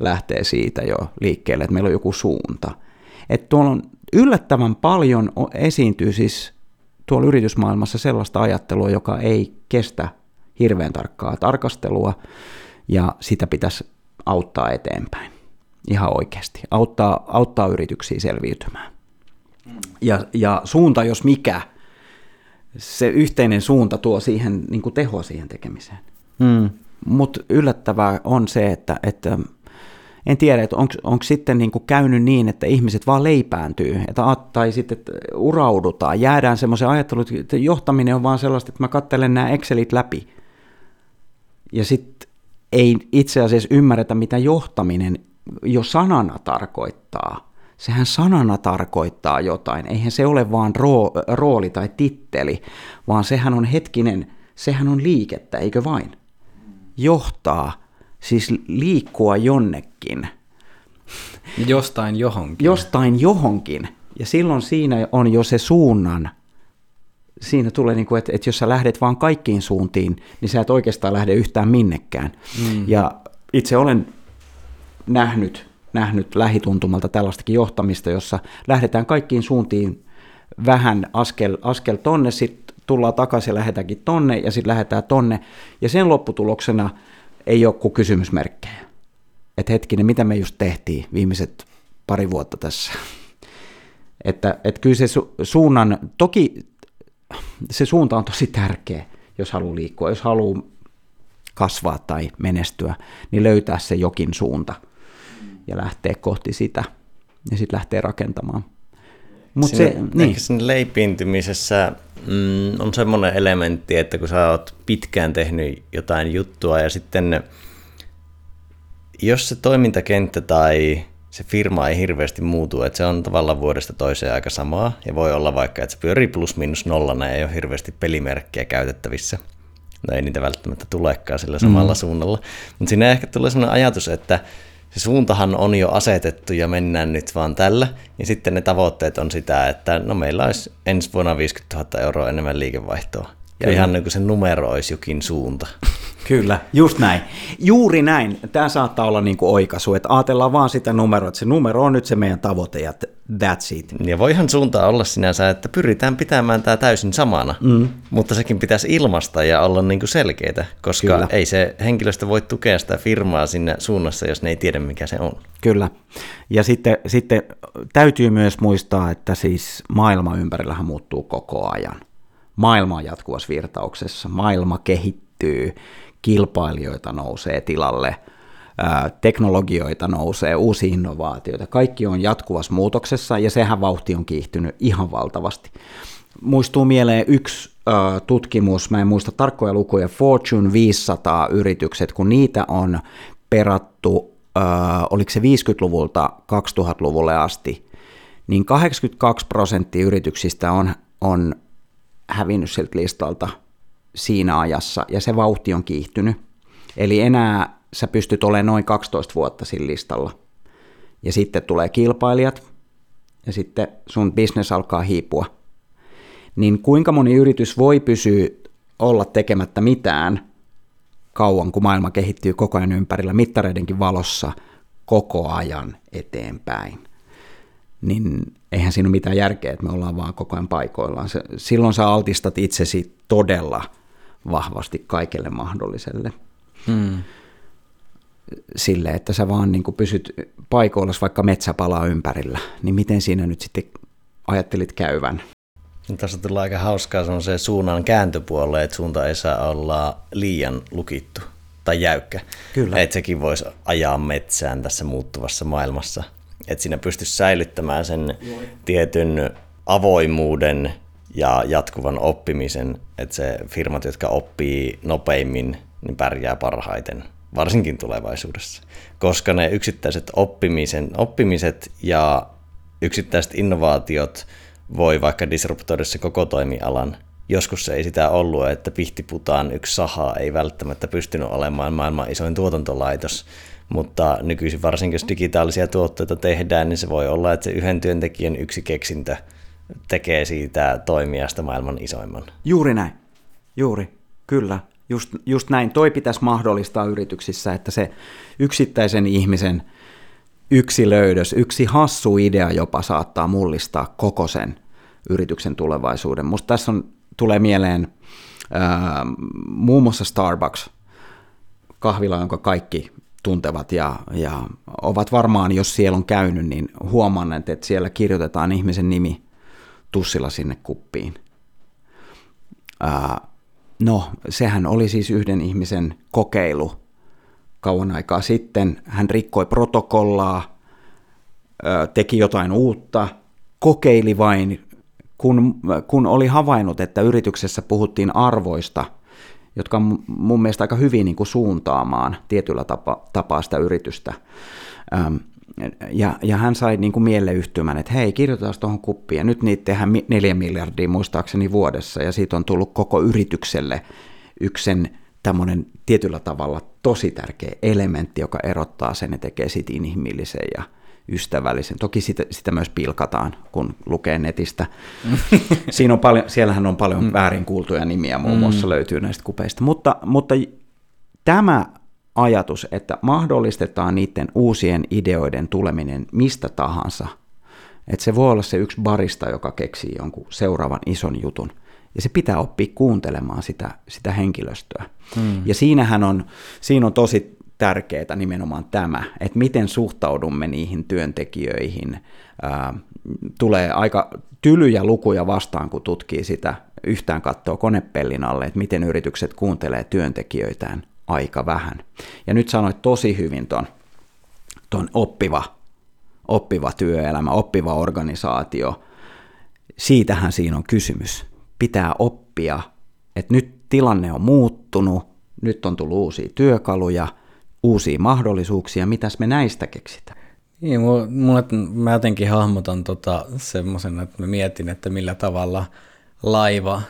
lähtee siitä jo liikkeelle, että meillä on joku suunta. Että tuolla on yllättävän paljon esiintyy siis tuolla yritysmaailmassa sellaista ajattelua, joka ei kestä hirveän tarkkaa tarkastelua, ja sitä pitäisi auttaa eteenpäin. Ihan oikeasti. Auttaa, auttaa yrityksiä selviytymään. Ja, ja suunta, jos mikä, se yhteinen suunta tuo siihen niin kuin tehoa siihen tekemiseen. Mm. Mutta yllättävää on se, että, että en tiedä, että onko sitten niin kuin käynyt niin, että ihmiset vaan leipääntyy, että, tai sitten että uraudutaan, jäädään semmoisen ajatteluun, että johtaminen on vaan sellaista, että mä katselen nämä Excelit läpi. Ja sitten ei itse asiassa ymmärretä, mitä johtaminen jo sanana tarkoittaa. Sehän sanana tarkoittaa jotain. Eihän se ole vaan roo, rooli tai titteli, vaan sehän on hetkinen, sehän on liikettä, eikö vain? Johtaa, siis liikkua jonnekin. Jostain johonkin. Jostain johonkin. Ja silloin siinä on jo se suunnan siinä tulee, niin kuin, että, että jos sä lähdet vaan kaikkiin suuntiin, niin sä et oikeastaan lähde yhtään minnekään. Mm. Ja itse olen nähnyt, nähnyt lähituntumalta tällaistakin johtamista, jossa lähdetään kaikkiin suuntiin vähän askel, askel tonne, sitten tullaan takaisin ja lähdetäänkin tonne, ja sitten lähdetään tonne, ja sen lopputuloksena ei ole kuin kysymysmerkkejä. Että hetkinen, mitä me just tehtiin viimeiset pari vuotta tässä. Että, että kyllä se su- suunnan, toki se suunta on tosi tärkeä, jos haluaa liikkua. Jos haluaa kasvaa tai menestyä, niin löytää se jokin suunta ja lähteä kohti sitä ja sitten lähteä rakentamaan. Mut se, niin. siinä leipiintymisessä mm, on semmoinen elementti, että kun sä oot pitkään tehnyt jotain juttua ja sitten jos se toimintakenttä tai se firma ei hirveästi muutu, että se on tavallaan vuodesta toiseen aika samaa, ja voi olla vaikka, että se pyörii plus minus nollana ja ei ole hirveästi pelimerkkejä käytettävissä. No ei niitä välttämättä tulekaan sillä samalla mm. suunnalla. Mutta siinä ehkä tulee sellainen ajatus, että se suuntahan on jo asetettu ja mennään nyt vaan tällä. Ja sitten ne tavoitteet on sitä, että no meillä olisi ensi vuonna 50 000 euroa enemmän liikevaihtoa. Ja Kyllä. ihan niin kuin se numero olisi jokin suunta. Kyllä, just näin. Juuri näin. Tämä saattaa olla niin kuin oikaisu, että ajatellaan vaan sitä numeroa, että se numero on nyt se meidän tavoite ja that's it. Ja voihan suuntaa olla sinänsä, että pyritään pitämään tämä täysin samana, mm. mutta sekin pitäisi ilmasta ja olla niin kuin selkeitä, koska Kyllä. ei se henkilöstö voi tukea sitä firmaa sinne suunnassa, jos ne ei tiedä mikä se on. Kyllä. Ja sitten, sitten täytyy myös muistaa, että siis maailma ympärillähän muuttuu koko ajan. Maailma on jatkuvassa virtauksessa, maailma kehittyy, kilpailijoita nousee tilalle, teknologioita nousee, uusia innovaatioita. Kaikki on jatkuvassa muutoksessa ja sehän vauhti on kiihtynyt ihan valtavasti. Muistuu mieleen yksi tutkimus, mä en muista tarkkoja lukuja, Fortune 500 yritykset, kun niitä on perattu, oliko se 50-luvulta 2000-luvulle asti, niin 82 prosenttia yrityksistä on, on hävinnyt siltä listalta siinä ajassa, ja se vauhti on kiihtynyt. Eli enää sä pystyt olemaan noin 12 vuotta sillä listalla. Ja sitten tulee kilpailijat, ja sitten sun business alkaa hiipua. Niin kuinka moni yritys voi pysyä olla tekemättä mitään kauan, kun maailma kehittyy koko ajan ympärillä mittareidenkin valossa koko ajan eteenpäin? Niin eihän siinä ole mitään järkeä, että me ollaan vaan koko ajan paikoillaan. Silloin sä altistat itsesi todella vahvasti kaikelle mahdolliselle. Hmm. Sille, että sä vaan niin pysyt paikoilla, vaikka metsä palaa ympärillä, niin miten siinä nyt sitten ajattelit käyvän? No, tässä tulee aika hauskaa se suunnan kääntöpuolelle, että suunta ei saa olla liian lukittu tai jäykkä. Kyllä. Että sekin voisi ajaa metsään tässä muuttuvassa maailmassa. Että siinä pystyisi säilyttämään sen tietyn avoimuuden ja jatkuvan oppimisen, että se firmat, jotka oppii nopeimmin, niin pärjää parhaiten. varsinkin tulevaisuudessa, koska ne yksittäiset oppimisen, oppimiset ja yksittäiset innovaatiot voi vaikka disruptoida koko toimialan. Joskus se ei sitä ollut, että pihtiputaan yksi saha ei välttämättä pystynyt olemaan maailman isoin tuotantolaitos, mutta nykyisin varsinkin jos digitaalisia tuotteita tehdään, niin se voi olla, että se yhden työntekijän yksi keksintö tekee siitä toimijasta maailman isoimman. Juuri näin. Juuri. Kyllä. Just, just näin. Toi pitäisi mahdollistaa yrityksissä, että se yksittäisen ihmisen yksi löydös, yksi hassu idea jopa saattaa mullistaa koko sen yrityksen tulevaisuuden. Musta tässä on, tulee mieleen ää, muun muassa Starbucks, kahvila, jonka kaikki tuntevat ja, ja ovat varmaan, jos siellä on käynyt, niin huomanneet, että siellä kirjoitetaan ihmisen nimi tussilla sinne kuppiin. Ää, no, sehän oli siis yhden ihmisen kokeilu kauan aikaa sitten. Hän rikkoi protokollaa, ää, teki jotain uutta, kokeili vain, kun, kun oli havainnut, että yrityksessä puhuttiin arvoista – jotka on mun mielestä aika hyvin niin kuin suuntaamaan tietyllä tapa, tapaa sitä yritystä. Ähm, ja, ja hän sai niin kuin mieleyhtymän, että hei, kirjoitetaan tuohon kuppiin, ja nyt niitä tehdään neljä miljardia muistaakseni vuodessa, ja siitä on tullut koko yritykselle yksen tämmöinen tietyllä tavalla tosi tärkeä elementti, joka erottaa sen ja tekee siitä inhimillisen ja ystävällisen. Toki sitä, sitä myös pilkataan, kun lukee netistä. [laughs] Siinä on paljon, siellähän on paljon mm. väärin kuultuja nimiä muun muassa mm. löytyy näistä kupeista. Mutta, mutta tämä ajatus, että mahdollistetaan niiden uusien ideoiden tuleminen mistä tahansa, että se voi olla se yksi barista, joka keksii jonkun seuraavan ison jutun, ja se pitää oppia kuuntelemaan sitä, sitä henkilöstöä. Mm. Ja siinähän on, siinä on tosi tärkeää nimenomaan tämä, että miten suhtaudumme niihin työntekijöihin. Tulee aika tylyjä lukuja vastaan, kun tutkii sitä yhtään kattoa konepellin alle, että miten yritykset kuuntelee työntekijöitään aika vähän. Ja nyt sanoit tosi hyvin ton, ton oppiva, oppiva työelämä, oppiva organisaatio. Siitähän siinä on kysymys. Pitää oppia, että nyt tilanne on muuttunut, nyt on tullut uusia työkaluja – uusia mahdollisuuksia, mitäs me näistä keksitään? Niin, mulle, mä jotenkin hahmotan tota semmoisen, että mä mietin, että millä tavalla laiva,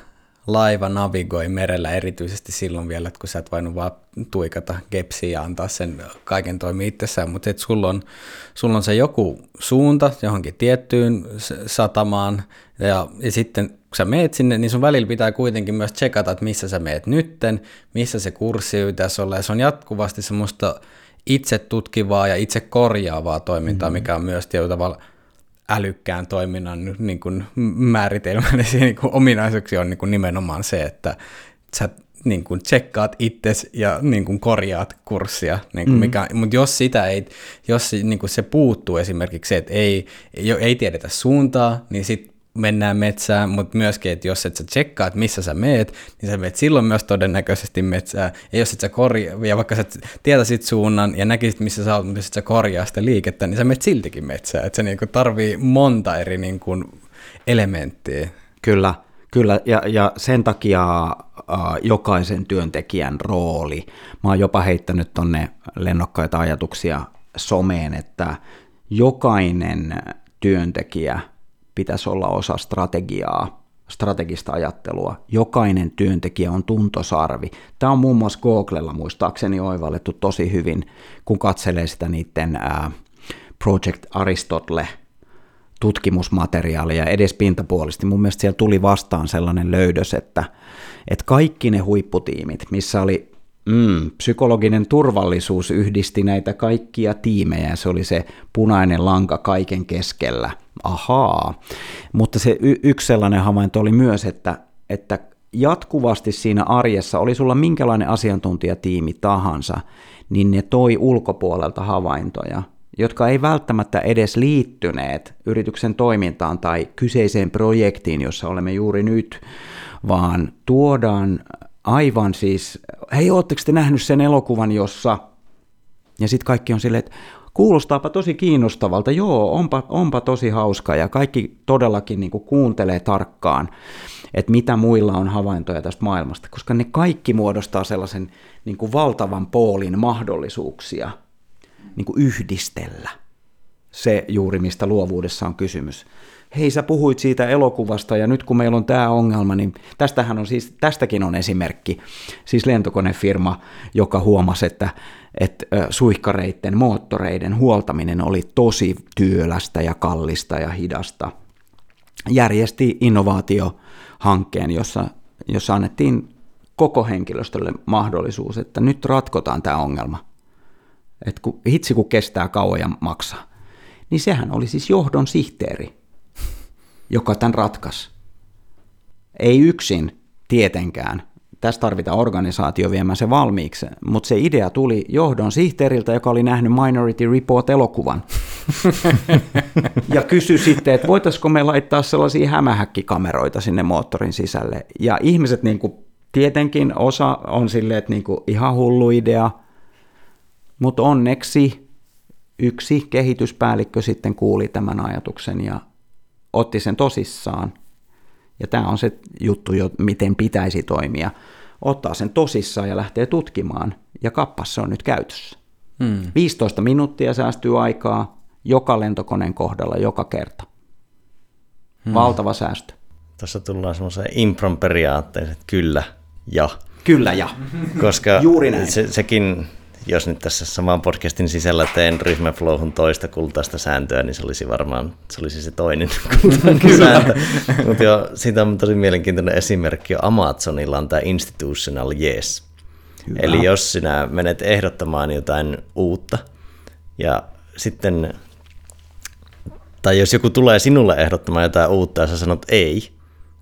laiva navigoi merellä erityisesti silloin vielä, että kun sä et voinut vaan tuikata kepsiä ja antaa sen kaiken toimi itsessään, mutta että sulla on, sulla on se joku suunta johonkin tiettyyn satamaan ja, ja sitten kun sä meet sinne, niin sun välillä pitää kuitenkin myös tsekata, että missä sä meet nytten, missä se kurssi pitäisi olla, ja se on jatkuvasti semmoista itse tutkivaa ja itse korjaavaa toimintaa, mm-hmm. mikä on myös tietyllä tavalla älykkään toiminnan niin kuin määritelmällisiä [laughs] niin kuin ominaisuuksia on niin kuin nimenomaan se, että sä niin kuin tsekkaat itses ja niin kuin korjaat kurssia, niin kuin mm. mikä, mutta jos sitä ei, jos niin kuin se puuttuu esimerkiksi se, että ei, ei, ei tiedetä suuntaa, niin sitten mennään metsään, mutta myöskin, että jos et sä tsekkaat, missä sä meet, niin sä meet silloin myös todennäköisesti metsään. Ja jos et sä korjaa, ja vaikka sä tietäisit suunnan ja näkisit, missä sä oot, mutta jos et sä korjaa sitä liikettä, niin sä meet siltikin metsään. Että se niinku tarvii monta eri niinku elementtiä. Kyllä, kyllä. Ja, ja sen takia äh, jokaisen työntekijän rooli, mä oon jopa heittänyt tonne lennokkaita ajatuksia someen, että jokainen työntekijä – pitäisi olla osa strategiaa, strategista ajattelua. Jokainen työntekijä on tuntosarvi. Tämä on muun muassa Googlella muistaakseni oivallettu tosi hyvin, kun katselee sitä niiden Project Aristotle tutkimusmateriaalia edes pintapuolisesti. Mun mielestä siellä tuli vastaan sellainen löydös, että, että kaikki ne huipputiimit, missä oli Mm, psykologinen turvallisuus yhdisti näitä kaikkia tiimejä, se oli se punainen lanka kaiken keskellä. Ahaa. Mutta se y- yksi sellainen havainto oli myös, että, että jatkuvasti siinä arjessa, oli sulla minkälainen asiantuntijatiimi tahansa, niin ne toi ulkopuolelta havaintoja, jotka ei välttämättä edes liittyneet yrityksen toimintaan tai kyseiseen projektiin, jossa olemme juuri nyt, vaan tuodaan aivan siis, hei, ootteko te nähnyt sen elokuvan, jossa, ja sitten kaikki on silleen, että kuulostaapa tosi kiinnostavalta, joo, onpa, onpa tosi hauska. Ja kaikki todellakin niin kuin kuuntelee tarkkaan, että mitä muilla on havaintoja tästä maailmasta, koska ne kaikki muodostaa sellaisen niin kuin valtavan poolin mahdollisuuksia niin kuin yhdistellä. Se juuri, mistä luovuudessa on kysymys. Hei, sä puhuit siitä elokuvasta ja nyt kun meillä on tämä ongelma, niin tästähän on siis, tästäkin on esimerkki. Siis lentokonefirma, joka huomasi, että, että suihkareiden, moottoreiden huoltaminen oli tosi työlästä ja kallista ja hidasta. Järjesti innovaatiohankkeen, jossa, jossa annettiin koko henkilöstölle mahdollisuus, että nyt ratkotaan tämä ongelma. Että kun, hitsi kun kestää kauan ja maksaa. Niin sehän oli siis johdon sihteeri, joka tämän ratkas. Ei yksin tietenkään. Tässä tarvitaan organisaatio viemään se valmiiksi, mutta se idea tuli johdon sihteeriltä, joka oli nähnyt Minority Report-elokuvan. [laughs] ja kysyi sitten, että voitaisiko me laittaa sellaisia hämähäkkikameroita sinne moottorin sisälle. Ja ihmiset niin kuin, tietenkin osa on silleen, että niin kuin, ihan hullu idea, mutta onneksi yksi kehityspäällikkö sitten kuuli tämän ajatuksen ja otti sen tosissaan. Ja tämä on se juttu, jo, miten pitäisi toimia. Ottaa sen tosissaan ja lähtee tutkimaan, ja kappas se on nyt käytössä. Hmm. 15 minuuttia säästyy aikaa joka lentokoneen kohdalla joka kerta. Hmm. Valtava säästö. Tässä tullaan semmoiseen impron periaatteeseen, että kyllä ja. Kyllä ja. Koska Juuri näin. Se, sekin jos nyt tässä saman podcastin sisällä teen ryhmäflowhun toista kultaista sääntöä, niin se olisi varmaan se, olisi se toinen [laughs] kultainen sääntö. Mutta jo, siitä on tosi mielenkiintoinen esimerkki. Amazonilla on tämä institutional yes. Hyvä. Eli jos sinä menet ehdottamaan jotain uutta, ja sitten, tai jos joku tulee sinulle ehdottamaan jotain uutta, ja sä sanot ei,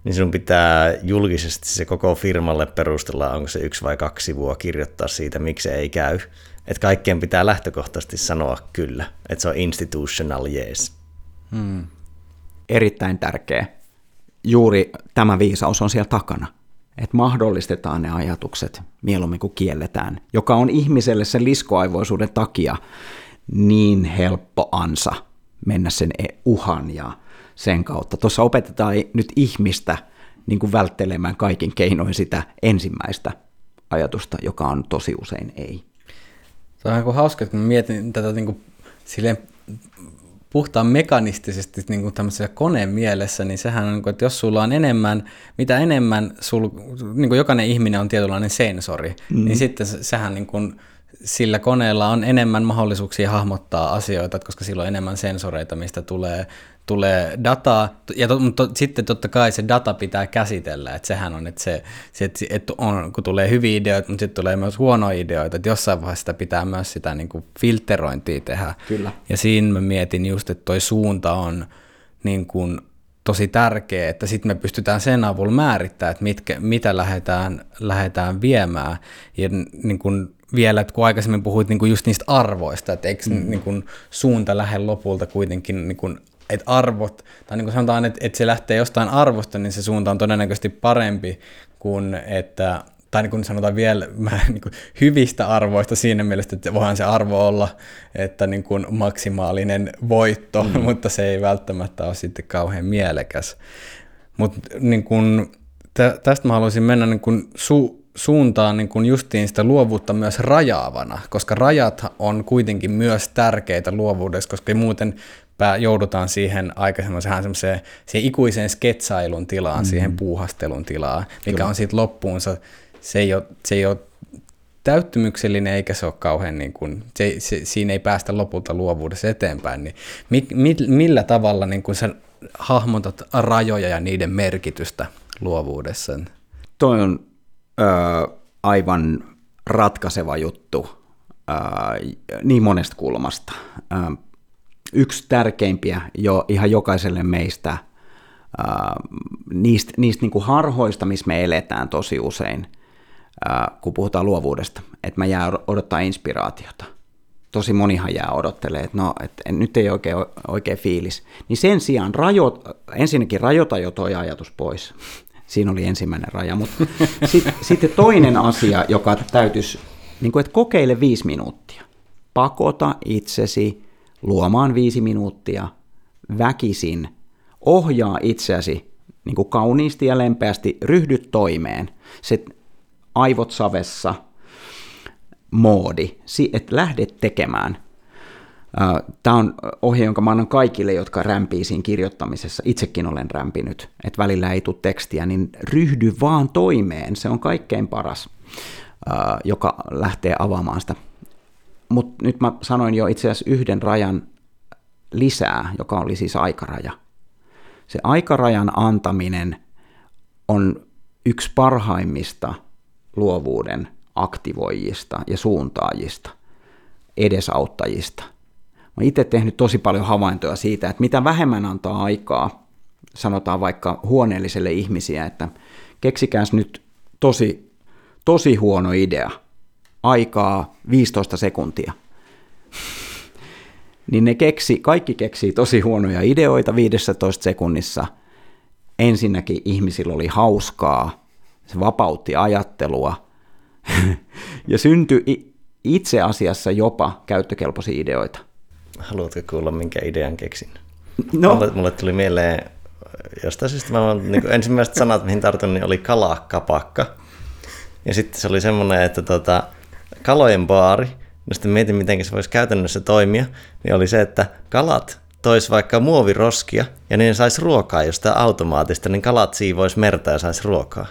niin sinun pitää julkisesti se koko firmalle perustella, onko se yksi vai kaksi sivua kirjoittaa siitä, miksi ei käy. Että kaikkien pitää lähtökohtaisesti sanoa kyllä, että se on institutional yes. Hmm. Erittäin tärkeä. Juuri tämä viisaus on siellä takana. Että mahdollistetaan ne ajatukset mieluummin kuin kielletään, joka on ihmiselle sen liskoaivoisuuden takia niin helppo ansa mennä sen e- uhan ja sen kautta. Tuossa opetetaan nyt ihmistä niin kuin välttelemään kaikin keinoin sitä ensimmäistä ajatusta, joka on tosi usein ei. Se on aika hauska, kun mietin tätä niin kuin, silleen puhtaan mekanistisesti niin kuin tämmöisessä koneen mielessä, niin sehän on, niin että jos sulla on enemmän, mitä enemmän, sul, niin kuin jokainen ihminen on tietynlainen sensori, mm. niin sitten sehän niin kuin, sillä koneella on enemmän mahdollisuuksia hahmottaa asioita, koska sillä on enemmän sensoreita, mistä tulee tulee dataa, ja to, mutta sitten totta kai se data pitää käsitellä, että sehän on, että, se, se, että, että on, kun tulee hyviä ideoita, mutta sitten tulee myös huonoja ideoita, että jossain vaiheessa sitä pitää myös sitä niin kuin filterointia tehdä. Kyllä. Ja siinä mä mietin just, että toi suunta on niin kuin tosi tärkeä, että sitten me pystytään sen avulla määrittämään, että mitkä, mitä lähdetään, lähdetään viemään. Ja niin kuin vielä, että kun aikaisemmin puhuit niin kuin just niistä arvoista, että eikö mm. niin kuin suunta lähde lopulta kuitenkin niin kuin että arvot, tai niin kuin sanotaan, että, että se lähtee jostain arvosta, niin se suunta on todennäköisesti parempi kuin että, tai niin kuin sanotaan vielä [laughs] mä, niin kuin hyvistä arvoista siinä mielessä, että voihan se arvo olla, että niin kuin maksimaalinen voitto, mm. [laughs] mutta se ei välttämättä ole sitten kauhean mielekäs. Mutta niin kuin, tä, tästä mä haluaisin mennä niin kuin su, suuntaan niin kuin justiin sitä luovuutta myös rajaavana, koska rajat on kuitenkin myös tärkeitä luovuudessa, koska muuten pää, joudutaan siihen aika semmoiseen siihen ikuiseen sketsailun tilaan, mm. siihen puuhastelun tilaan, mikä Kyllä. on sitten loppuunsa, se ei ole, se ei ole täyttymyksellinen eikä se ole kauhean, niin kuin, se, se, siinä ei päästä lopulta luovuudessa eteenpäin, niin mi, mi, millä tavalla niin kuin sä hahmotat rajoja ja niiden merkitystä luovuudessa? Toi on ö, aivan ratkaiseva juttu ö, niin monesta kulmasta. Ö, yksi tärkeimpiä jo ihan jokaiselle meistä äh, niistä, niistä niin kuin harhoista, missä me eletään tosi usein, äh, kun puhutaan luovuudesta, että mä jää odottaa inspiraatiota. Tosi monihan jää odottelee, että no, että nyt ei oikein, oikein fiilis. Niin sen sijaan rajoit, ensinnäkin rajoita jo toi ajatus pois. Siinä oli ensimmäinen raja, mutta [laughs] sitten sit toinen asia, joka täytyisi, niin kuin, että kokeile viisi minuuttia. Pakota itsesi luomaan viisi minuuttia väkisin, ohjaa itseäsi niin kuin kauniisti ja lempeästi, ryhdy toimeen. Se aivot savessa moodi, että lähdet tekemään. Tämä on ohje, jonka mä annan kaikille, jotka rämpii siinä kirjoittamisessa. Itsekin olen rämpinyt, että välillä ei tule tekstiä, niin ryhdy vaan toimeen. Se on kaikkein paras, joka lähtee avaamaan sitä. Mutta nyt mä sanoin jo itse asiassa yhden rajan lisää, joka oli siis aikaraja. Se aikarajan antaminen on yksi parhaimmista luovuuden aktivoijista ja suuntaajista, edesauttajista. Mä itse tehnyt tosi paljon havaintoja siitä, että mitä vähemmän antaa aikaa, sanotaan vaikka huoneelliselle ihmisiä, että keksikääs nyt tosi, tosi huono idea, aikaa 15 sekuntia. niin ne keksi, kaikki keksii tosi huonoja ideoita 15 sekunnissa. Ensinnäkin ihmisillä oli hauskaa, se vapautti ajattelua [laughs] – ja syntyi itse asiassa jopa käyttökelpoisia ideoita. Haluatko kuulla, minkä idean keksin? No. Mulle, mulle tuli mieleen, jostain syystä mä niin ensimmäiset sanat, mihin tartun, niin oli kalakapakka. Ja sitten se oli semmoinen, että tota, kalojen baari, no sitten mietin, miten se voisi käytännössä toimia, niin oli se, että kalat tois vaikka muoviroskia ja niin saisi ruokaa jostain automaattista, niin kalat siivoisi merta ja saisi ruokaa.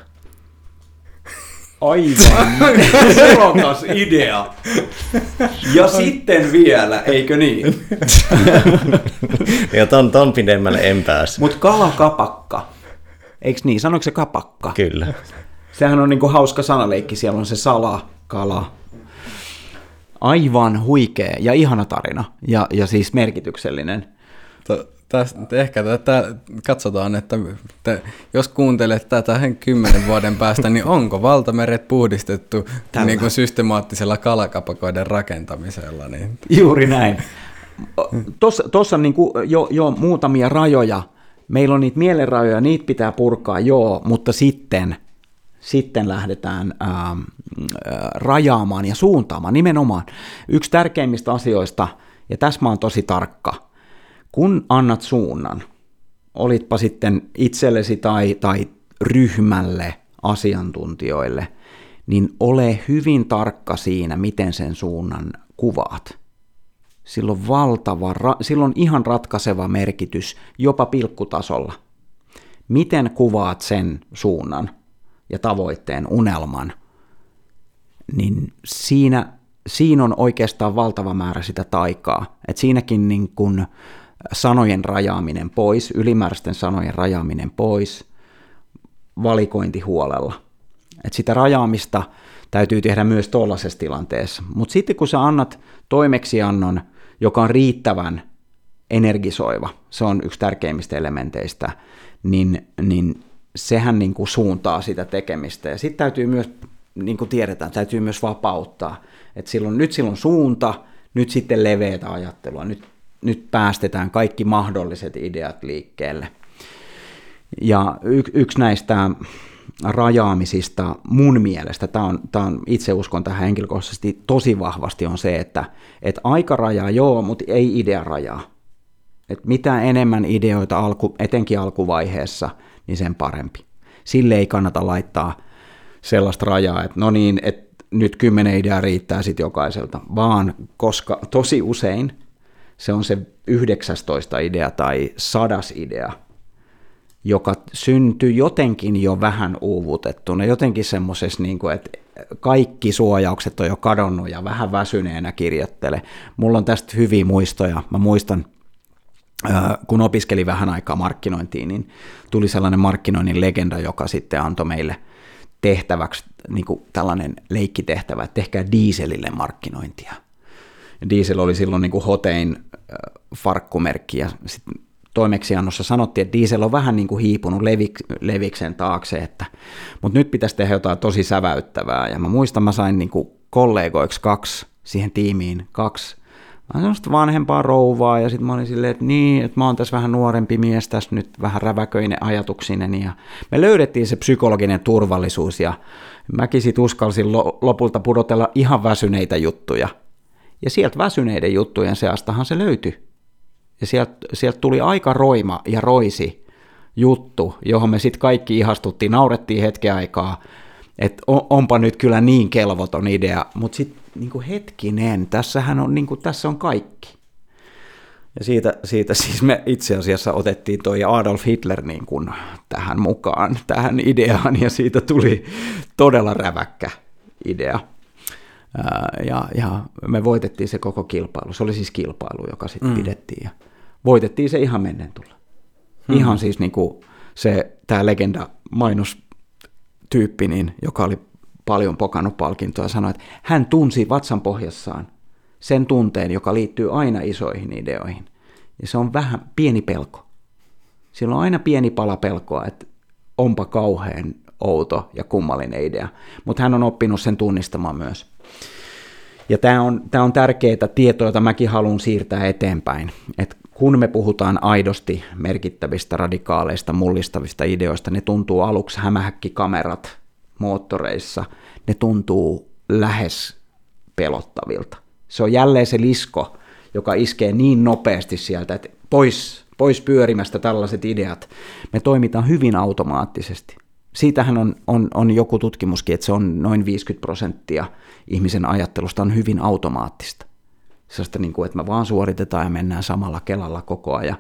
Aivan [laughs] selokas idea. Ja sitten vielä, eikö niin? [laughs] ja ton, ton pidemmälle en pääse. Mutta kalakapakka. Eikö niin? Sanoiko se kapakka? Kyllä. Sehän on niinku hauska sanaleikki. Siellä on se sala, kala. Aivan huikea ja ihana tarina. Ja, ja siis merkityksellinen tästä, ehkä tätä katsotaan, että te, jos kuuntelet tätä kymmenen vuoden päästä, niin onko valtameret puhdistettu niin kuin systemaattisella kalakapakoiden rakentamisella? Niin. Juuri näin. Tuossa niin jo, jo muutamia rajoja. Meillä on niitä mielenrajoja, niitä pitää purkaa, joo, mutta sitten, sitten lähdetään ää, ähm, ää, äh, rajaamaan ja suuntaamaan nimenomaan. Yksi tärkeimmistä asioista, ja tässä mä oon tosi tarkka – kun annat suunnan, olitpa sitten itsellesi tai, tai ryhmälle, asiantuntijoille, niin ole hyvin tarkka siinä, miten sen suunnan kuvaat. Sillä on valtava, sillä on ihan ratkaiseva merkitys jopa pilkkutasolla. Miten kuvaat sen suunnan ja tavoitteen, unelman, niin siinä, siinä on oikeastaan valtava määrä sitä taikaa. Et siinäkin niin kun, sanojen rajaaminen pois, ylimääräisten sanojen rajaaminen pois, valikointi huolella. Et sitä rajaamista täytyy tehdä myös tuollaisessa tilanteessa. Mutta sitten kun sä annat toimeksiannon, joka on riittävän energisoiva, se on yksi tärkeimmistä elementeistä, niin, niin sehän niin kuin suuntaa sitä tekemistä. Ja sitten täytyy myös, niin kuin tiedetään, täytyy myös vapauttaa. että silloin, nyt silloin suunta, nyt sitten leveätä ajattelua, nyt nyt päästetään kaikki mahdolliset ideat liikkeelle. Ja y- yksi näistä rajaamisista mun mielestä, tämä on, on, itse uskon tähän henkilökohtaisesti tosi vahvasti, on se, että, että aikaraja joo, mutta ei idearajaa. Et mitä enemmän ideoita, alku, etenkin alkuvaiheessa, niin sen parempi. Sille ei kannata laittaa sellaista rajaa, että no niin, että nyt kymmenen ideaa riittää sitten jokaiselta, vaan koska tosi usein se on se 19 idea tai sadas idea, joka syntyy jotenkin jo vähän uuvutettuna, jotenkin semmoisessa, niin kuin, että kaikki suojaukset on jo kadonnut ja vähän väsyneenä kirjoittele. Mulla on tästä hyviä muistoja. Mä muistan, kun opiskelin vähän aikaa markkinointiin, niin tuli sellainen markkinoinnin legenda, joka sitten antoi meille tehtäväksi niin kuin tällainen leikkitehtävä, että tehkää dieselille markkinointia. Diesel oli silloin niin kuin hotein farkkumerkki ja sitten toimeksiannossa sanottiin, että diesel on vähän niin kuin hiipunut levik, leviksen taakse, että, mutta nyt pitäisi tehdä jotain tosi säväyttävää. Ja mä muistan, mä sain niin kuin kollegoiksi kaksi siihen tiimiin, kaksi Mä semmoista vanhempaa rouvaa ja sitten mä olin silleen, että niin, että mä oon tässä vähän nuorempi mies, tässä nyt vähän räväköinen ajatuksinen ja me löydettiin se psykologinen turvallisuus ja mäkin sit uskalsin lopulta pudotella ihan väsyneitä juttuja ja sieltä väsyneiden juttujen seastahan se löytyi Ja sieltä sielt tuli aika roima ja roisi juttu, johon me sitten kaikki ihastuttiin, naurettiin hetken aikaa, että onpa nyt kyllä niin kelvoton idea, mutta sitten niin hetkinen, tässähän on, niin kuin, tässä on kaikki. Ja siitä, siitä [laughs] siis me itse asiassa otettiin toi Adolf Hitler niin kuin tähän mukaan, tähän ideaan, ja siitä tuli todella räväkkä idea. Ja, ja me voitettiin se koko kilpailu. Se oli siis kilpailu, joka sitten mm. pidettiin. Ja voitettiin se ihan mennen tulla. Hmm. Ihan siis niin kuin se, tämä legenda mainostyyppi, niin, joka oli paljon pokannut palkintoa, sanoi, että hän tunsi vatsan pohjassaan sen tunteen, joka liittyy aina isoihin ideoihin. Ja se on vähän pieni pelko. Sillä on aina pieni pala pelkoa, että onpa kauhean outo ja kummallinen idea. Mutta hän on oppinut sen tunnistamaan myös. Ja tämä on, tämä on tärkeää tietoa, jota mäkin haluan siirtää eteenpäin. Et kun me puhutaan aidosti merkittävistä, radikaaleista, mullistavista ideoista, ne tuntuu aluksi hämähäkkikamerat moottoreissa, ne tuntuu lähes pelottavilta. Se on jälleen se lisko, joka iskee niin nopeasti sieltä, että pois, pois pyörimästä tällaiset ideat. Me toimitaan hyvin automaattisesti. Siitähän on, on, on joku tutkimuskin, että se on noin 50 prosenttia ihmisen ajattelusta on hyvin automaattista. Sellaista, niin kuin, että me vaan suoritetaan ja mennään samalla kelalla koko ajan.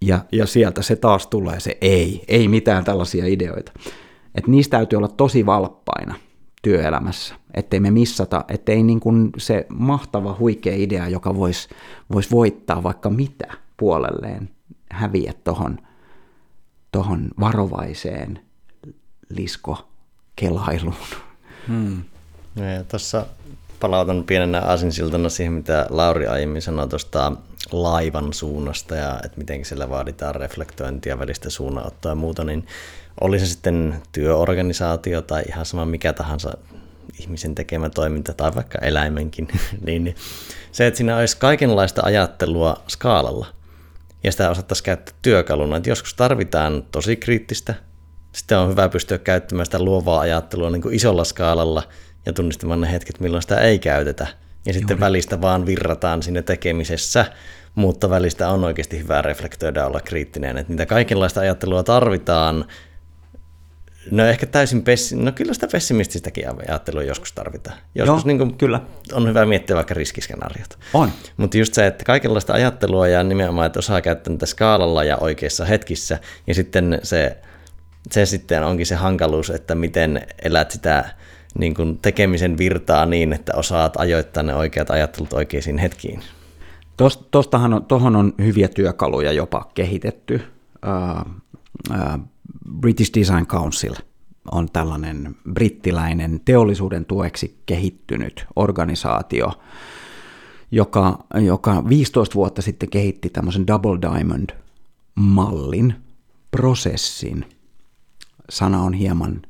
Ja, ja sieltä se taas tulee se ei, ei mitään tällaisia ideoita. Että niistä täytyy olla tosi valppaina työelämässä, ettei me missata, ettei niin kuin se mahtava huikea idea, joka voisi vois voittaa vaikka mitä puolelleen, häviä tuohon tohon varovaiseen liskokelailuun. Hmm. Tuossa palautan pienenä asinsiltana siihen, mitä Lauri aiemmin sanoi tuosta laivan suunnasta ja että miten siellä vaaditaan reflektointia, välistä suunnanottoa ja muuta, niin oli se sitten työorganisaatio tai ihan sama mikä tahansa ihmisen tekemä toiminta tai vaikka eläimenkin, [laughs] niin se, että siinä olisi kaikenlaista ajattelua skaalalla ja sitä osattaisiin käyttää työkaluna, että joskus tarvitaan tosi kriittistä, sitten on hyvä pystyä käyttämään sitä luovaa ajattelua niin kuin isolla skaalalla ja tunnistamaan ne hetket, milloin sitä ei käytetä. Ja sitten Juuri. välistä vaan virrataan sinne tekemisessä, mutta välistä on oikeasti hyvä reflektoida olla kriittinen. Että niitä kaikenlaista ajattelua tarvitaan, No ehkä täysin pessi... No kyllä sitä pessimististäkin ajattelua joskus tarvitaan. Joskus Joo, niin kuin kyllä. on hyvä miettiä vaikka riskiskenaariot. On. Mutta just se, että kaikenlaista ajattelua ja nimenomaan, että osaa käyttää niitä skaalalla ja oikeissa hetkissä. Ja sitten se, se sitten onkin se hankaluus, että miten elät sitä niin kuin tekemisen virtaa niin, että osaat ajoittaa ne oikeat ajattelut oikeisiin hetkiin. Tuohon on, on hyviä työkaluja jopa kehitetty. Uh, uh, British Design Council on tällainen brittiläinen teollisuuden tueksi kehittynyt organisaatio, joka, joka 15 vuotta sitten kehitti tämmöisen Double Diamond-mallin, prosessin. Sana on hieman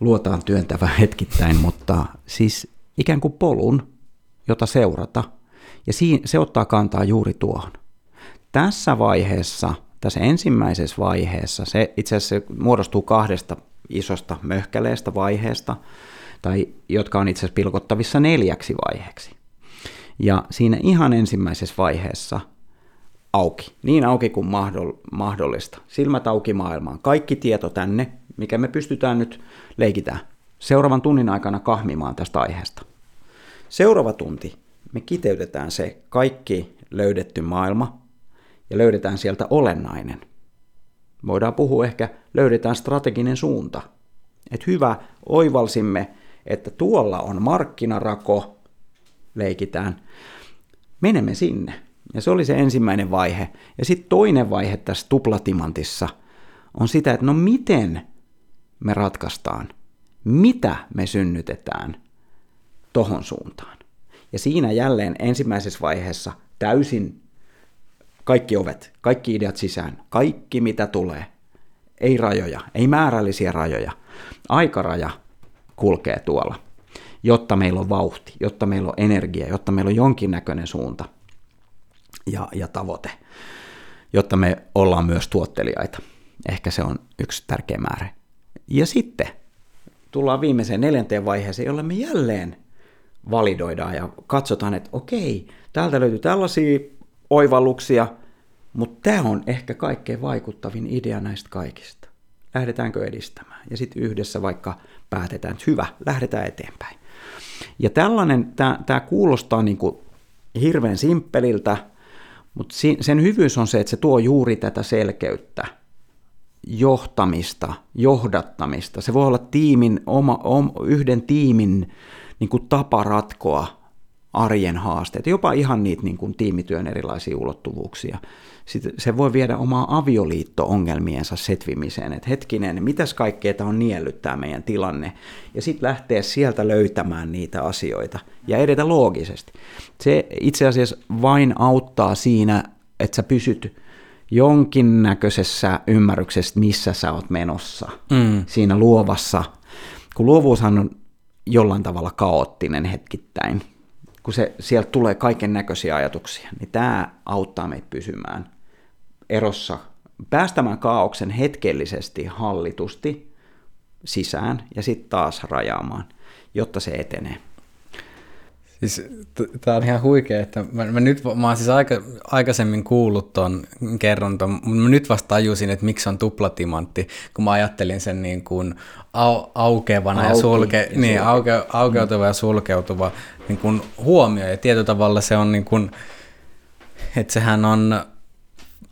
luotaan työntävä hetkittäin, mutta siis ikään kuin polun, jota seurata, ja se ottaa kantaa juuri tuohon. Tässä vaiheessa tässä ensimmäisessä vaiheessa, se itse asiassa muodostuu kahdesta isosta möhkäleestä vaiheesta, tai jotka on itse asiassa pilkottavissa neljäksi vaiheeksi. Ja siinä ihan ensimmäisessä vaiheessa auki, niin auki kuin mahdollista. Silmät auki maailmaan. Kaikki tieto tänne, mikä me pystytään nyt leikitään seuraavan tunnin aikana kahmimaan tästä aiheesta. Seuraava tunti me kiteytetään se kaikki löydetty maailma ja löydetään sieltä olennainen. Voidaan puhua ehkä, löydetään strateginen suunta. Että hyvä, oivalsimme, että tuolla on markkinarako, leikitään. Menemme sinne. Ja se oli se ensimmäinen vaihe. Ja sitten toinen vaihe tässä tuplatimantissa on sitä, että no miten me ratkaistaan, mitä me synnytetään tohon suuntaan. Ja siinä jälleen ensimmäisessä vaiheessa täysin kaikki ovet, kaikki ideat sisään, kaikki mitä tulee. Ei rajoja, ei määrällisiä rajoja. Aikaraja kulkee tuolla, jotta meillä on vauhti, jotta meillä on energia, jotta meillä on jonkinnäköinen suunta ja, ja tavoite, jotta me ollaan myös tuottelijaita. Ehkä se on yksi tärkeä määrä. Ja sitten tullaan viimeiseen neljänteen vaiheeseen, jolle me jälleen validoidaan ja katsotaan, että okei, täältä löytyy tällaisia oivalluksia, mutta tämä on ehkä kaikkein vaikuttavin idea näistä kaikista. Lähdetäänkö edistämään? Ja sitten yhdessä vaikka päätetään, että hyvä, lähdetään eteenpäin. Ja tällainen, tämä kuulostaa niin kuin hirveän simppeliltä, mutta sen hyvyys on se, että se tuo juuri tätä selkeyttä, johtamista, johdattamista. Se voi olla tiimin, oma, om, yhden tiimin niin kuin tapa ratkoa arjen haasteet, jopa ihan niitä niin kuin tiimityön erilaisia ulottuvuuksia. Sitten se voi viedä omaa avioliitto-ongelmiensa setvimiseen, että hetkinen, mitäs kaikkea tämä on niellyt tämä meidän tilanne, ja sitten lähteä sieltä löytämään niitä asioita ja edetä loogisesti. Se itse asiassa vain auttaa siinä, että sä pysyt jonkinnäköisessä ymmärryksessä, missä sä oot menossa mm. siinä luovassa, kun luovuushan on jollain tavalla kaoottinen hetkittäin, kun se, sieltä tulee kaiken näköisiä ajatuksia, niin tämä auttaa meitä pysymään erossa, päästämään kaauksen hetkellisesti, hallitusti sisään ja sitten taas rajaamaan, jotta se etenee. Siis tämä on ihan huikea, että mä, mä nyt, mä oon siis aika, aikaisemmin kuullut ton kerronton, mutta mä nyt vasta tajusin, että miksi on tuplatimantti, kun mä ajattelin sen niin kuin au, aukeavana Auki, ja, sulke, ja niin, auke, aukeutuva mm. ja sulkeutuva niin kuin huomio, ja tietyllä tavalla se on niin kuin, että sehän on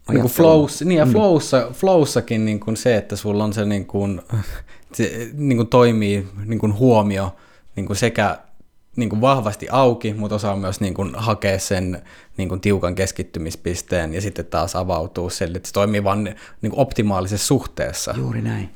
niin kuin flows, niin ja mm. flowssa, flowssakin niin kuin se, että sulla on se, niin kuin, [laughs] se niin kuin toimii niin kuin huomio niin kuin sekä niin kuin vahvasti auki, mutta osaa myös niin kuin hakea sen niin kuin tiukan keskittymispisteen ja sitten taas avautuu sille, että se toimii vain niin kuin optimaalisessa suhteessa. Juuri näin.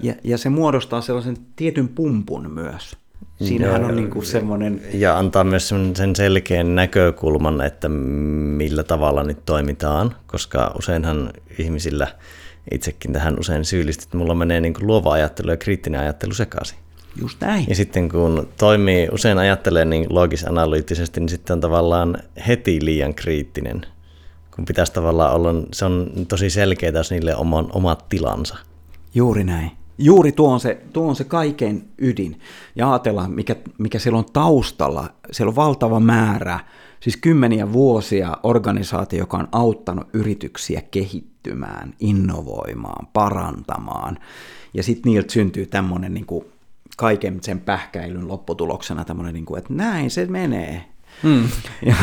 Ja, ja se muodostaa sellaisen tietyn pumpun myös. Siinähän on niin kuin semmoinen... Ja antaa myös sen selkeän näkökulman, että millä tavalla nyt toimitaan, koska useinhan ihmisillä, itsekin tähän usein syyllistit, että mulla menee niin kuin luova ajattelu ja kriittinen ajattelu sekaisin. Just näin. Ja sitten kun toimii, usein ajattelee niin logis-analyyttisesti, niin sitten on tavallaan heti liian kriittinen. Kun pitäisi tavallaan olla, se on tosi selkeää, jos niille oman, omat tilansa. Juuri näin. Juuri tuo on se, tuo on se kaiken ydin. Ja ajatellaan, mikä, mikä siellä on taustalla. Siellä on valtava määrä, siis kymmeniä vuosia organisaatio, joka on auttanut yrityksiä kehittymään, innovoimaan, parantamaan. Ja sitten niiltä syntyy tämmöinen niin kuin kaiken sen pähkäilyn lopputuloksena tämmöinen, niin kuin, että näin se menee. Hmm. Ja,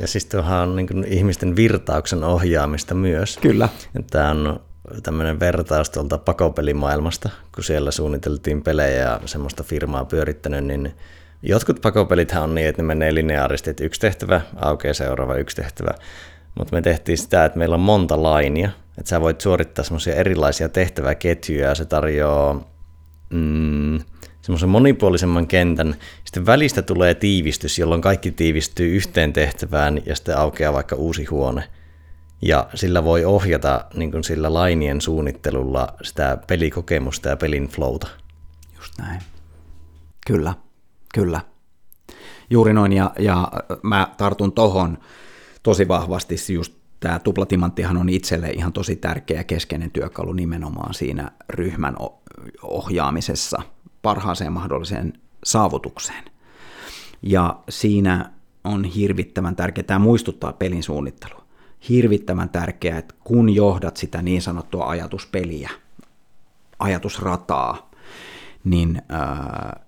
ja siis tuohan on niin ihmisten virtauksen ohjaamista myös. Kyllä. Tämä on tämmöinen vertaus tuolta pakopelimaailmasta, kun siellä suunniteltiin pelejä ja semmoista firmaa pyörittänyt, niin jotkut pakopelithän on niin, että ne menee lineaarisesti, että yksi tehtävä aukeaa seuraava yksi tehtävä. Mutta me tehtiin sitä, että meillä on monta lainia, että sä voit suorittaa semmoisia erilaisia tehtäväketjuja ja se tarjoaa mm, semmoisen monipuolisemman kentän. Sitten välistä tulee tiivistys, jolloin kaikki tiivistyy yhteen tehtävään ja sitten aukeaa vaikka uusi huone. Ja sillä voi ohjata niin kuin sillä lainien suunnittelulla sitä pelikokemusta ja pelin flowta. Just näin. Kyllä, kyllä. Juuri noin, ja, ja mä tartun tohon tosi vahvasti just tämä tuplatimanttihan on itselle ihan tosi tärkeä keskeinen työkalu nimenomaan siinä ryhmän ohjaamisessa parhaaseen mahdolliseen saavutukseen. Ja siinä on hirvittävän tärkeää, muistuttaa pelin suunnittelua, hirvittävän tärkeää, että kun johdat sitä niin sanottua ajatuspeliä, ajatusrataa, niin äh,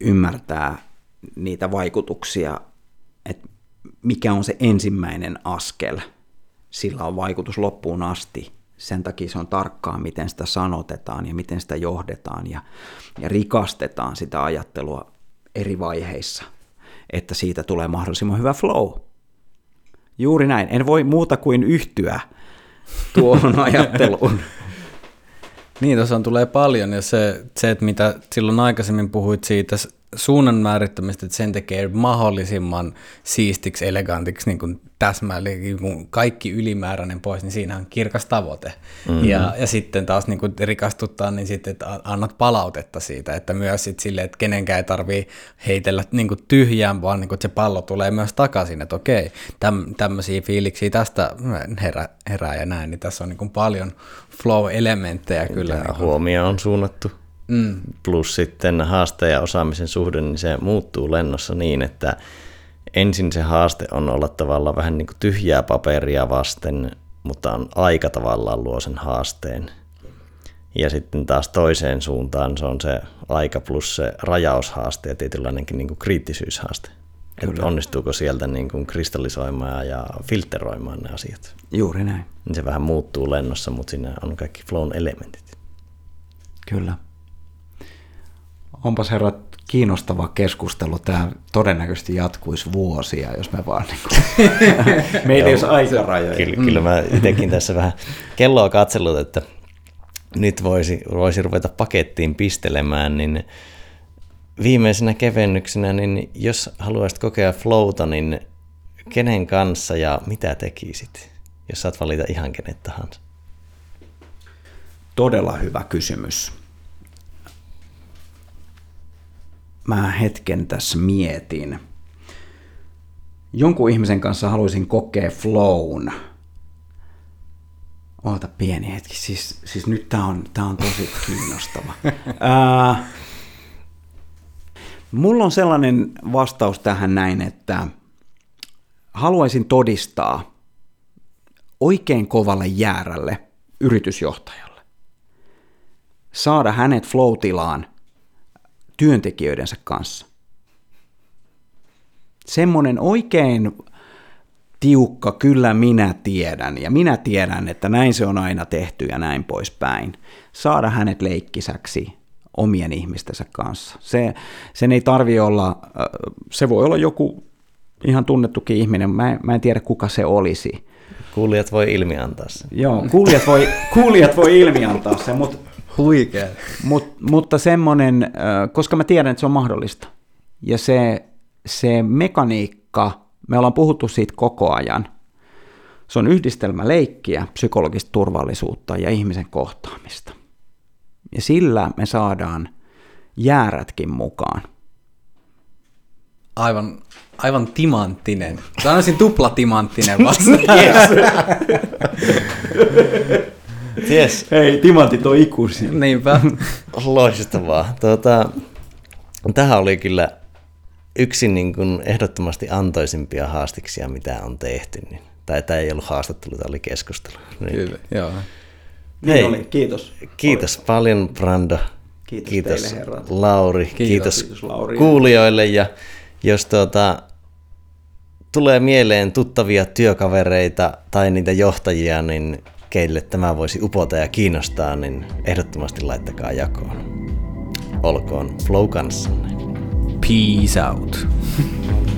ymmärtää niitä vaikutuksia, että mikä on se ensimmäinen askel, sillä on vaikutus loppuun asti sen takia se on tarkkaa, miten sitä sanotetaan ja miten sitä johdetaan ja, ja rikastetaan sitä ajattelua eri vaiheissa, että siitä tulee mahdollisimman hyvä flow. Juuri näin. En voi muuta kuin yhtyä tuohon [laughs] ajatteluun. Niin, tuossa tulee paljon, ja se, se, että mitä silloin aikaisemmin puhuit siitä suunnan määrittämistä, että sen tekee mahdollisimman siistiksi, elegantiksi, niin kuin täsmälleen, kun kaikki ylimääräinen pois, niin siinä on kirkas tavoite. Mm-hmm. Ja, ja sitten taas niin kuin rikastuttaa, niin sitten, että annat palautetta siitä, että myös sitten sille, että kenenkään ei tarvii heitellä niin kuin tyhjään, vaan niin kuin, että se pallo tulee myös takaisin, että okei, täm, tämmöisiä fiiliksiä tästä herää, herää ja näin, niin tässä on niin kuin paljon flow-elementtejä kyllä. Ja niin huomio on suunnattu Mm. Plus sitten haaste ja osaamisen suhde, niin se muuttuu lennossa niin, että ensin se haaste on olla tavallaan vähän niin kuin tyhjää paperia vasten, mutta on aika tavallaan luo sen haasteen. Ja sitten taas toiseen suuntaan se on se aika plus se rajaushaaste ja tietynlainenkin niin kuin kriittisyyshaaste. Että onnistuuko sieltä niin kuin kristallisoimaan ja filteroimaan ne asiat. Juuri näin. Niin se vähän muuttuu lennossa, mutta siinä on kaikki flown elementit. Kyllä. Onpas herrat kiinnostava keskustelu. Tämä todennäköisesti jatkuisi vuosia, jos me vaan... Niin kuin... [laughs] Meillä ei olisi aikarajoja. Kyllä, kyllä mä itsekin tässä vähän kelloa katsellut, että nyt voisi, voisi ruveta pakettiin pistelemään, niin viimeisenä kevennyksenä, niin jos haluaisit kokea flowta, niin kenen kanssa ja mitä tekisit, jos saat valita ihan kenet tahansa? Todella hyvä kysymys. Mä hetken tässä mietin. Jonkun ihmisen kanssa haluaisin kokea flown. Oota pieni hetki, siis, siis nyt tää on, tää on tosi [laughs] kiinnostava. Ää, mulla on sellainen vastaus tähän näin, että haluaisin todistaa oikein kovalle jäärälle yritysjohtajalle. Saada hänet flow-tilaan työntekijöidensä kanssa. Semmoinen oikein tiukka, kyllä minä tiedän, ja minä tiedän, että näin se on aina tehty ja näin poispäin. Saada hänet leikkisäksi omien ihmistensä kanssa. Se, sen ei tarvi olla, se voi olla joku ihan tunnettukin ihminen, mä en, mä en tiedä kuka se olisi. Kuulijat voi ilmiantaa sen. Joo, kuulijat voi, kuulijat voi ilmiantaa sen, mutta Huikea. Mut, mutta semmoinen, koska mä tiedän, että se on mahdollista. Ja se, se mekaniikka, me ollaan puhuttu siitä koko ajan. Se on yhdistelmä leikkiä, psykologista turvallisuutta ja ihmisen kohtaamista. Ja sillä me saadaan jäärätkin mukaan. Aivan, aivan timanttinen. Sanoisin tuplatimanttinen vasta. [laughs] Yes. [laughs] Hei, timantit on ikuisia. Niinpä. Loistavaa. Tuota, tähän oli kyllä yksi niin kuin ehdottomasti antoisimpia haastiksia, mitä on tehty. Niin, tai tämä ei ollut haastattelu, tämä oli keskustelu. Niin. Kyllä, joo. Niin Hei. oli, kiitos. Kiitos paljon Brando. Kiitos kiitos teille, herrat. Lauri. Kiitos, kiitos Kiitos, Lauri. kuulijoille. Ja jos tuota, tulee mieleen tuttavia työkavereita tai niitä johtajia, niin keille tämä voisi upota ja kiinnostaa, niin ehdottomasti laittakaa jakoon. Olkoon flow kanssanne. Peace out. [laughs]